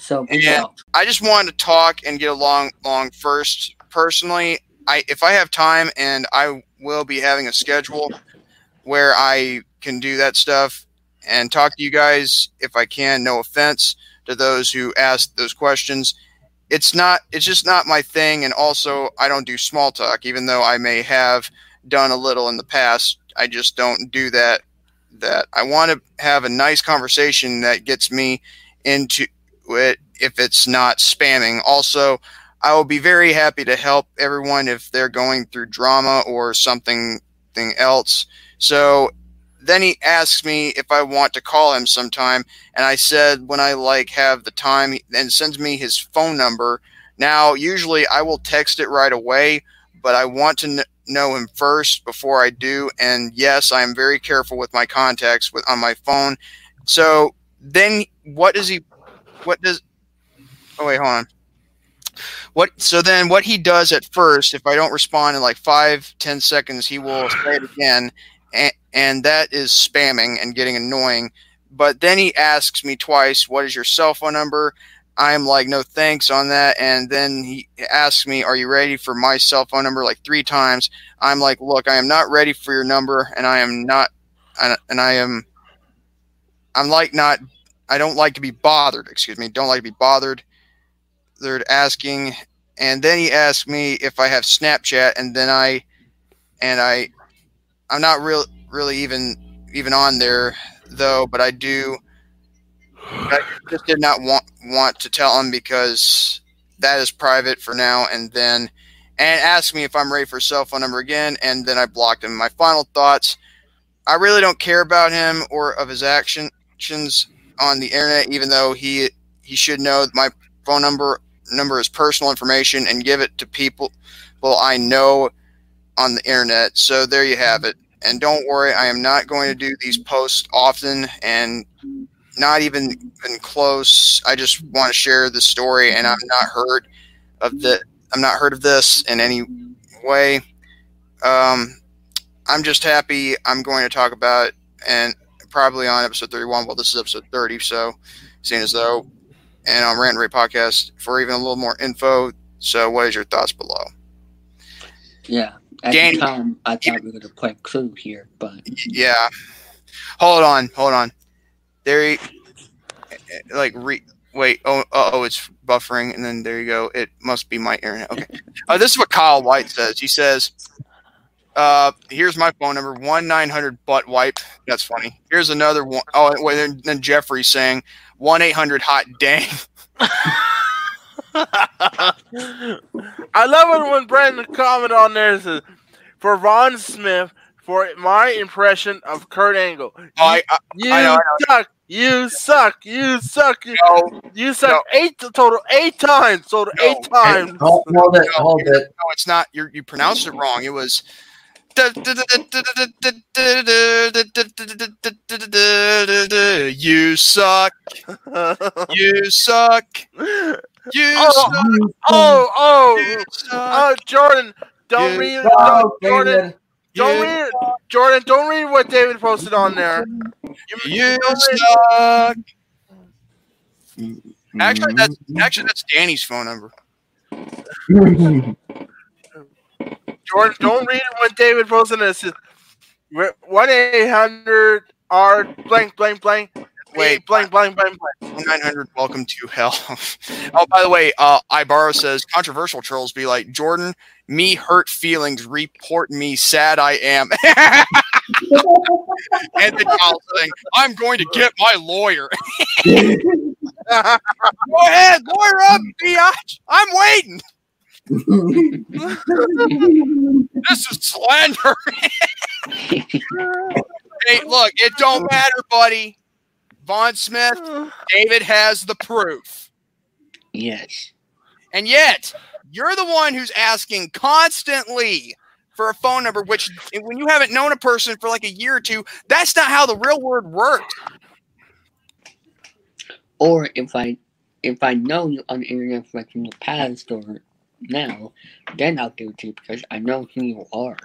So Yeah. I just wanted to talk and get along along first. Personally, I if I have time and I will be having a schedule where I can do that stuff and talk to you guys if I can. No offense to those who asked those questions. It's not it's just not my thing and also I don't do small talk even though I may have done a little in the past. I just don't do that that I want to have a nice conversation that gets me into it if it's not spamming. Also, I will be very happy to help everyone if they're going through drama or something thing else. So then he asks me if I want to call him sometime, and I said when I like have the time, and sends me his phone number. Now, usually I will text it right away, but I want to kn- know him first before I do. And yes, I am very careful with my contacts with on my phone. So then, what does he? What does? Oh wait, hold on. What? So then, what he does at first, if I don't respond in like five, ten seconds, he will say it again, and, and that is spamming and getting annoying. But then he asks me twice, "What is your cell phone number?" I'm like, "No thanks" on that, and then he asks me, "Are you ready for my cell phone number?" Like three times. I'm like, "Look, I am not ready for your number, and I am not, and and I am, I'm like not, I don't like to be bothered. Excuse me, don't like to be bothered." They're asking, and then he asked me if I have Snapchat, and then I, and I, I'm not real, really even even on there though, but I do. I just did not want want to tell him because that is private for now, and then and asked me if I'm ready for cell phone number again, and then I blocked him. My final thoughts: I really don't care about him or of his actions on the internet, even though he he should know my phone number number is personal information and give it to people well I know on the internet. So there you have it. And don't worry, I am not going to do these posts often and not even even close. I just want to share the story and I'm not hurt of the I'm not hurt of this in any way. Um, I'm just happy I'm going to talk about it and probably on episode 31. Well, this is episode 30, so seeing as though and on Rant and Rave Podcast for even a little more info. So, what is your thoughts below? yeah. At Danny- the time, I thought we were gonna play Clue here, but Yeah. Hold on, hold on. There, you- like re. Wait. Oh, oh, it's buffering, and then there you go. It must be my internet. Okay. Uh, this is what Kyle White says. He says, "Uh, here's my phone number: one nine hundred butt wipe." That's funny. Here's another one. Oh, wait. Then, Jeffrey's saying one eight hundred hot dang. I love it when Brandon comment on there says, "For Vaughn Smith, for my impression of Kurt Angle, Oh, I, I, you I know, I suck, you suck, you suck, you, no, you suck No. eight total, eight times, total No. eight times." Hold, hold it, no, hold you- it. no, it's not. You you pronounced it wrong. It was. You suck. You suck. You Oh, suck. oh, oh, You suck. oh, Jordan, don't You read, Oh, don't, Jordan, don't You- read, Jordan, don't read what David posted on there. You, You suck. Mm-hmm. Actually, that's actually that's Danny's phone number. Jordan, don't read it when David posted it. It says one eight hundred R blank blank blank. Wait, blank blank blank blank. 900 welcome to hell. Oh by the way uh ibarra says controversial trolls be like jordan me hurt feelings. Report me. Sad i am. And the child saying i'm going to get my lawyer. Go ahead lawyer up biatch. I'm waiting this is slander hey look it don't matter buddy vaughn smith david has the proof yes. And yet, you're the one who's asking constantly for a phone number, which when you haven't known a person for like a year or two, that's not how the real world works. Or if I if I know you on the internet like from the past or now, then I'll give it to you because I know who you are.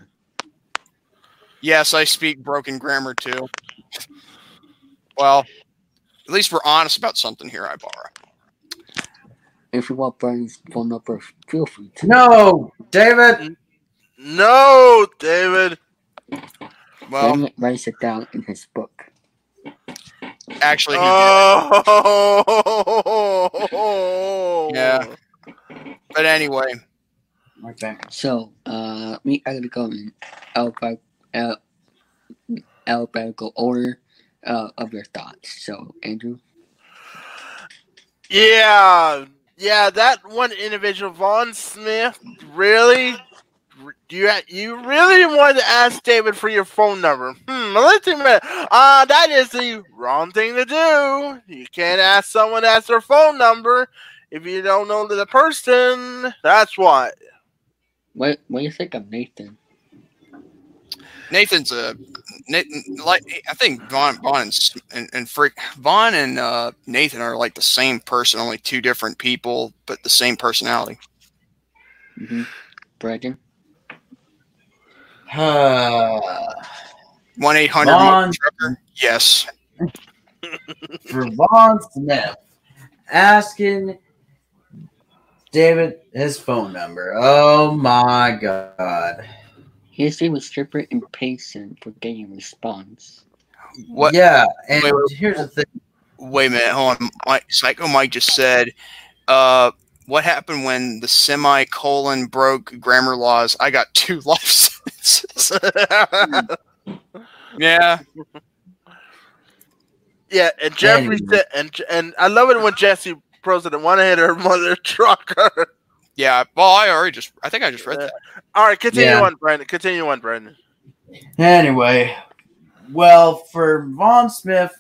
Yes, I speak broken grammar too. Well, at least we're honest about something here, Ibarra. If you want Brian's phone number, feel free to. no, David. No, David. Well, Then writes it down in his book. actually, he oh. did. Oh. Yeah. But anyway, Okay. So, uh, we are gonna go in alpha, al, alphabetical order uh, of your thoughts. So, Andrew, Yeah, yeah, that one individual, Vaughn Smith, really. Do you you really wanted to ask David for your phone number? Hmm. Let's think about it. Uh, that is the wrong thing to do. You can't ask someone that's their phone number if you don't know the person. That's what. what what do you think of Nathan? Nathan's a Nathan, like I think Vaughn, Vaughn and, and, and Frick, Vaughn and uh, Nathan are like the same person, only two different people, but the same personality. Mm-hmm. Brandon, Uh, One eight hundred trucker. Yes. for Vaughn Smith, asking David his phone number. Oh my god. his name was stripper impatient for getting a response. What? Yeah, and Wait, wait, here's the thing. Wait a minute. Hold on. Mike, Psycho Mike just said, uh, "What happened when the semicolon broke grammar laws? I got two life sentences." yeah. yeah, and Jeffrey Anyway. said, and and I love it when Jesse President want to hit her mother trucker. Yeah. Well, I already just. I think I just read that. All right, continue Yeah. on, Brandon. Continue on, Brandon. Anyway, well, for Vaughn Smith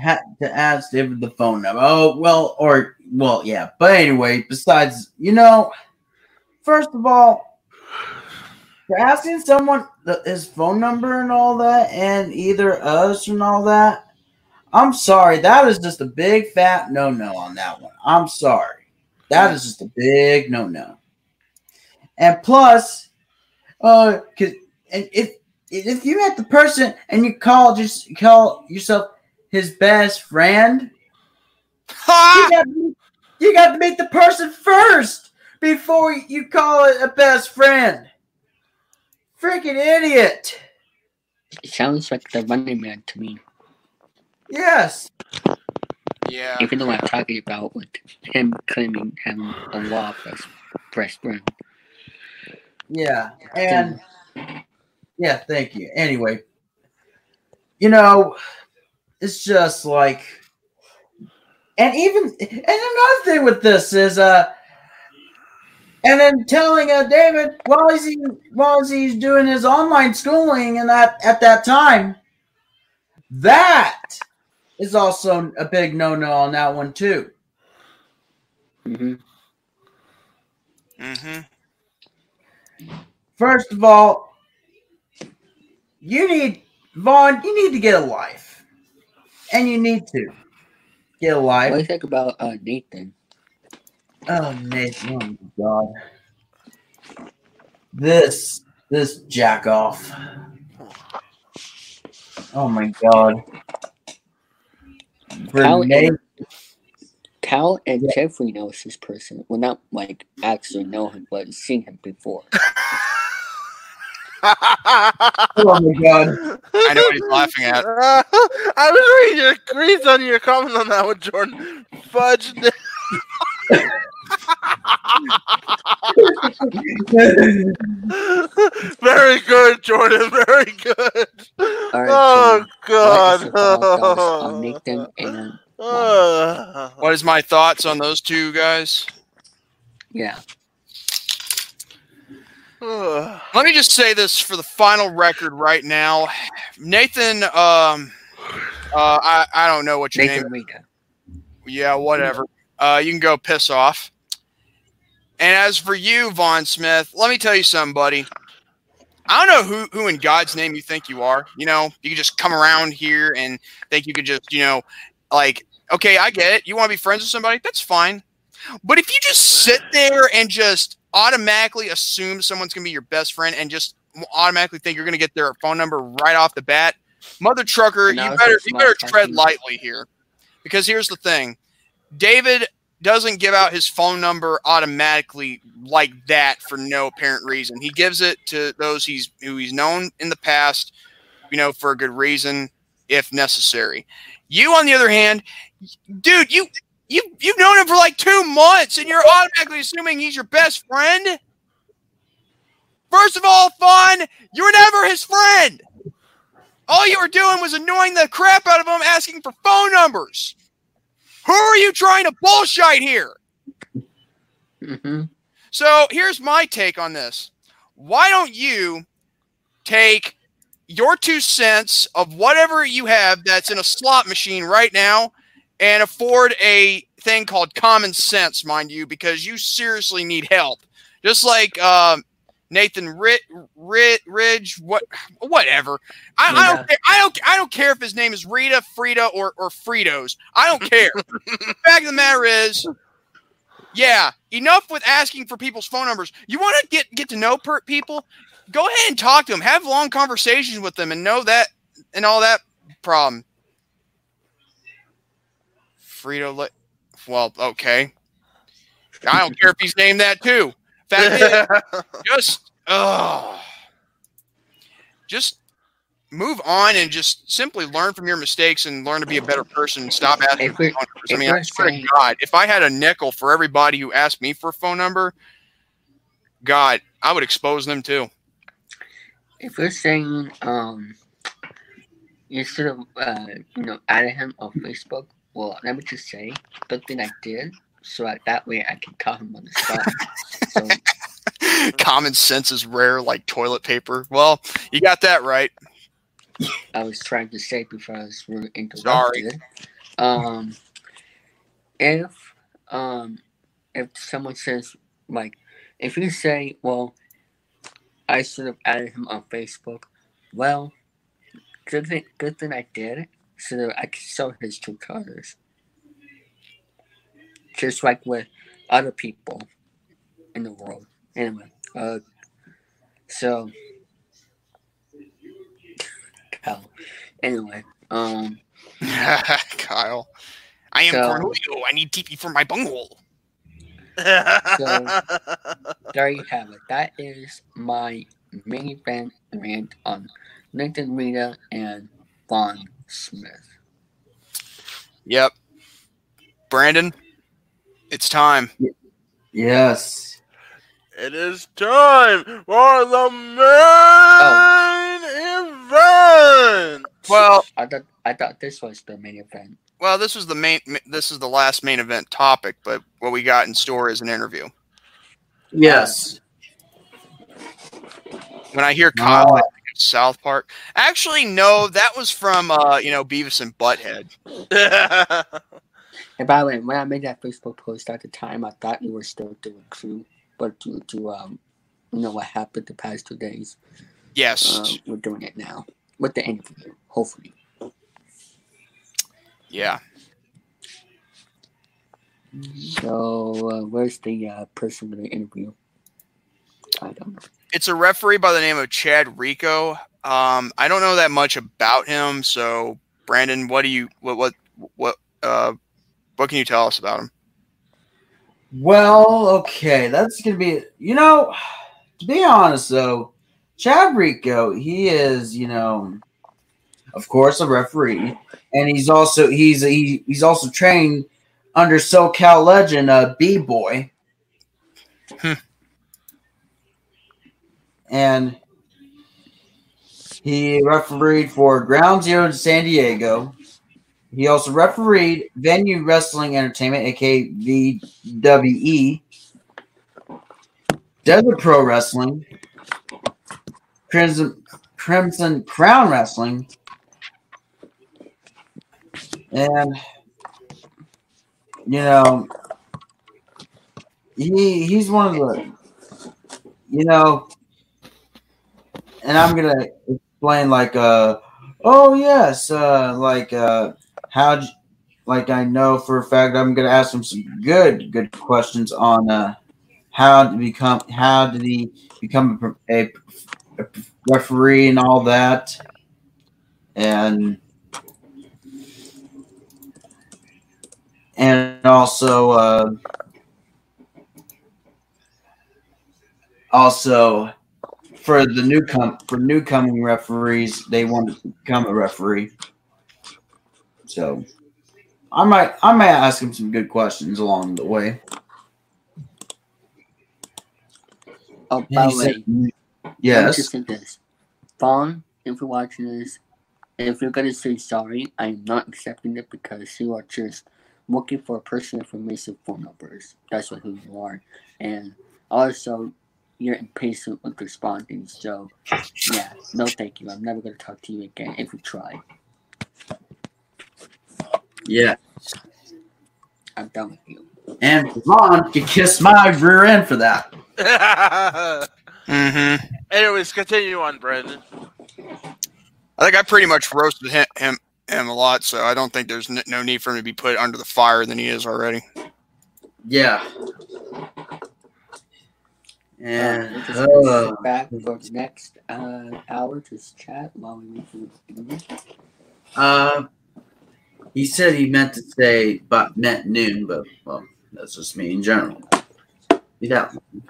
had to ask David the phone number. Oh, well, or well, yeah. But anyway, besides, you know, first of all, for asking someone the, his phone number and all that, and either us and all that, I'm sorry. That is just a big fat no no on that one. I'm sorry. That is just a big no no. And plus, uh, cause and if if you met the person and you call just call yourself his best friend, you Ha! got, you got to meet the person first before you call it a best friend. Freaking idiot! It sounds like the running man to me. Yes. Yeah. Even though I'm talking about with him claiming having a law best best friend. Yeah. And yeah, thank you. Anyway, you know, it's just like and even and another thing with this is uh and then telling uh, David while he's while he's doing his online schooling and that at that time, that is also a big no no on that one too. hmm Mm-hmm. First of all, you need Vaughn. You need to get a life, and you need to get a life. What do you think about uh, Nathan? Oh, Nathan! Oh my God! This this jack off. Oh my God! Cal and, Cal and Jeffrey knows this person. Well, not like actually know him, but seen him before. oh my God! I know what he's laughing at. I was reading your grease on your comment on that one, Jordan. Fudge. Very good, Jordan. Very good. All right, oh What is your final thoughts God. on Nathan and Uh, What is my thoughts on those two guys? yeah, uh, Let me just say this for the final record right now. Nathan, um, uh, I, I don't know what your Nathan name Rita. Yeah, whatever. Uh, you can go piss off. And as for you, Vaughn Smith, let me tell you something, buddy. I don't know who, who in God's name you think you are. You know, you can just come around here and think you could just, you know, like, okay, I get it. You want to be friends with somebody? That's fine. But if you just sit there and just automatically assume someone's going to be your best friend and just automatically think you're going to get their phone number right off the bat, mother trucker, And you better you better tread lightly here. Because here's the thing. David doesn't give out his phone number automatically like that for no apparent reason. He gives it to those he's who he's known in the past, you know, for a good reason if necessary. You on the other hand, dude, you you you've known him for like 2 months and you're automatically assuming he's your best friend? First of all, fun, you were never his friend. All you were doing was annoying the crap out of him asking for phone numbers. Who are you trying to bullshit here? hmm So here's my take on this. Why don't you take your two cents of whatever you have that's in a slot machine right now and afford a thing called common sense, mind you, because you seriously need help. Just like um, Nathan Rit, Rit, Ridge, what, whatever. I, I don't care. I don't. I don't care if his name is Rita, Frida, or or Fritos. I don't care. the fact of the matter is, yeah, enough with asking for people's phone numbers. You want to get get to know per- people? Go ahead and talk to them. Have long conversations with them, and know that and all that problem. Frito, well, okay. I don't care if he's named that too. Fact is, just oh, just move on and just simply learn from your mistakes and learn to be a better person and stop asking If for phone numbers. I mean, I we're swear to God, if I had a nickel for everybody who asked me for a phone number, God, I would expose them too. If you're saying um, you should have uh, you know added him on Facebook, well, let me just say, good thing I did, so that, that way I can call him on the spot. so Common sense is rare, like toilet paper. Well, you got that right. I was trying to say before I was really Sorry. interrupted. Um, if um, if someone says like, if you say, well, I should have added him on Facebook. Well, good thing, good thing I did, so that I could show his true colors. Just like with other people in the world. Anyway, uh, so. Hell. Anyway, um, Kyle, I am So- Cornholio. I need TP for my bunghole. So there you have it. That is my mini rant rant on Nathan Rita and Vaughn Smith. Yep. Brandon, it's time. Yes. It is time for the main event. Well, I thought I thought this was the main event. well, this was the main. This is the last main event topic, but what we got in store is an interview. Yes. When I hear Kyle, I think of South Park. Actually, no, that was from uh, you know Beavis and Butthead. And by the way, when I made that Facebook post at the time, I thought you were still doing true, but due to um, you know what happened the past two days, Yes, um, we're doing it now with the interview. Hopefully, yeah. so uh, where's the uh, person with the interview? I don't know. It's a referee by the name of Chad Rico. Um, I don't know that much about him, so Brandon, what do you what what what uh what can you tell us about him? Well, okay, that's gonna be. You know, to be honest though, Chad Rico, he is, you know, of course, a referee, and he's also he's he, he's also trained under SoCal legend uh, B Boy, Hmm. and he refereed for Ground Zero in San Diego. He also refereed Venue Wrestling Entertainment, aka VWE, Desert Pro Wrestling, Crimson Crimson Crown Wrestling, and you know he he's one of the you know and I'm gonna explain like uh oh yes uh like uh how like I know for a fact I'm gonna ask him some good good questions on uh how to become how did he become a, a, referee and all that? And and also uh also for the new com- for new coming referees they want to become a referee so i might i might ask him some good questions along the way Oh, And by the way, said- yes just say this. Fawn, if you're watching this, if you're gonna say sorry, I'm not accepting it because you are just looking for personal information phone numbers. That's what who you are. And also you're impatient with responding, so yeah, no thank you. I'm never gonna talk to you again if you try. Yeah I'm done with you. and Vaughn could kiss my rear end for that Mm-hmm. Anyways, continue on, Brandon. I think I pretty much roasted him him, him a lot, so I don't think there's n- no need for him to be put under the fire than he is already. yeah Uh, and we're just uh, sit back for the next uh, hour to chat while we wait for the. Uh, he said he meant to say but meant noon, but well, that's just me in general. Yeah. Two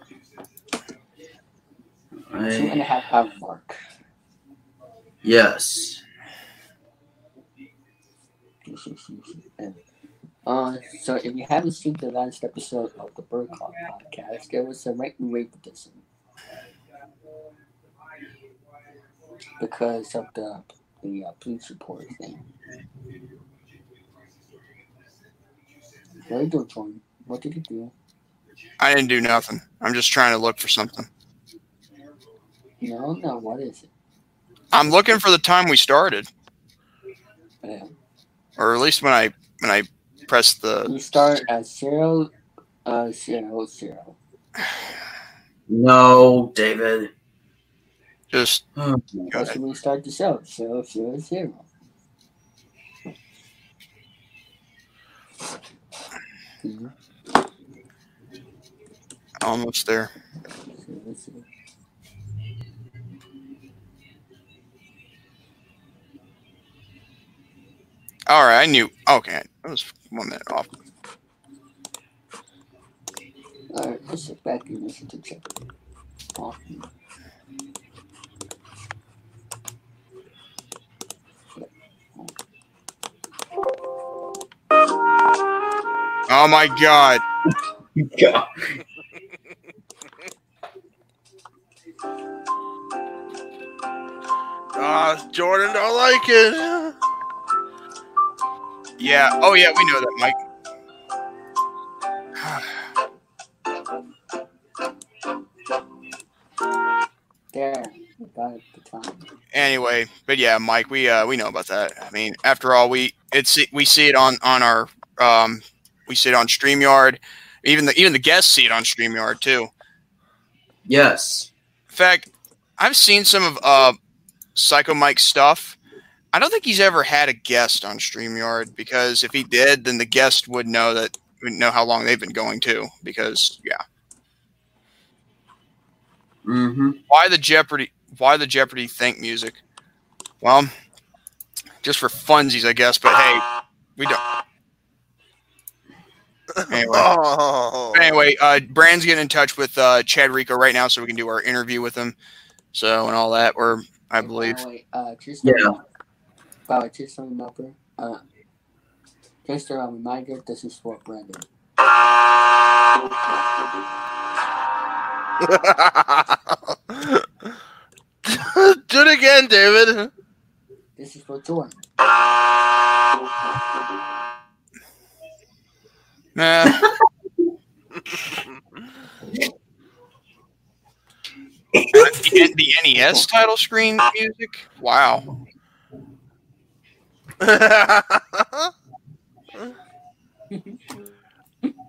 and a I, half hour mark. yes. Uh, so if you haven't seen the last episode of the Bird Call podcast, there was a Rant and Rave edition. Because of the the uh, police report thing. What are you doing, Jordan? What did you do? I didn't do nothing. I'm just trying to look for something. No, no, what is it? I'm looking for the time we started, Yeah. or at least when I when I pressed the. You start at zero, uh, zero, zero. No, David. Just Oh, go That's ahead. we start the show. Zero, zero, zero. Mhm. almost there. Zero, zero. All right, I knew. Okay, it was one minute off. Alright, let's sit back and listen to check. Off. Oh my god! God. Ah, Jordan don't like it. Yeah. Oh yeah, we know that, Mike. There, got it the time. anyway, but yeah, Mike, we uh we know about that. I mean, after all, we it's we see it on on our um we see it on StreamYard. Even the even the guests see it on StreamYard too. Yes. In fact, I've seen some of uh Psycho Mike's stuff. I don't think he's ever had a guest on StreamYard because if he did, then the guest would know that would know how long they've been going too. Because yeah, Mm-hmm. why the Jeopardy? Why the Jeopardy think music? Well, just for funsies, I guess. But hey, we don't. Anyway, Oh. anyway, uh, Brand's getting in touch with uh, Chad Rico right now, so we can do our interview with him. So and all that, or I believe. By the way, uh, just Yeah. By the way, just a remember, uh, just a reminder, this is for Brandon. Do it again, David. This is for Jordan. Nah. the, the NES title screen music. Wow.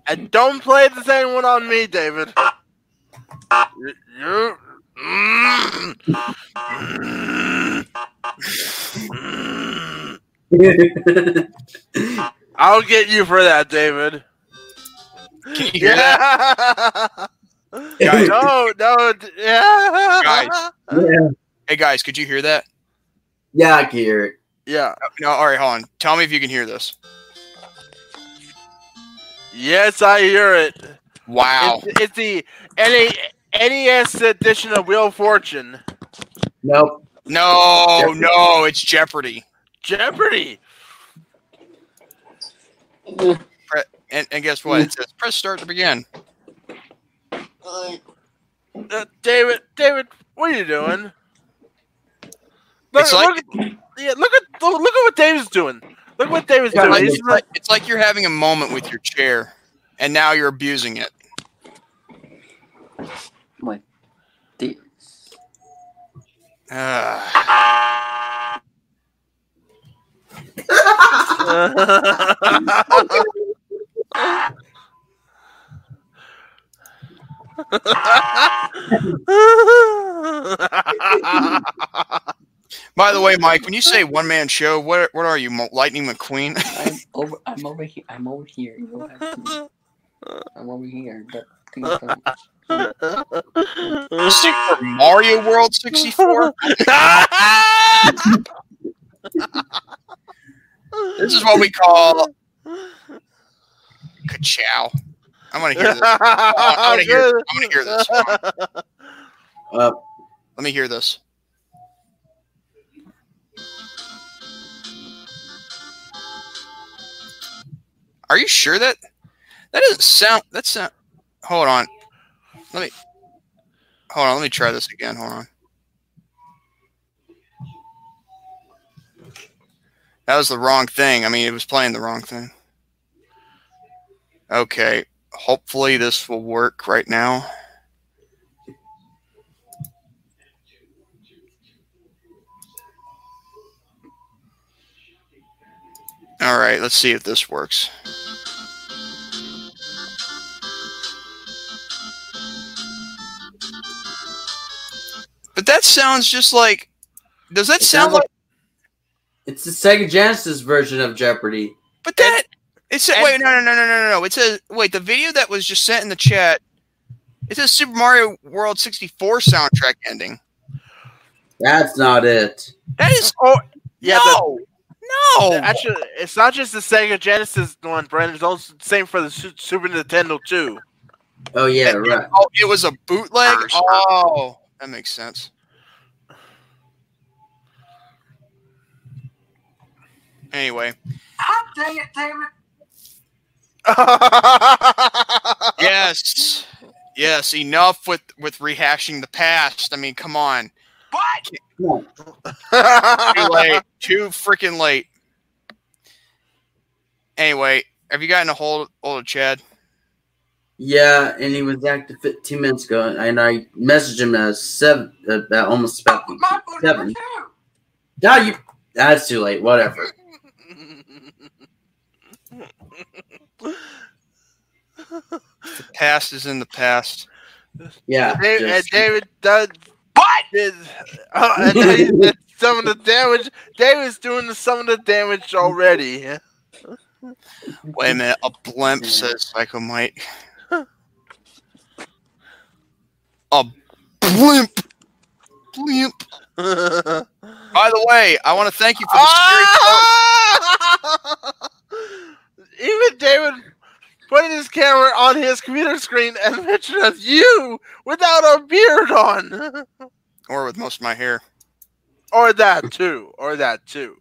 and don't play the same one on me, David. You- you-. I'll get you for that, David. Can you hear that? Yeah. Guys. no, no, yeah. Guys. yeah. Hey guys, could you hear that? Yeah, I can hear it. Yeah. No. All right, hold on. Tell me if you can hear this. Yes, I hear it. Wow. It's, it's the NA, NES edition of Wheel of Fortune. Nope. No, Jeopardy. no, it's Jeopardy. Jeopardy. Mm-hmm. And, and guess what? It says press start to begin. Uh, David, David, what are you doing? Look, It's like- look, yeah, look at look, look at what David's doing. Look what David's Yeah, doing. It's like, it's like you're having a moment with your chair, and now you're abusing it. Like this. Ah. By the way, Mike, when you say one man show, what what are you, Lightning McQueen? I'm over. I'm over here. I'm over here. You have to- I'm over here. But. Super Mario World 64? This is what we call ka-chow. I want to hear this. I want to hear. I want to hear this. Uh, Let me hear this. Are you sure that that doesn't sound? That sound. Hold on. Let me. Hold on. Let me try this again. Hold on. That was the wrong thing. I mean, it was playing the wrong thing. Okay. Hopefully, this will work right now. All right, let's see if this works. But that sounds just like. Does that It sound sounds like? it's the Sega Genesis version of Jeopardy. But that it said. and- Wait, no, no, no, no, no, no. It says. Wait, the video that was just sent in the chat. It says Super Mario World 64 soundtrack ending. That's not it. That is oh, yeah. no, no. Actually, it's not just the Sega Genesis one, Brandon. It's also the same for the Super Nintendo too. Oh yeah, It- right. Oh, it was a bootleg. Version. Oh, that makes sense. Anyway, ah, Dang it, David. yes, yes. Enough with with rehashing the past. I mean, come on. What? Too late. Too freaking late. Anyway, have you gotten a hold hold of Chad? Yeah, and he was active 15 minutes ago, and I messaged him at seven, uh, almost about seven. Now you, that's too late. Whatever. The past is in the past. Yeah. David, and just- David does what? Did, and did some of the damage. David's doing some of the damage already. Wait a minute, a blimp says Psycho Mike. A blimp. Blimp. By the way, I want to thank you for the scary. Ah! Even David putting his camera on his computer screen and picture of you without a beard on. or with most of my hair. or that too. Or that too.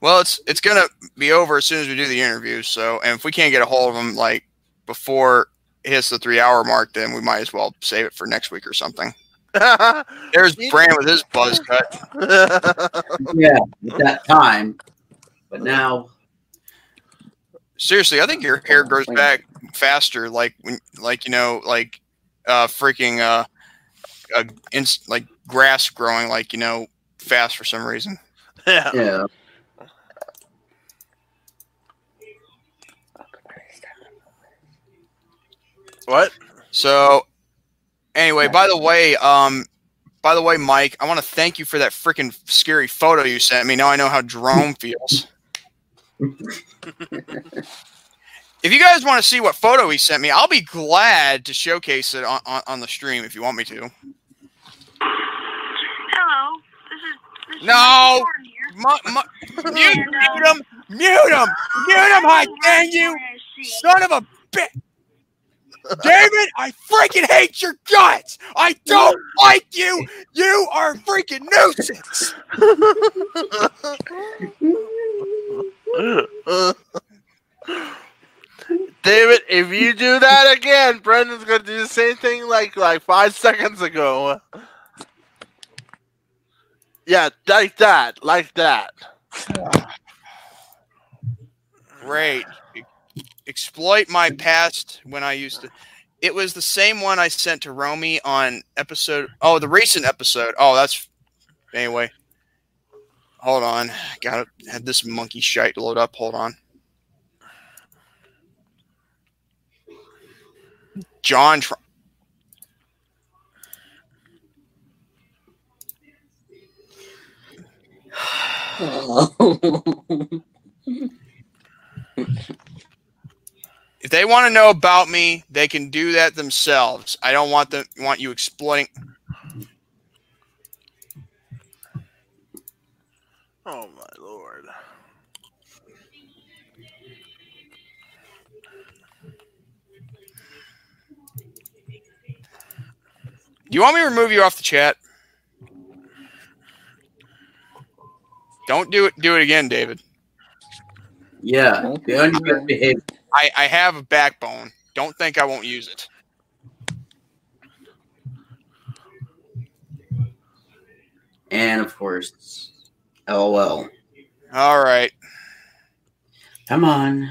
Well, it's it's gonna be over as soon as we do the interview. So, and if we can't get a hold of him like before it hits the three hour mark, then we might as well save it for next week or something. There's Brand with his buzz cut. yeah, at that time. But now, Seriously, I think your hair grows back faster, like when, like you know, like uh, freaking uh, uh inst- like grass growing, like you know, fast for some reason. yeah. yeah. What? So, anyway, by the way, um, by the way, Mike, I want to thank you for that freaking scary photo you sent me. Now I know how Jerome feels. If you guys want to see what photo he sent me, I'll be glad to showcase it on, on, on the stream if you want me to. Hello, this is. This is No! Mr. Warren here. Mu- mu- mute, uh, mute him! Mute him! Mute him! I dang you! Son of a bitch! David, I freaking hate your guts! I don't like you! You are a freaking nuisance! David, if you do that again, Brendan's gonna do the same thing like like five seconds ago. Yeah, like that, like that. Great. Exploit my past when I used to. It was the same one I sent to Romy on episode. Oh, the recent episode. Oh, that's. Anyway. Hold on. Got to had this monkey shite load up. Hold on. John. Tr- if they want to know about me, they can do that themselves. I don't want them want you exploiting. Oh my lord. Do you want me to remove you off the chat? Don't do it. Do it again, David. Yeah. The only good behavior. I, I have a backbone. Don't think I won't use it. And of course, LOL. All right. Come on.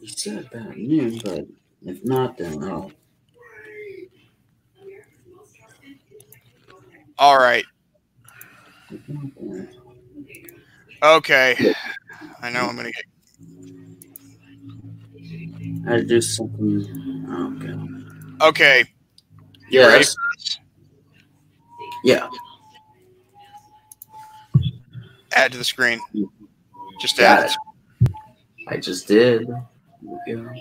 He said about noon, but if not, then I'll. All right. Okay. I know I'm gonna get. I had to do something. Oh, okay. Okay. You ready Yes. Yeah. Add to the screen. Just add it. it. I just did. Go.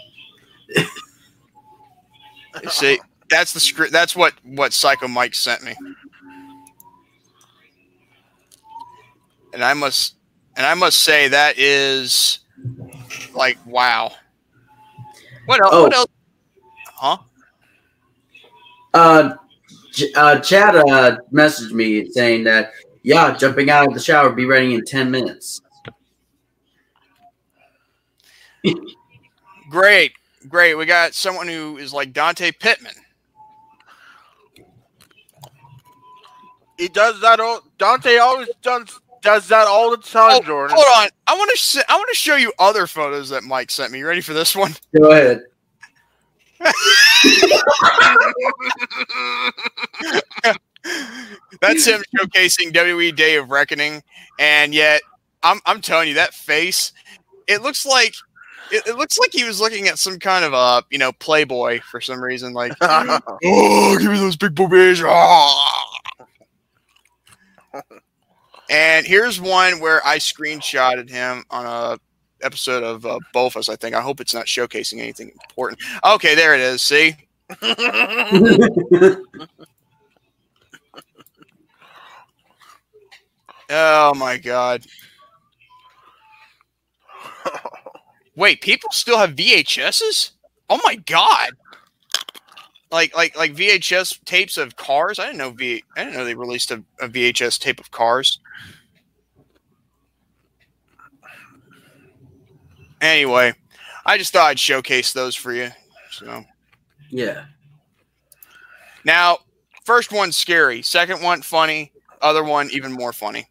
See, that's the script. That's what what Psycho Mike sent me. And I must, and I must say that is like wow. What else? Oh. What else? Huh? Uh, uh, Chad uh, messaged me saying that, yeah, jumping out of the shower, be ready in 10 minutes. Great, great. We got someone who is like Dante Pittman. He does that all. Dante always does does that all the time, Oh, Jordan. hold on. I want to. I want to show you other photos that Mike sent me. You ready for this one? Go ahead. That's him showcasing WWE Day of Reckoning, and yet I'm I'm telling you that face. It looks like it, it looks like he was looking at some kind of a you know Playboy for some reason. Like, oh, give me those big boobies. ah." And here's one where I screenshotted him on a episode of uh, Bofus. I think. I hope it's not showcasing anything important. Okay, there it is. See. Oh my god. Wait, people still have VHSs? Oh my god. Like like like VHS tapes of cars? I didn't know V I didn't know they released a, a VHS tape of cars. Anyway, I just thought I'd showcase those for you. So yeah. now first one scary, second one funny, other one even more funny.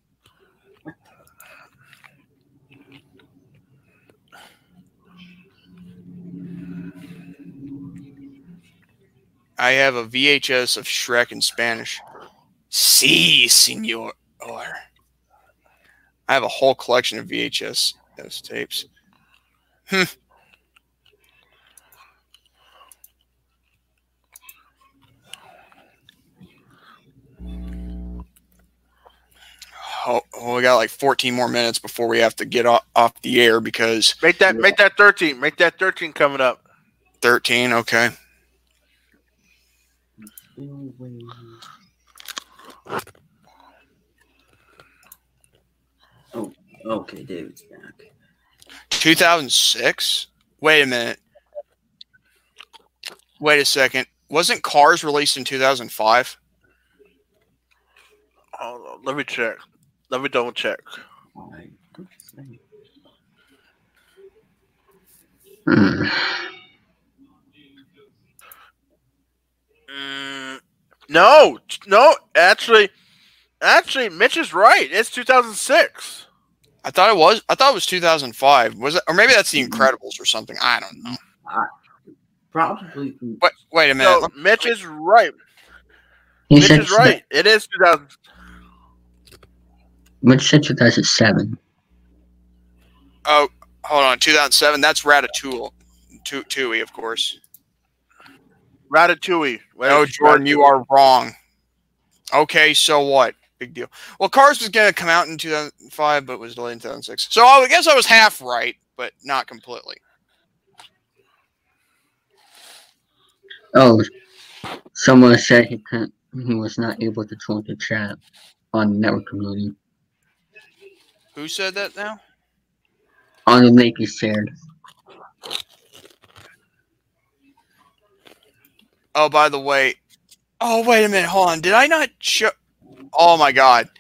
I have a VHS of Shrek in Spanish. Si, senor. I have a whole collection of VHS those tapes. Hmm. Oh, oh, we got like 14 more minutes before we have to get off, off the air because make that make that thirteen. Make that thirteen coming up. 13. Okay. Oh, okay, David's back. 2006? Wait a minute. Wait a second. Wasn't Cars released in 2005? Oh, let me check. Let me double check. Mm, no, no. Actually, actually, Mitch is right. It's 2006. I thought it was. I thought it was 2005. Was it? Or maybe that's The mm-hmm. Incredibles or something. I don't know. Probably. Wait, wait a minute. No, Mitch is right. He Mitch said is right. It is 2000. Mitch said 2007. Oh, hold on. 2007. That's Ratatouille. Tu- Tui, of course. Ratatouille. Wait, No, it's Jordan, you are wrong. Okay, so what? Big deal. Well, Cars was going to come out in 2005, but was delayed in 2006. So I guess I was half right, but not completely. Oh, someone said he couldn't, he was not able to join the chat on the network community. Who said that now? On the link he shared. Oh, by the way. Oh, wait a minute. Hold on. Did I not show? Oh my God.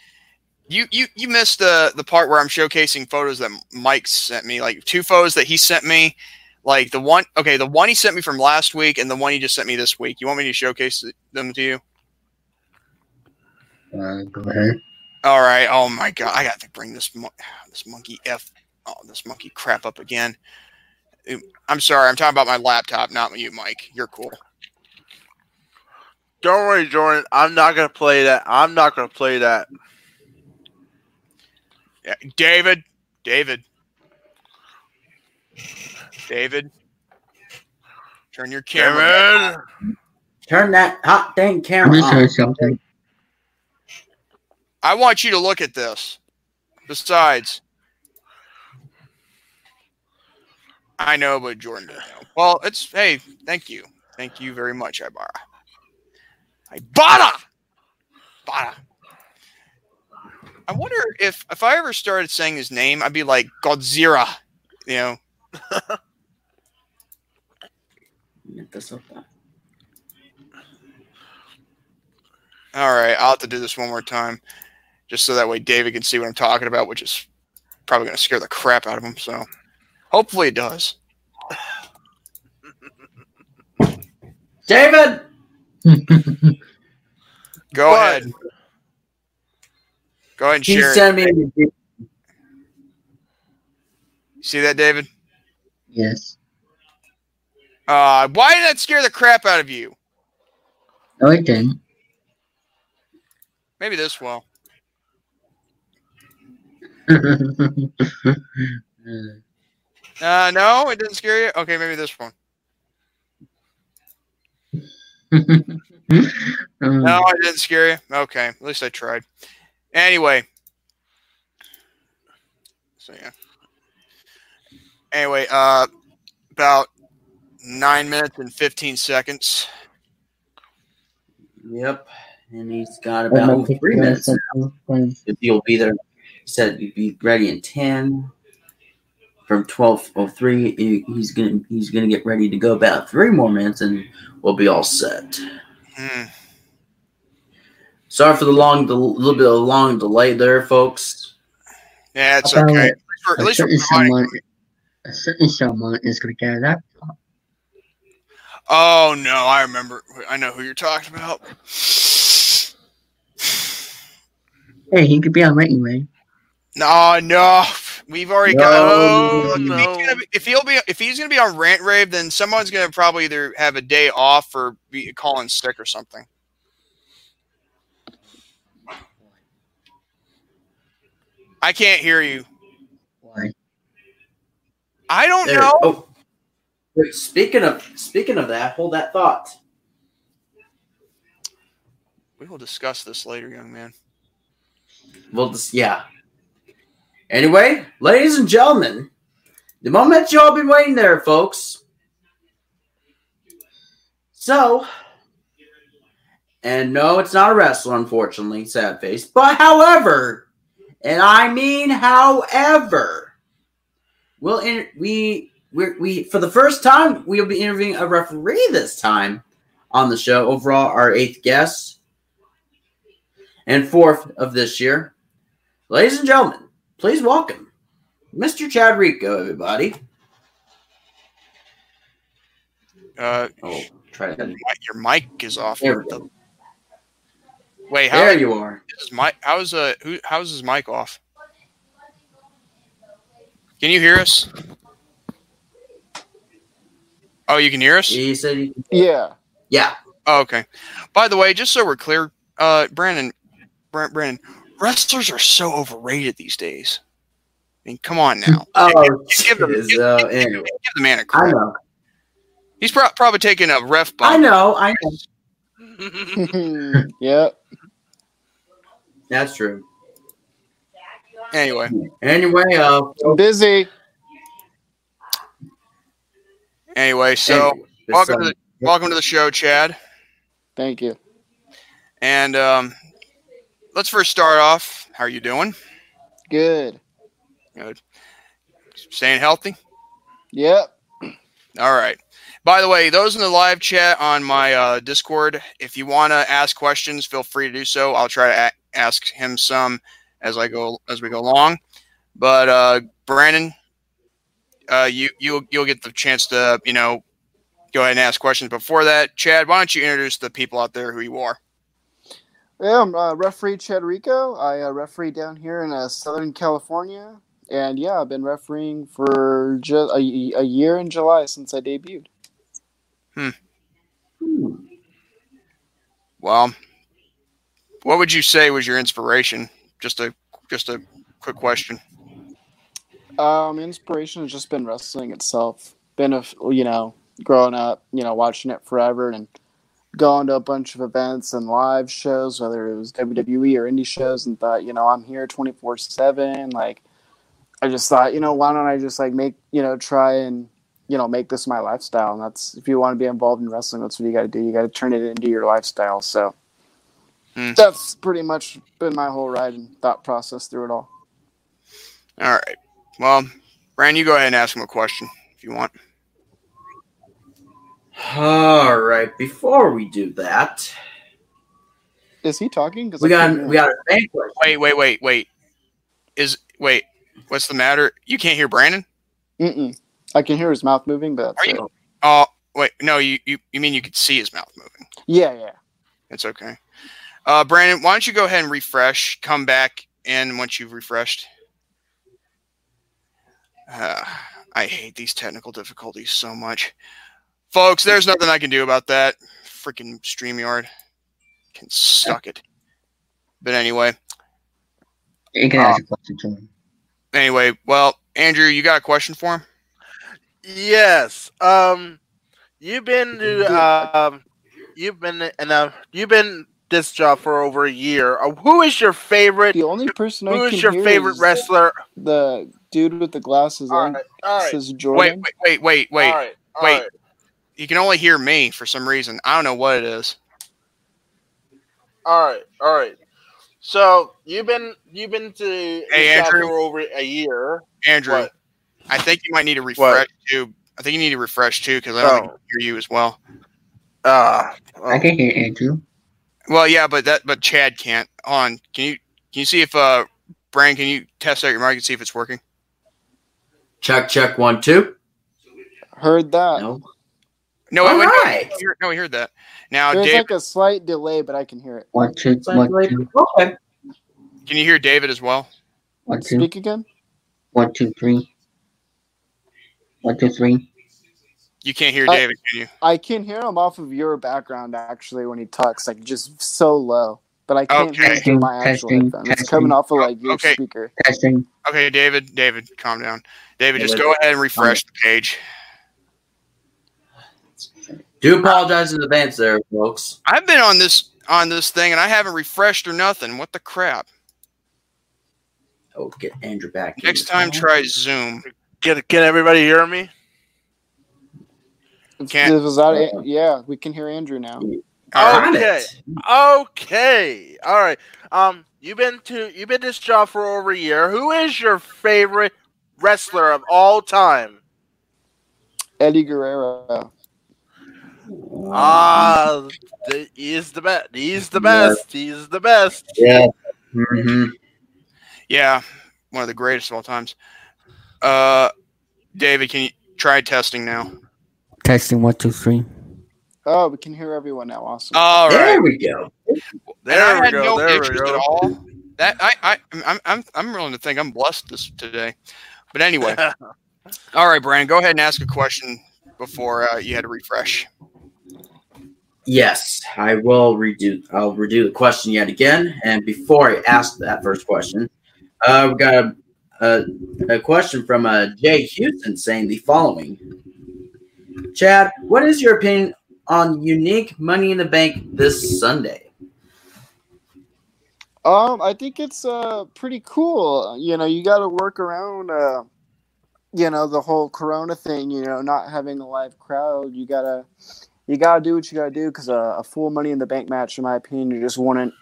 You you you missed the the part where I'm showcasing photos that Mike sent me, like two photos that he sent me, like the one. Okay, the one he sent me from last week and the one he just sent me this week. You want me to showcase them to you? Uh, go ahead. All right. Oh my god, I got to bring this mon- this monkey f oh this monkey crap up again. I'm sorry. I'm talking about my laptop, not you, Mike. You're cool. Don't worry, Jordan. I'm not gonna play that. I'm not gonna play that. Yeah, David, David, David. Turn your camera. back on. Cameron. Turn that hot dang Let camera me show you something. I want you to look at this. Besides, I know, but Jordan doesn't know. Well, it's hey, thank you, thank you very much, Ibarra. Ibarra, Ibarra. I wonder if if I ever started saying his name, I'd be like Godzilla, you know. All right, I'll have to do this one more time, just so that way David can see what I'm talking about, which is probably going to scare the crap out of him. So, hopefully, it does. David! Go What? ahead. Go ahead and He share it. me. a- See that, David? Yes. Uh, why did that scare the crap out of you? No, it didn't. Maybe this will. Uh, no, it didn't scare you. Okay, maybe this one. No, I didn't scare you. Okay, at least I tried. Anyway, so yeah. Anyway, uh, about nine minutes and fifteen seconds. Yep. And he's got about three minutes. rest of the- If He'll be there. He said he'd be ready in ten. From twelve oh three, he- he's gonna he's gonna get ready to go about three more minutes, and we'll be all set. Hmm. Sorry for the long, the little bit of long delay there, folks. Yeah, it's About okay. At least we're, at least certain someone, a certain someone is going to get a laptop. Oh no, I remember. I know who you're talking about. Hey, he could be on Right anyway. No, no, we've already No, got. Oh, no. if, he's gonna be, if he'll be, if he's gonna be on rant rave, then someone's gonna probably either have a day off or be calling sick or something. I can't hear you. Why? I don't There. know. Oh, wait. Speaking of speaking of that, hold that thought. We will discuss this later, young man. Well, just yeah. Anyway, ladies and gentlemen, the moment you all been waiting there, folks. So, and no, it's not a wrestler, unfortunately, sad face. But however, and I mean however, we'll we we we for the first time we'll be interviewing a referee this time on the show. Overall, our eighth guest and fourth of this year. Ladies and gentlemen, please welcome Mr. Chad Rico, everybody. Uh, Oh, try your that. mic- your mic is off. There we go. Wait, how There you are. is mic? How's uh who? How's his mic off? Can you hear us? Oh, you can hear us. He said, he, Yeah. yeah. Oh, okay. By the way, just so we're clear, uh, Brandon, Brandon, wrestlers are so overrated these days. I mean, come on now. Oh, give him- jeez, uh, anyway. Give the man a I credit. know. He's pro- probably taking a ref I know. I know. yep. That's true. Anyway, Anyway, uh, I'm busy. anyway, so anyway, welcome um, to the welcome to the show, Chad. Thank you. And um, let's first start off. How are you doing? Good. Good. Staying healthy. Yep. All right. By the way, those in the live chat on my uh, Discord, if you want to ask questions, feel free to do so. I'll try to a- ask him some as I go as we go along. But uh, Brandon, uh, you you'll you'll get the chance to you know go ahead and ask questions. Before that, Chad, why don't you introduce the people out there who you are? Yeah, I'm uh, referee Chad Rico. I uh, referee down here in uh, Southern California. And yeah, I've been refereeing for just a, a year in July since I debuted. Hmm. Well, what would you say was your inspiration? Just a just a quick question. Um, inspiration has just been wrestling itself. Been a you know growing up, you know, watching it forever and going to a bunch of events and live shows, whether it was WWE or indie shows, and thought, you know, I'm here 24 seven. Like, I just thought, you know, why don't I just like make you know try and you know make this my lifestyle? And that's if you want to be involved in wrestling, that's what you got to do. You got to turn it into your lifestyle. So. Hmm. That's pretty much been my whole ride and thought process through it all. All right. Well, Brandon, you go ahead and ask him a question if you want. All right. Before we do that, Is he talking? 'Cause we got we got a fan question. Wait, wait, wait, wait. Is wait, what's the matter? You can't hear Brandon? Mm-mm. I can hear his mouth moving, but Are it. you- Oh, wait, no, you, you you mean you could see his mouth moving. Yeah, yeah. It's okay. Uh Brandon, why don't you go ahead and refresh, come back in once you've refreshed? Uh, I hate these technical difficulties so much. Folks, there's nothing I can do about that. Freaking StreamYard can suck it. But anyway, You can ask a question to him. anyway, well, Andrew, you got a question for him? Yes. Um, you've been to um, you've been in a you've been this job for over a year. Uh, who is your favorite? The only person Who I is can your hear favorite is wrestler? The dude with the glasses All on right. All right. says Wait, Jordan. wait, wait, wait, wait. All right. all wait. right, You can only hear me for some reason. I don't know what it is. All right. All right. So you've been you've been to Hey, Andrew. for over a year. Andrew, What? I think you might need to refresh too. I think you need to refresh too because I don't think I Oh. can hear you as well. Uh, I can hear Andrew. Well, yeah, but that but Chad can't. Hold on, can you can you see if uh Brian can you test out your mic and see if it's working? Check, check, one, two. Heard that. No. No, wait, All wait, no, right. we heard- no, we heard that. Now, There's Dave, like a slight delay, but I can hear it. One, two, one, two, Okay. can you hear David as well? one, two, Speak again. one, two, three. One, two, three. You can't hear I- David, can you? I can hear him off of your background actually when he talks, like just so low. But I can't hear him Okay. through my actual Testing, headphones. It's coming off of like your Okay. speaker. Testing. Okay, David, David, calm down. David, just go ahead and refresh the page. Do apologize in advance there, folks. I've been on this on this thing and I haven't refreshed or nothing. What the crap? Oh, get Andrew back. Next time, call. try Zoom. can can everybody hear me? Can't- Was that? Yeah, we can hear Andrew now. All right. Got Okay. Okay. All right. Um, you've been to you've been this job for over a year. Who is your favorite wrestler of all time? Eddie Guerrero. Ah, the, he's the best. He's the best. He's the best. Yeah. Mm-hmm. Yeah, one of the greatest of all times. Uh, David, can you try testing now? Testing one, two, three. Oh, we can hear everyone now. Awesome. All There we go. And There I we had go. no there we interest go. at all. That I, I, I'm, I'm, I'm willing to think I'm blessed this today. But anyway, all right, Brandon, go ahead and ask a question before uh, you had to refresh. Yes, I will redo. I'll redo the question yet again. And before I ask that first question, uh, we got a, a, a question from uh, Jay Houston saying the following: Chad, what is your opinion on unique Money in the Bank this Sunday? Um, I think it's uh pretty cool. You know, you got to work around uh you know the whole corona thing, you know, not having a live crowd. You got to you got to do what you got to do cuz a, a full money in the bank match in my opinion you just wouldn't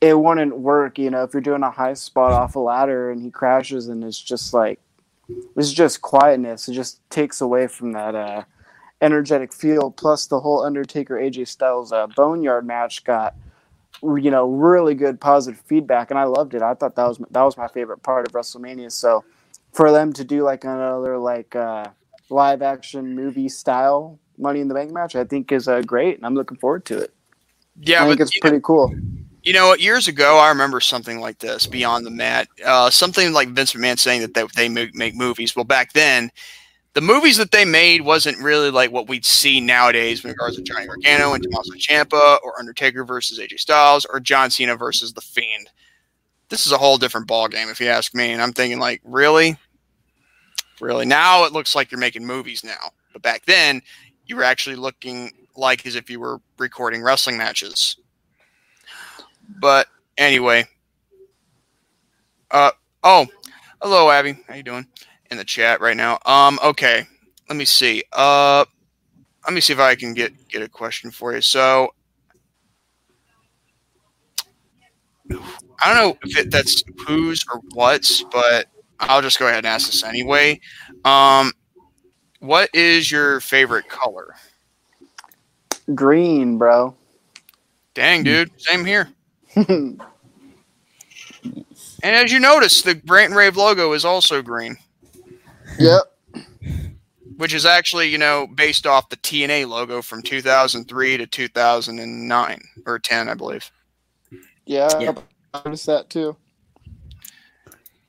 it wouldn't work, you know, if you're doing a high spot off a ladder and he crashes and it's just like it's just quietness. It just takes away from that uh energetic feel. Plus the whole Undertaker AJ Styles uh, Boneyard match got you know really good positive feedback and i loved it. I thought that was that was my favorite part of wrestlemania. So for them to do like another like uh live action movie style money in the bank match i think is uh, great and i'm looking forward to it Yeah, i think it's pretty cool You know, years ago, I remember something like this, Beyond the Mat. Uh, something like Vince McMahon saying that they, they make movies. Well, back then, the movies that they made wasn't really like what we'd see nowadays in regards to Johnny Gargano and Tommaso Ciampa, or Undertaker versus AJ Styles, or John Cena versus The Fiend. This is a whole different ballgame, if you ask me. And I'm thinking, like, really? Really? Now it looks like you're making movies now. But back then, you were actually looking like as if you were recording wrestling matches. But anyway, uh oh, hello Abby, how you doing? In the chat right now. Um, okay, let me see. Uh, let me see if I can get get a question for you. So, I don't know if it, that's who's or what's, but I'll just go ahead and ask this anyway. Um, what is your favorite color? green bro Dang, dude, same here. And as you notice, the Rant and Rave logo is also green, yep which is actually, you know, based off the TNA logo from 2003 to 2009 or 10, I believe. yeah, Yeah. i noticed that too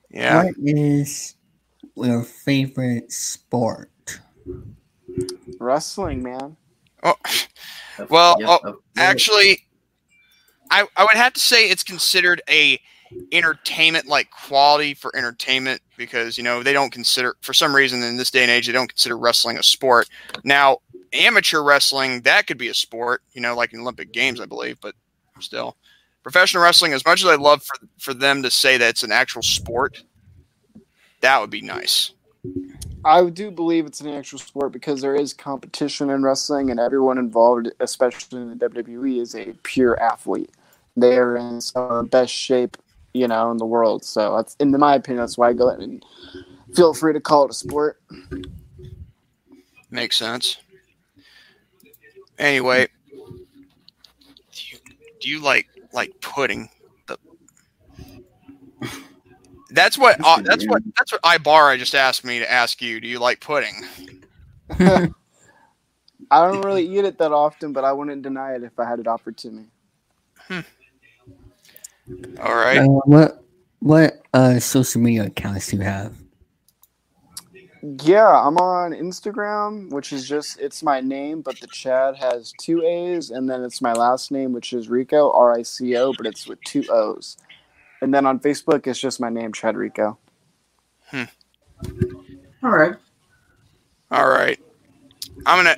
Yeah. What is your favorite sport? Wrestling, man. Oh, well, Yep, oh, actually, I I would have to say it's considered a entertainment like quality for entertainment because you know they don't consider for some reason in this day and age they don't consider wrestling a sport. Now, amateur wrestling that could be a sport, you know, like in Olympic Games, I believe, but still, professional wrestling. As much as I love for for them to say that it's an actual sport, that would be nice. I do believe it's an actual sport because there is competition in wrestling, and everyone involved, especially in the WWE, is a pure athlete. They are in some best shape, you know, in the world. So that's, in my opinion, that's why I go and feel free to call it a sport. Makes sense. Anyway, do you, do you like like pudding? The that's what uh, that's what that's what Ibarra just asked me to ask you. Do you like pudding? I don't really eat it that often, but I wouldn't deny it if I had it offered to me. All right. Uh, what what uh, social media accounts do you have? Yeah, I'm on Instagram, which is just it's my name, but the Chad has two A's, and then it's my last name, which is Rico, R I C O, but it's with two O's. And then on Facebook, it's just my name, Chad Rico. Hmm. All right. All right. I'm gonna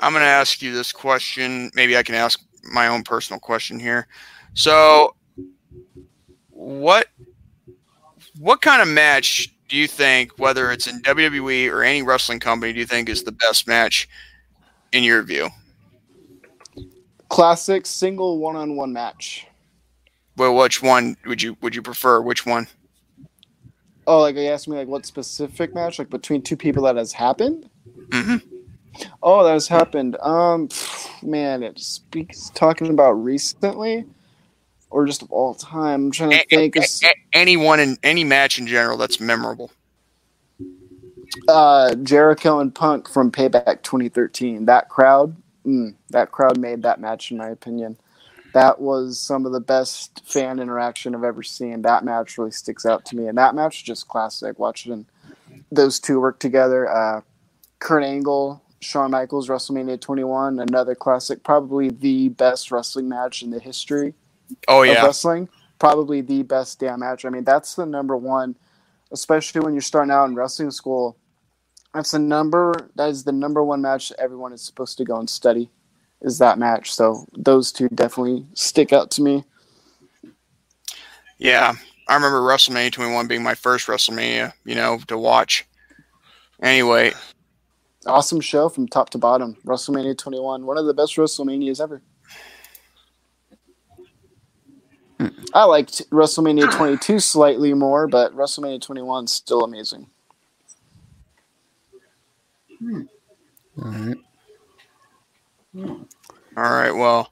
I'm gonna ask you this question. Maybe I can ask my own personal question here. So, what what kind of match do you think, whether it's in WWE or any wrestling company, do you think is the best match in your view? Classic single one-on-one match. Well, which one would you would you prefer? Which one? Oh, like you asked me, like what specific match, like between two people that has happened? hmm Oh, that has happened. Um, man, it speaks talking about recently, or just of all time. I'm trying to A- think. a- a- anyone in any match in general that's memorable. uh, Jericho and Punk from Payback 2013. That crowd, mm, that crowd made that match, in my opinion. That was some of the best fan interaction I've ever seen. That match really sticks out to me, and that match is just classic. Watching those two work together, uh, Kurt Angle, Shawn Michaels, WrestleMania 21, another classic, probably the best wrestling match in the history Oh of yeah, wrestling. Probably the best damn match. I mean, that's the number one, especially when you're starting out in wrestling school. That's the number. That is the number one match everyone is supposed to go and study. Is that match? So those two definitely stick out to me. yeah. I remember WrestleMania 21 being my first WrestleMania, you know, to watch. Anyway, Awesome show from top to bottom. WrestleMania 21, one of the best WrestleManias ever. Hmm. I liked WrestleMania 22 slightly more, but WrestleMania 21 is still amazing. Hmm. All right. All right. Well,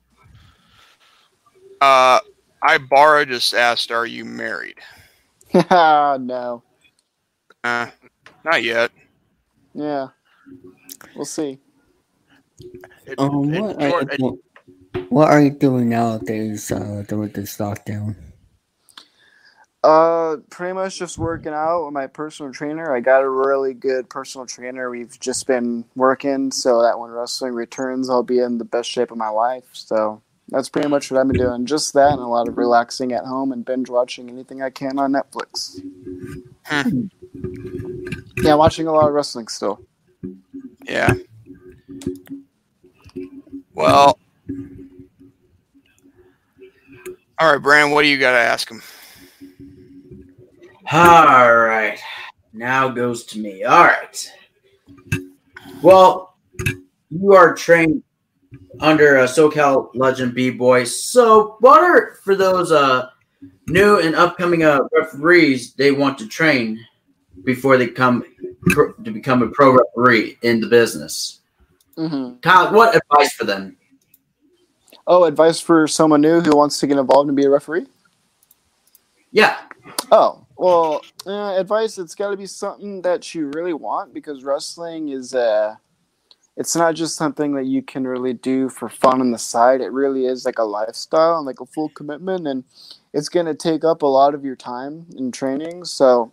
uh, Ibarra just asked, "Are you married?" oh, no. Uh, not yet. Yeah. We'll see. It- Um, it- what, are Jordan- you, what are you doing nowadays uh, during this lockdown? Uh, pretty much just working out with my personal trainer. I got a really good personal trainer. We've just been working so that when wrestling returns, I'll be in the best shape of my life. So that's pretty much what I've been doing. Just that and a lot of relaxing at home and binge watching anything I can on Netflix. Hmm. Yeah, watching a lot of wrestling still. Yeah. Well, all right, Brandon. What do you got to ask him? All right. Now goes to me. All right. Well, you are trained under a SoCal legend B boy. So, what are for those uh new and upcoming uh referees they want to train before they come pro- to become a pro referee in the business? hmm Kyle, what advice for them? Oh, advice for someone new who wants to get involved and be a referee? Yeah. Oh, well, uh, advice, it's got to be something that you really want because wrestling is, uh, it's not just something that you can really do for fun on the side. It really is like a lifestyle and like a full commitment. And it's going to take up a lot of your time in training. So,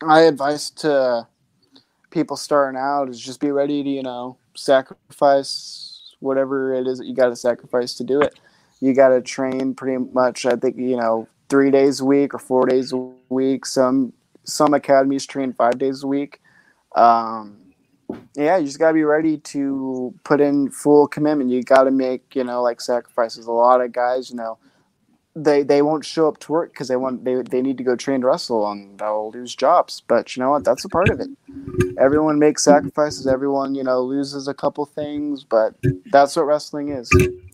my advice to people starting out is just be ready to, you know, sacrifice whatever it is that you got to sacrifice to do it. You got to train pretty much, I think, you know, three days a week or four days a week. Some some academies train five days a week. Um, yeah, you just gotta be ready to put in full commitment. You gotta make you know like sacrifices. A lot of guys, you know, they they won't show up to work because they want they they need to go train to wrestle and they'll lose jobs. But you know what? That's a part of it. Everyone makes sacrifices. Everyone you know loses a couple things, but that's what wrestling is.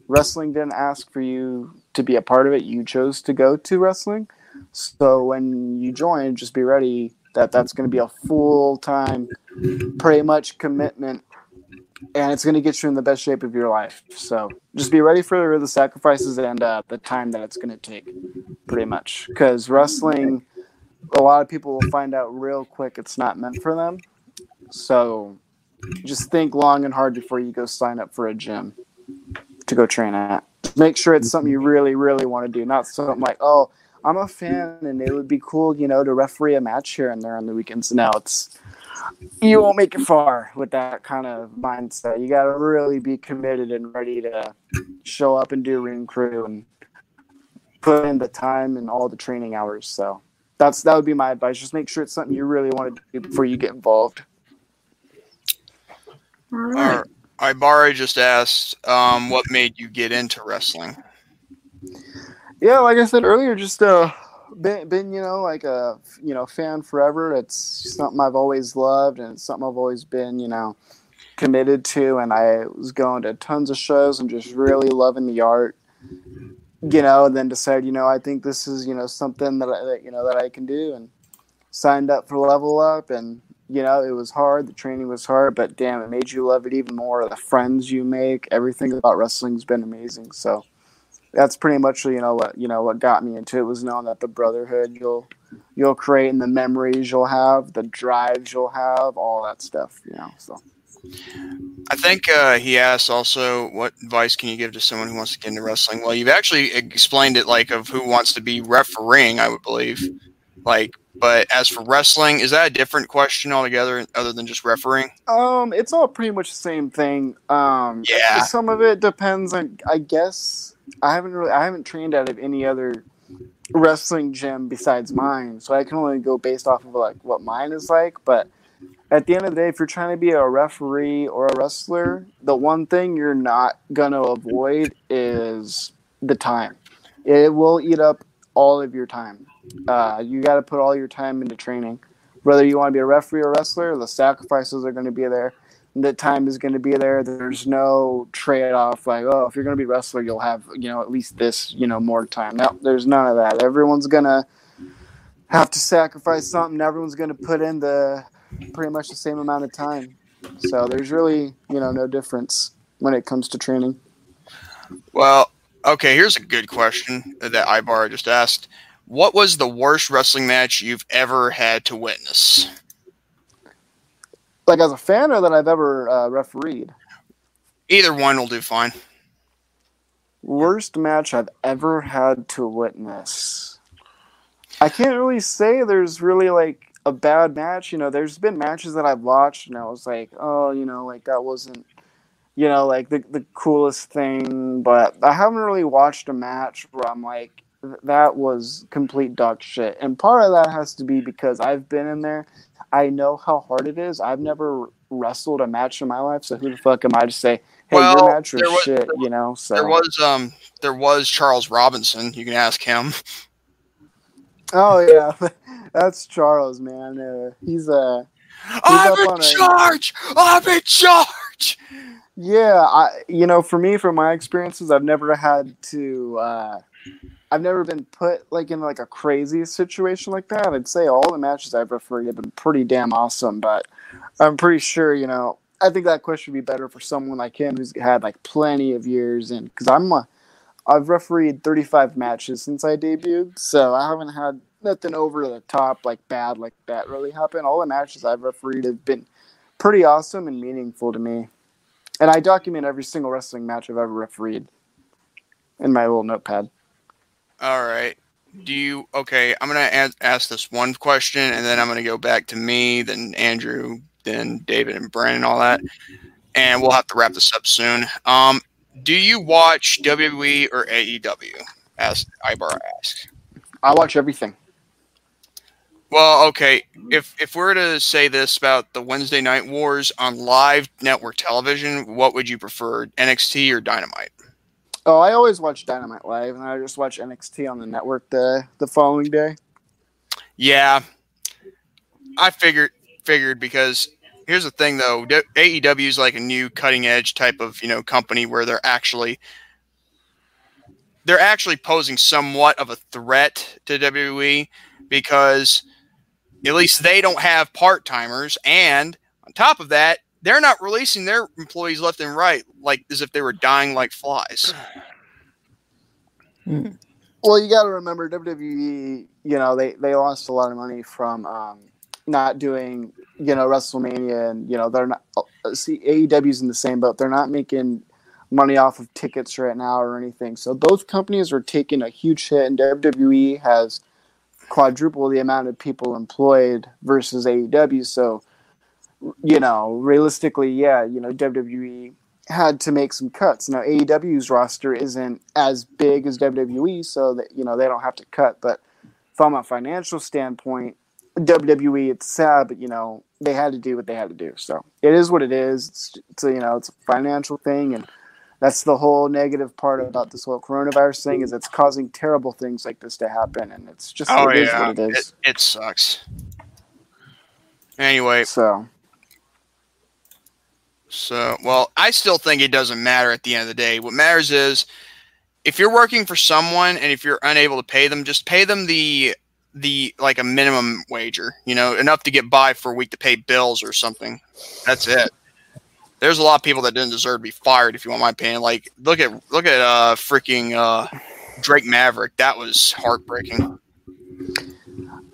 Wrestling didn't ask for you to be a part of it. You chose to go to wrestling. So when you join, just be ready that that's going to be a full time, pretty much commitment, and it's going to get you in the best shape of your life. So just be ready for the sacrifices and uh, the time that it's going to take, pretty much. Because wrestling, a lot of people will find out real quick it's not meant for them. So just think long and hard before you go sign up for a gym to go train at. Make sure it's something you mm-hmm. really, really want to do, not something like, oh, I'm a fan and it would be cool, you know, to referee a match here and there on the weekends. Now it's you won't make it far with that kind of mindset. You got to really be committed and ready to show up and do ring crew and put in the time and all the training hours. So that's that would be my advice. Just make sure it's something you really want to do before you get involved. All right. Ibarra just asked, um, what made you get into wrestling? Yeah, like I said earlier, just uh, been, been you know like a you know fan forever. It's something I've always loved, and it's something I've always been you know committed to. And I was going to tons of shows and just really loving the art. You know, and then decided you know I think this is you know something that I that, you know that I can do, and signed up for Level Up, and you know it was hard. The training was hard, but damn, it made you love it even more. The friends you make, everything about wrestling's been amazing. So that's pretty much you know what you know what got me into it was knowing that the brotherhood you'll you'll create and the memories you'll have, the drives you'll have, all that stuff. You know, so. I think uh, he asked also, what advice can you give to someone who wants to get into wrestling? Well, you've actually explained it, like of who wants to be refereeing, I would believe. Like, but as for wrestling, is that a different question altogether, other than just refereeing? Um, it's all pretty much the same thing. Um, Yeah. Some of it depends on, I guess. I haven't really, I haven't trained out of any other wrestling gym besides mine, so I can only go based off of like what mine is like. But at the end of the day, if you're trying to be a referee or a wrestler, the one thing you're not gonna avoid is the time. It will eat up all of your time. Uh, you got to put all your time into training. Whether you want to be a referee or wrestler, the sacrifices are going to be there. The time is going to be there. There's no trade off like, oh, if you're going to be wrestler, you'll have, you know, at least this, you know, more time. No, there's none of that. Everyone's going to have to sacrifice something. Everyone's going to put in the pretty much the same amount of time. So there's really, you know, no difference when it comes to training. Well, okay, here's a good question that Ibarra just asked. What was the worst wrestling match you've ever had to witness? Like as a fan or that I've ever uh, refereed. Either one will do fine. Worst match I've ever had to witness. I can't really say there's really like a bad match. You know, there's been matches that I've watched and I was like, oh, you know, like that wasn't, you know, like the, the coolest thing. But I haven't really watched a match where I'm like, that was complete dog shit. And part of that has to be because I've been in there. I know how hard it is. I've never wrestled a match in my life, so who the fuck am I to say, hey, Well, your match was, was- shit, you know? So There was um there was Charles Robinson. You can ask him. Oh yeah, that's Charles, man. Uh, he's uh I'm in a- charge. I'm in charge. yeah, I you know, for me, from my experiences, I've never had to uh I've never been put like in like a crazy situation like that. I'd say all the matches I've refereed have been pretty damn awesome, but I'm pretty sure, you know, I think that question would be better for someone like him who's had like plenty of years in because I'm a, I've refereed 35 matches since I debuted, so I haven't had nothing over the top like bad like that really happen. All the matches I've refereed have been pretty awesome and meaningful to me, and I document every single wrestling match I've ever refereed in my little notepad. All right. do you? Okay, I'm gonna ask, ask this one question, and then I'm gonna go back to me, then Andrew, then David and Brandon, all that, and we'll have to wrap this up soon. Um, do you watch WWE or AEW? Asked Ibar asked. I watch everything. Well, okay. If if we're to say this about the Wednesday Night Wars on live network television, what would you prefer, NXT or Dynamite? Oh, I always watch Dynamite live, and I just watch NXT on the network the the following day. Yeah, I figured figured because here's the thing though, AEW is like a new cutting edge type of you know company where they're actually they're actually posing somewhat of a threat to WWE because at least they don't have part timers, and on top of that, they're not releasing their employees left and right like as if they were dying like flies. Well, you got to remember WWE. You know, they they lost a lot of money from um, not doing you know WrestleMania, and you know they're not. uh, See, AEW's in the same boat. They're not making money off of tickets right now or anything. So those companies are taking a huge hit, and WWE has quadruple the amount of people employed versus AEW. So, you know, realistically, yeah, you know, WWE had to make some cuts. Now AEW's roster isn't as big as WWE, so that you know they don't have to cut. But from a financial standpoint, WWE it's sad, but you know they had to do what they had to do. So it is what it is. It's, it's you know it's a financial thing, and that's the whole negative part about this whole coronavirus thing is it's causing terrible things like this to happen, and it's just Oh it is yeah, what it it, is. it sucks. Anyway, So So, well, I still think it doesn't matter at the end of the day. What matters is if you're working for someone and if you're unable to pay them, just pay them the the like a minimum wager, you know, enough to get by for a week to pay bills or something. That's it. There's a lot of people that didn't deserve to be fired if you want my opinion. Like look at look at uh freaking uh Drake Maverick. That was heartbreaking.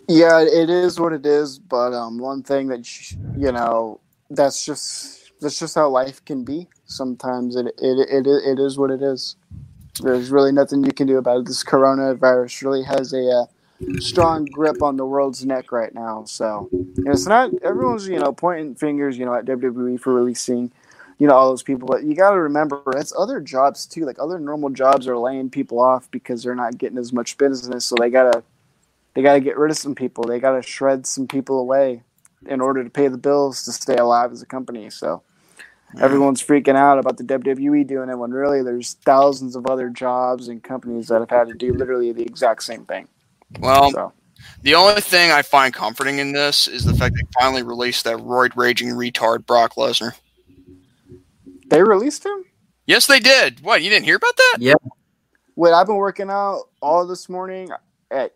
Yeah, it is what it is. But um, one thing that you know, that's just that's just how life can be. Sometimes it it it, it is what it is. There's really nothing you can do about it. This coronavirus really has a uh, strong grip on the world's neck right now. So you know, it's not everyone's you know pointing fingers you know at WWE for releasing you know all those people, but you got to remember it's other jobs too. Like other normal jobs are laying people off because they're not getting as much business, so they gotta they got to get rid of some people. They got to shred some people away in order to pay the bills to stay alive as a company. So everyone's freaking out about the WWE doing it when really there's thousands of other jobs and companies that have had to do literally the exact same thing. Well, So The only thing I find comforting in this is the fact they finally released that roid raging retard Brock Lesnar. they released him. Yes, they did. What? You didn't hear about that? Yeah. Wait, I've been working out all this morning. At,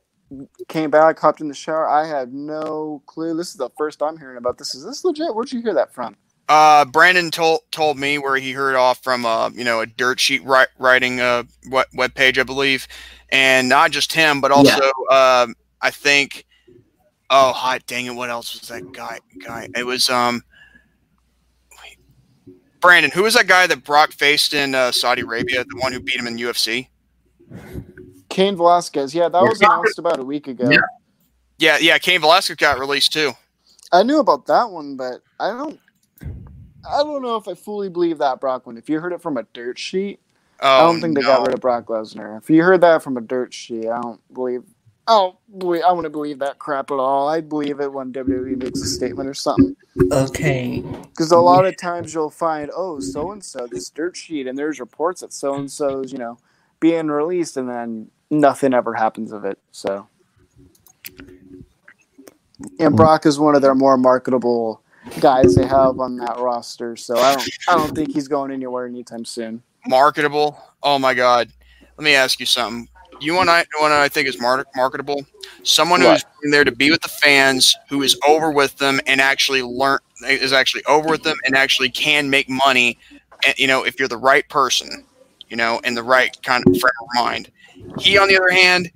came back, hopped in the shower. I had no clue. This is the first I'm hearing about this. Is this legit? Where'd you hear that from? Uh, Brandon told told me where he heard off from uh, you know, a dirt sheet ri- writing uh web web page, I believe, and not just him, but also um, I think. Oh, hot dang it! What else was that guy? Guy? It was um. wait. Brandon, who was that guy that Brock faced in uh, Saudi Arabia? The one who beat him in UFC? Cain Velasquez. Yeah, that was announced about a week ago. Yeah. Yeah, yeah. Cain Velasquez got released too. I knew about that one, but I don't. I don't know if I fully believe that Brock one. If you heard it from a dirt sheet, Oh, I don't think they got rid of Brock Lesnar. If you heard that from a dirt sheet, I don't believe. I don't believe. I wouldn't believe that crap at all. I believe it when WWE makes a statement or something. Okay. Because a lot of times you'll find, oh, so and so, this dirt sheet, and there's reports that so and so's, you know, being released, and then nothing ever happens of it. So, and Brock is one of their more marketable guys they have on that roster. So I don't, I don't think he's going anywhere anytime soon. marketable. Oh my god. Let me ask you something. You want I what I think is mar- marketable? Someone who's in there to be with the fans, who is over with them and actually learn is actually over with them and actually can make money. And, you know, if you're the right person, you know, and the right kind of frame of mind. He, on the other hand,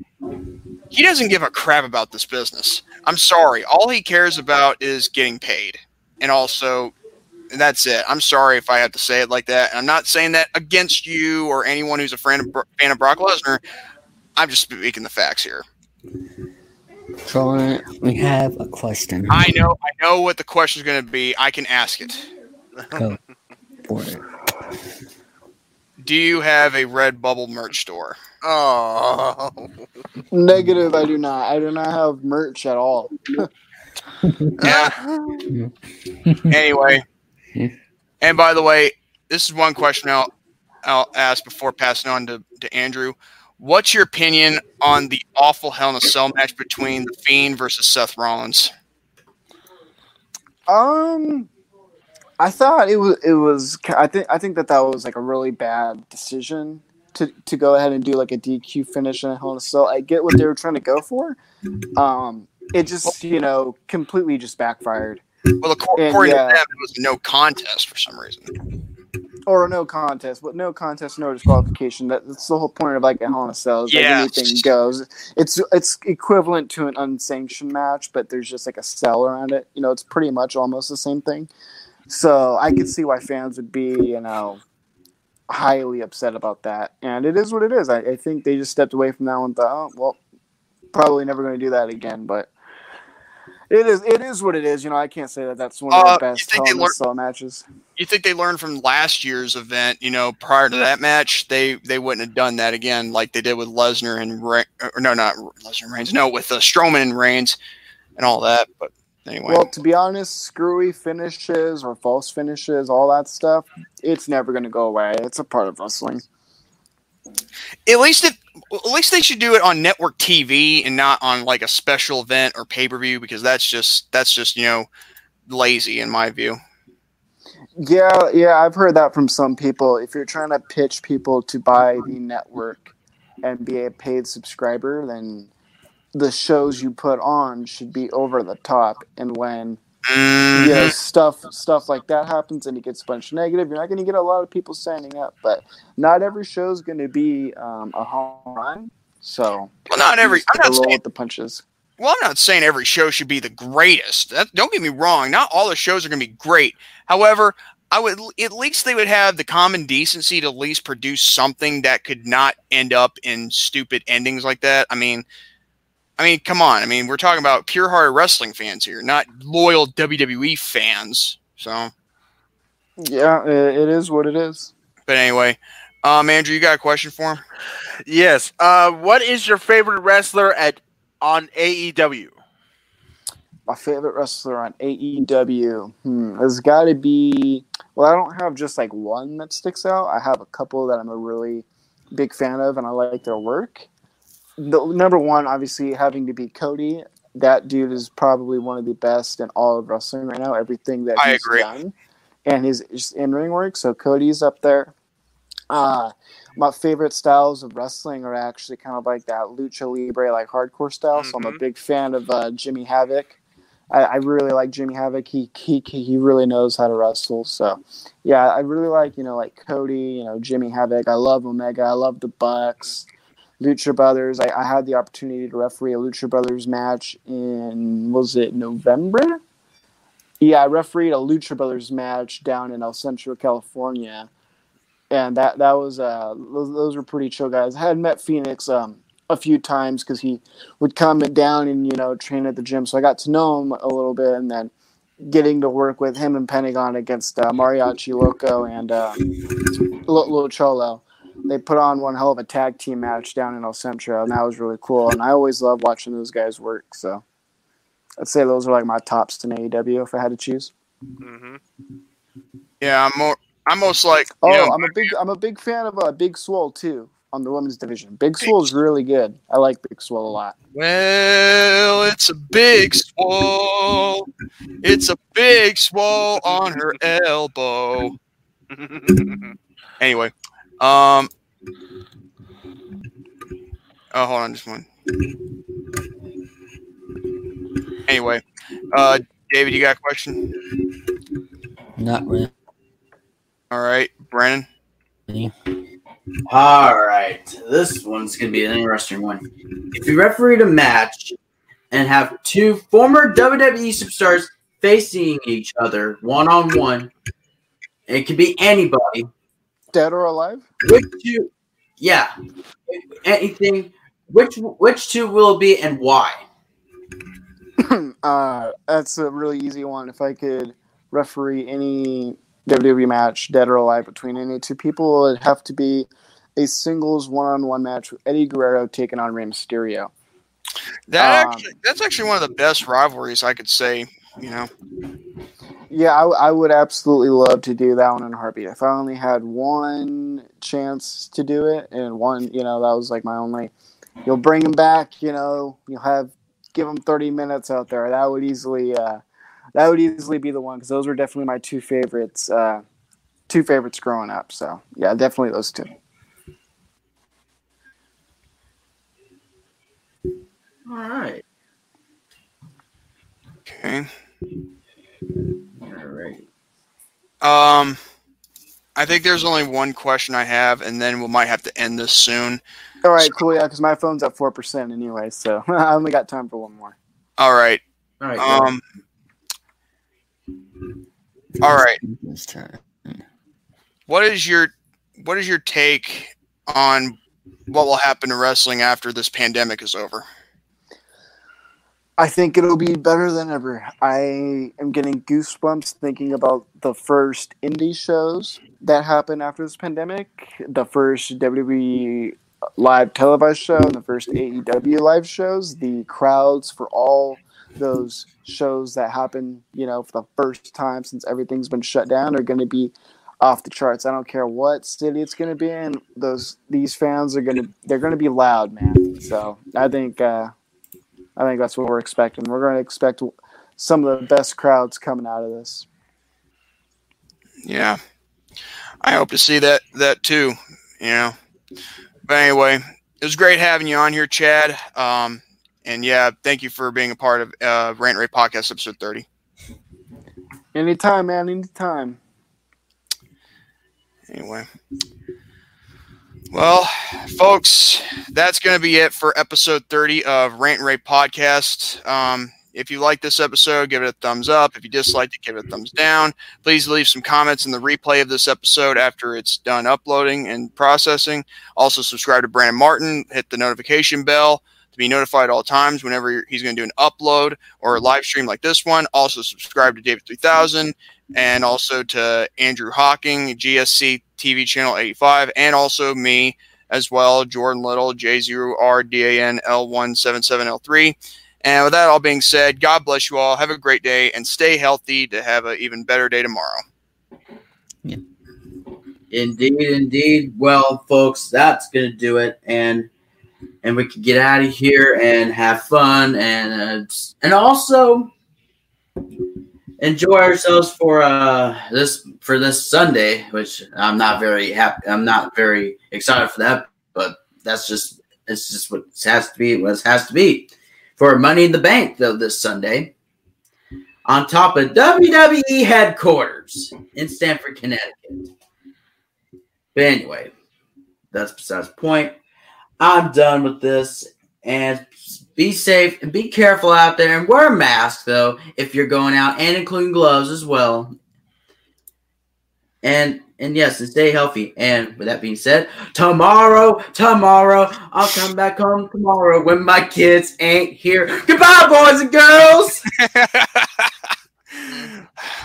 he doesn't give a crap about this business. I'm sorry. All he cares about is getting paid, and also and that's it. I'm sorry if I have to say it like that. I'm not saying that against you or anyone who's a fan of, Bro- fan of Brock Lesnar. I'm just speaking the facts here. Jordan, we have a question. I know, I know what the question is going to be. I can ask it. Go for it. Do you have a Redbubble merch store? Oh, Negative. I do not. I do not have merch at all. Yeah. anyway, and by the way, this is one question I'll I'll ask before passing on to, to Andrew. What's your opinion on the awful Hell in a Cell match between the Fiend versus Seth Rollins? Um, I thought it was. It was. I think. I think that that was like a really bad decision to to go ahead and do like a DQ finish in a Hell in a Cell. I get what they were trying to go for. Um, it just you know completely just backfired. Well, according And, to them, it was no contest for some reason. Or no contest, but no contest, no disqualification. That, that's the whole point of like a Hell in a Cell. Is like Yeah. anything goes. It's it's equivalent to an unsanctioned match, but there's just like a cell around it. You know, it's pretty much almost the same thing. So I could see why fans would be, you know, highly upset about that. And it is what it is. I, I think they just stepped away from that one. and Thought, oh, well, probably never going to do that again. But it is it is what it is. You know, I can't say that that's one of Uh, the best think Hell they learned- Cell matches. You think they learned from last year's event? You know, prior to that match, they they wouldn't have done that again, like they did with Lesnar and Re- or no, not Lesnar and Reigns. No, with uh, Strowman and Reigns and all that. But anyway, Well, to be honest, screwy finishes or false finishes, all that stuff, it's never going to go away. It's a part of wrestling. At least at least they should do it on network TV and not on like a special event or pay per view because that's just that's just you know lazy in my view. Yeah, yeah, I've heard that from some people. If you're trying to pitch people to buy the network and be a paid subscriber, then the shows you put on should be over the top. And when you know stuff stuff like that happens and it gets of negative, you're not going to get a lot of people signing up. But not every show is going to be um, a home run. So Well, not every. I'm not saying with the punches. Well, I'm not saying every show should be the greatest. That, don't get me wrong. Not all the shows are going to be great. However, I would at least they would have the common decency to at least produce something that could not end up in stupid endings like that. I mean, I mean, come on. I mean, we're talking about pure-hearted wrestling fans here, not loyal WWE fans. So, Yeah, it, it is what it is. but anyway, um, Andrew, you got a question for him? yes. Uh, what is your favorite wrestler at on AEW? My favorite wrestler on AEW. Hmm, there's got to be. Well, I don't have just like one that sticks out. I have a couple that I'm a really big fan of, and I like their work. The number one, obviously, having to be Cody. That dude is probably one of the best in all of wrestling right now. Everything that I he's agree. done, and his, in ring work. So Cody's up there. Uh, my favorite styles of wrestling are actually kind of like that lucha libre, like hardcore style. So I'm a Mhm. big fan of uh, Jimmy Havoc. I, I really like Jimmy Havoc. He, he he really knows how to wrestle. So yeah, I really like you know like Cody, you know Jimmy Havoc. I love Omega. I love the Bucks, Lucha Brothers. I, I had the opportunity to referee a Lucha Brothers match in was it November? Yeah, I refereed a Lucha Brothers match down in El Centro, California, and that that was uh those, those were pretty chill guys. I had met Phoenix um a few times because he would come down and you know train at the gym, so I got to know him a little bit, and then getting to work with him and Pentagon against uh, Mariachi Loco and uh, Cholo. They put on one hell of a tag team match down in El Centro, and that was really cool. And I always love watching those guys work. So I'd say those are like my tops in AEW if I had to choose. hmm Yeah, I'm more. I'm most like. Oh, know, I'm a big I'm a big fan of uh, Big Swole too on the women's division. Big Swole is really good. I like Big Swole a lot. Well, it's a big swole. It's a big swole on her elbow. Anyway, um, oh, hold on, just one. Anyway, uh, David, you got a question? Not really. All right, Brennan. All right, this one's gonna be an interesting one. If you refereed a match and have two former WWE superstars facing each other one on one, it could be anybody. Dead or alive? Would you? Yeah, anything. Which which two will it be and why? uh, that's a really easy one. If I could referee any WWE match, dead or alive, between any two people, it'd have to be a singles one-on-one match with Eddie Guerrero taking on Rey Mysterio. That Um, actually, that's actually one of the best rivalries I could say. You know, Yeah, I, I would absolutely love to do that one in a heartbeat. If I only had one chance to do it, and one, you know, that was like my only. You'll bring him back, you know. You'll have give him thirty minutes out there. That would easily, uh, that would easily be the one because those were definitely my two favorites, uh, two favorites growing up. So yeah, definitely those two. All right. okay. All right. Um, I think there's only one question I have, and then we might have to end this soon. All right, cool. Yeah, because my phone's at four percent anyway, so I only got time for one more. All right. All right. Um, all right. What is your what is your take on what will happen to wrestling after this pandemic is over? I think it'll be better than ever. I am getting goosebumps thinking about the first indie shows that happened after this pandemic, the first WWE live televised show, and the first AEW live shows. The crowds for all those shows that happen, you know, for the first time since everything's been shut down, are going to be off the charts. I don't care what city it's going to be in. Those these fans are going to they're going to be loud, man. So I think. uh I think that's what we're expecting. We're going to expect some of the best crowds coming out of this. Yeah, I hope to see that that too. You know, but anyway, it was great having you on here, Chad. Um, and yeah, thank you for being a part of uh, Rant Ray Podcast episode thirty. Anytime, man. Anytime. Anyway. Well, folks, that's going to be it for episode 30 of Rant and Rave Podcast. Um, if you like this episode, give it a thumbs up. If you disliked it, give it a thumbs down. Please leave some comments in the replay of this episode after it's done uploading and processing. Also, subscribe to Brandon Martin. Hit the notification bell to be notified all times whenever he's going to do an upload or a live stream like this one. Also, subscribe to David 3000 and also to Andrew Hawking, GSC TV channel 85, and also me as well, Jordan Little, J0RDANL177L3. And with that all being said, God bless you all. Have a great day and stay healthy to have an even better day tomorrow. Yeah. Indeed, indeed. Well, folks, that's gonna do it, and and we can get out of here and have fun, and uh, and also enjoy ourselves for uh this for this Sunday, which I'm not very happy. I'm not very excited for that, but that's just it's just what has to be. What has to be for Money in the Bank though this Sunday. On top of WWE headquarters in Stamford, Connecticut. But anyway, that's besides the point. I'm done with this. And be safe and be careful out there and wear a mask though if you're going out and including gloves as well. And and yes, and stay healthy. And with that being said, tomorrow, tomorrow, I'll come back home tomorrow when my kids ain't here. Goodbye, boys and girls.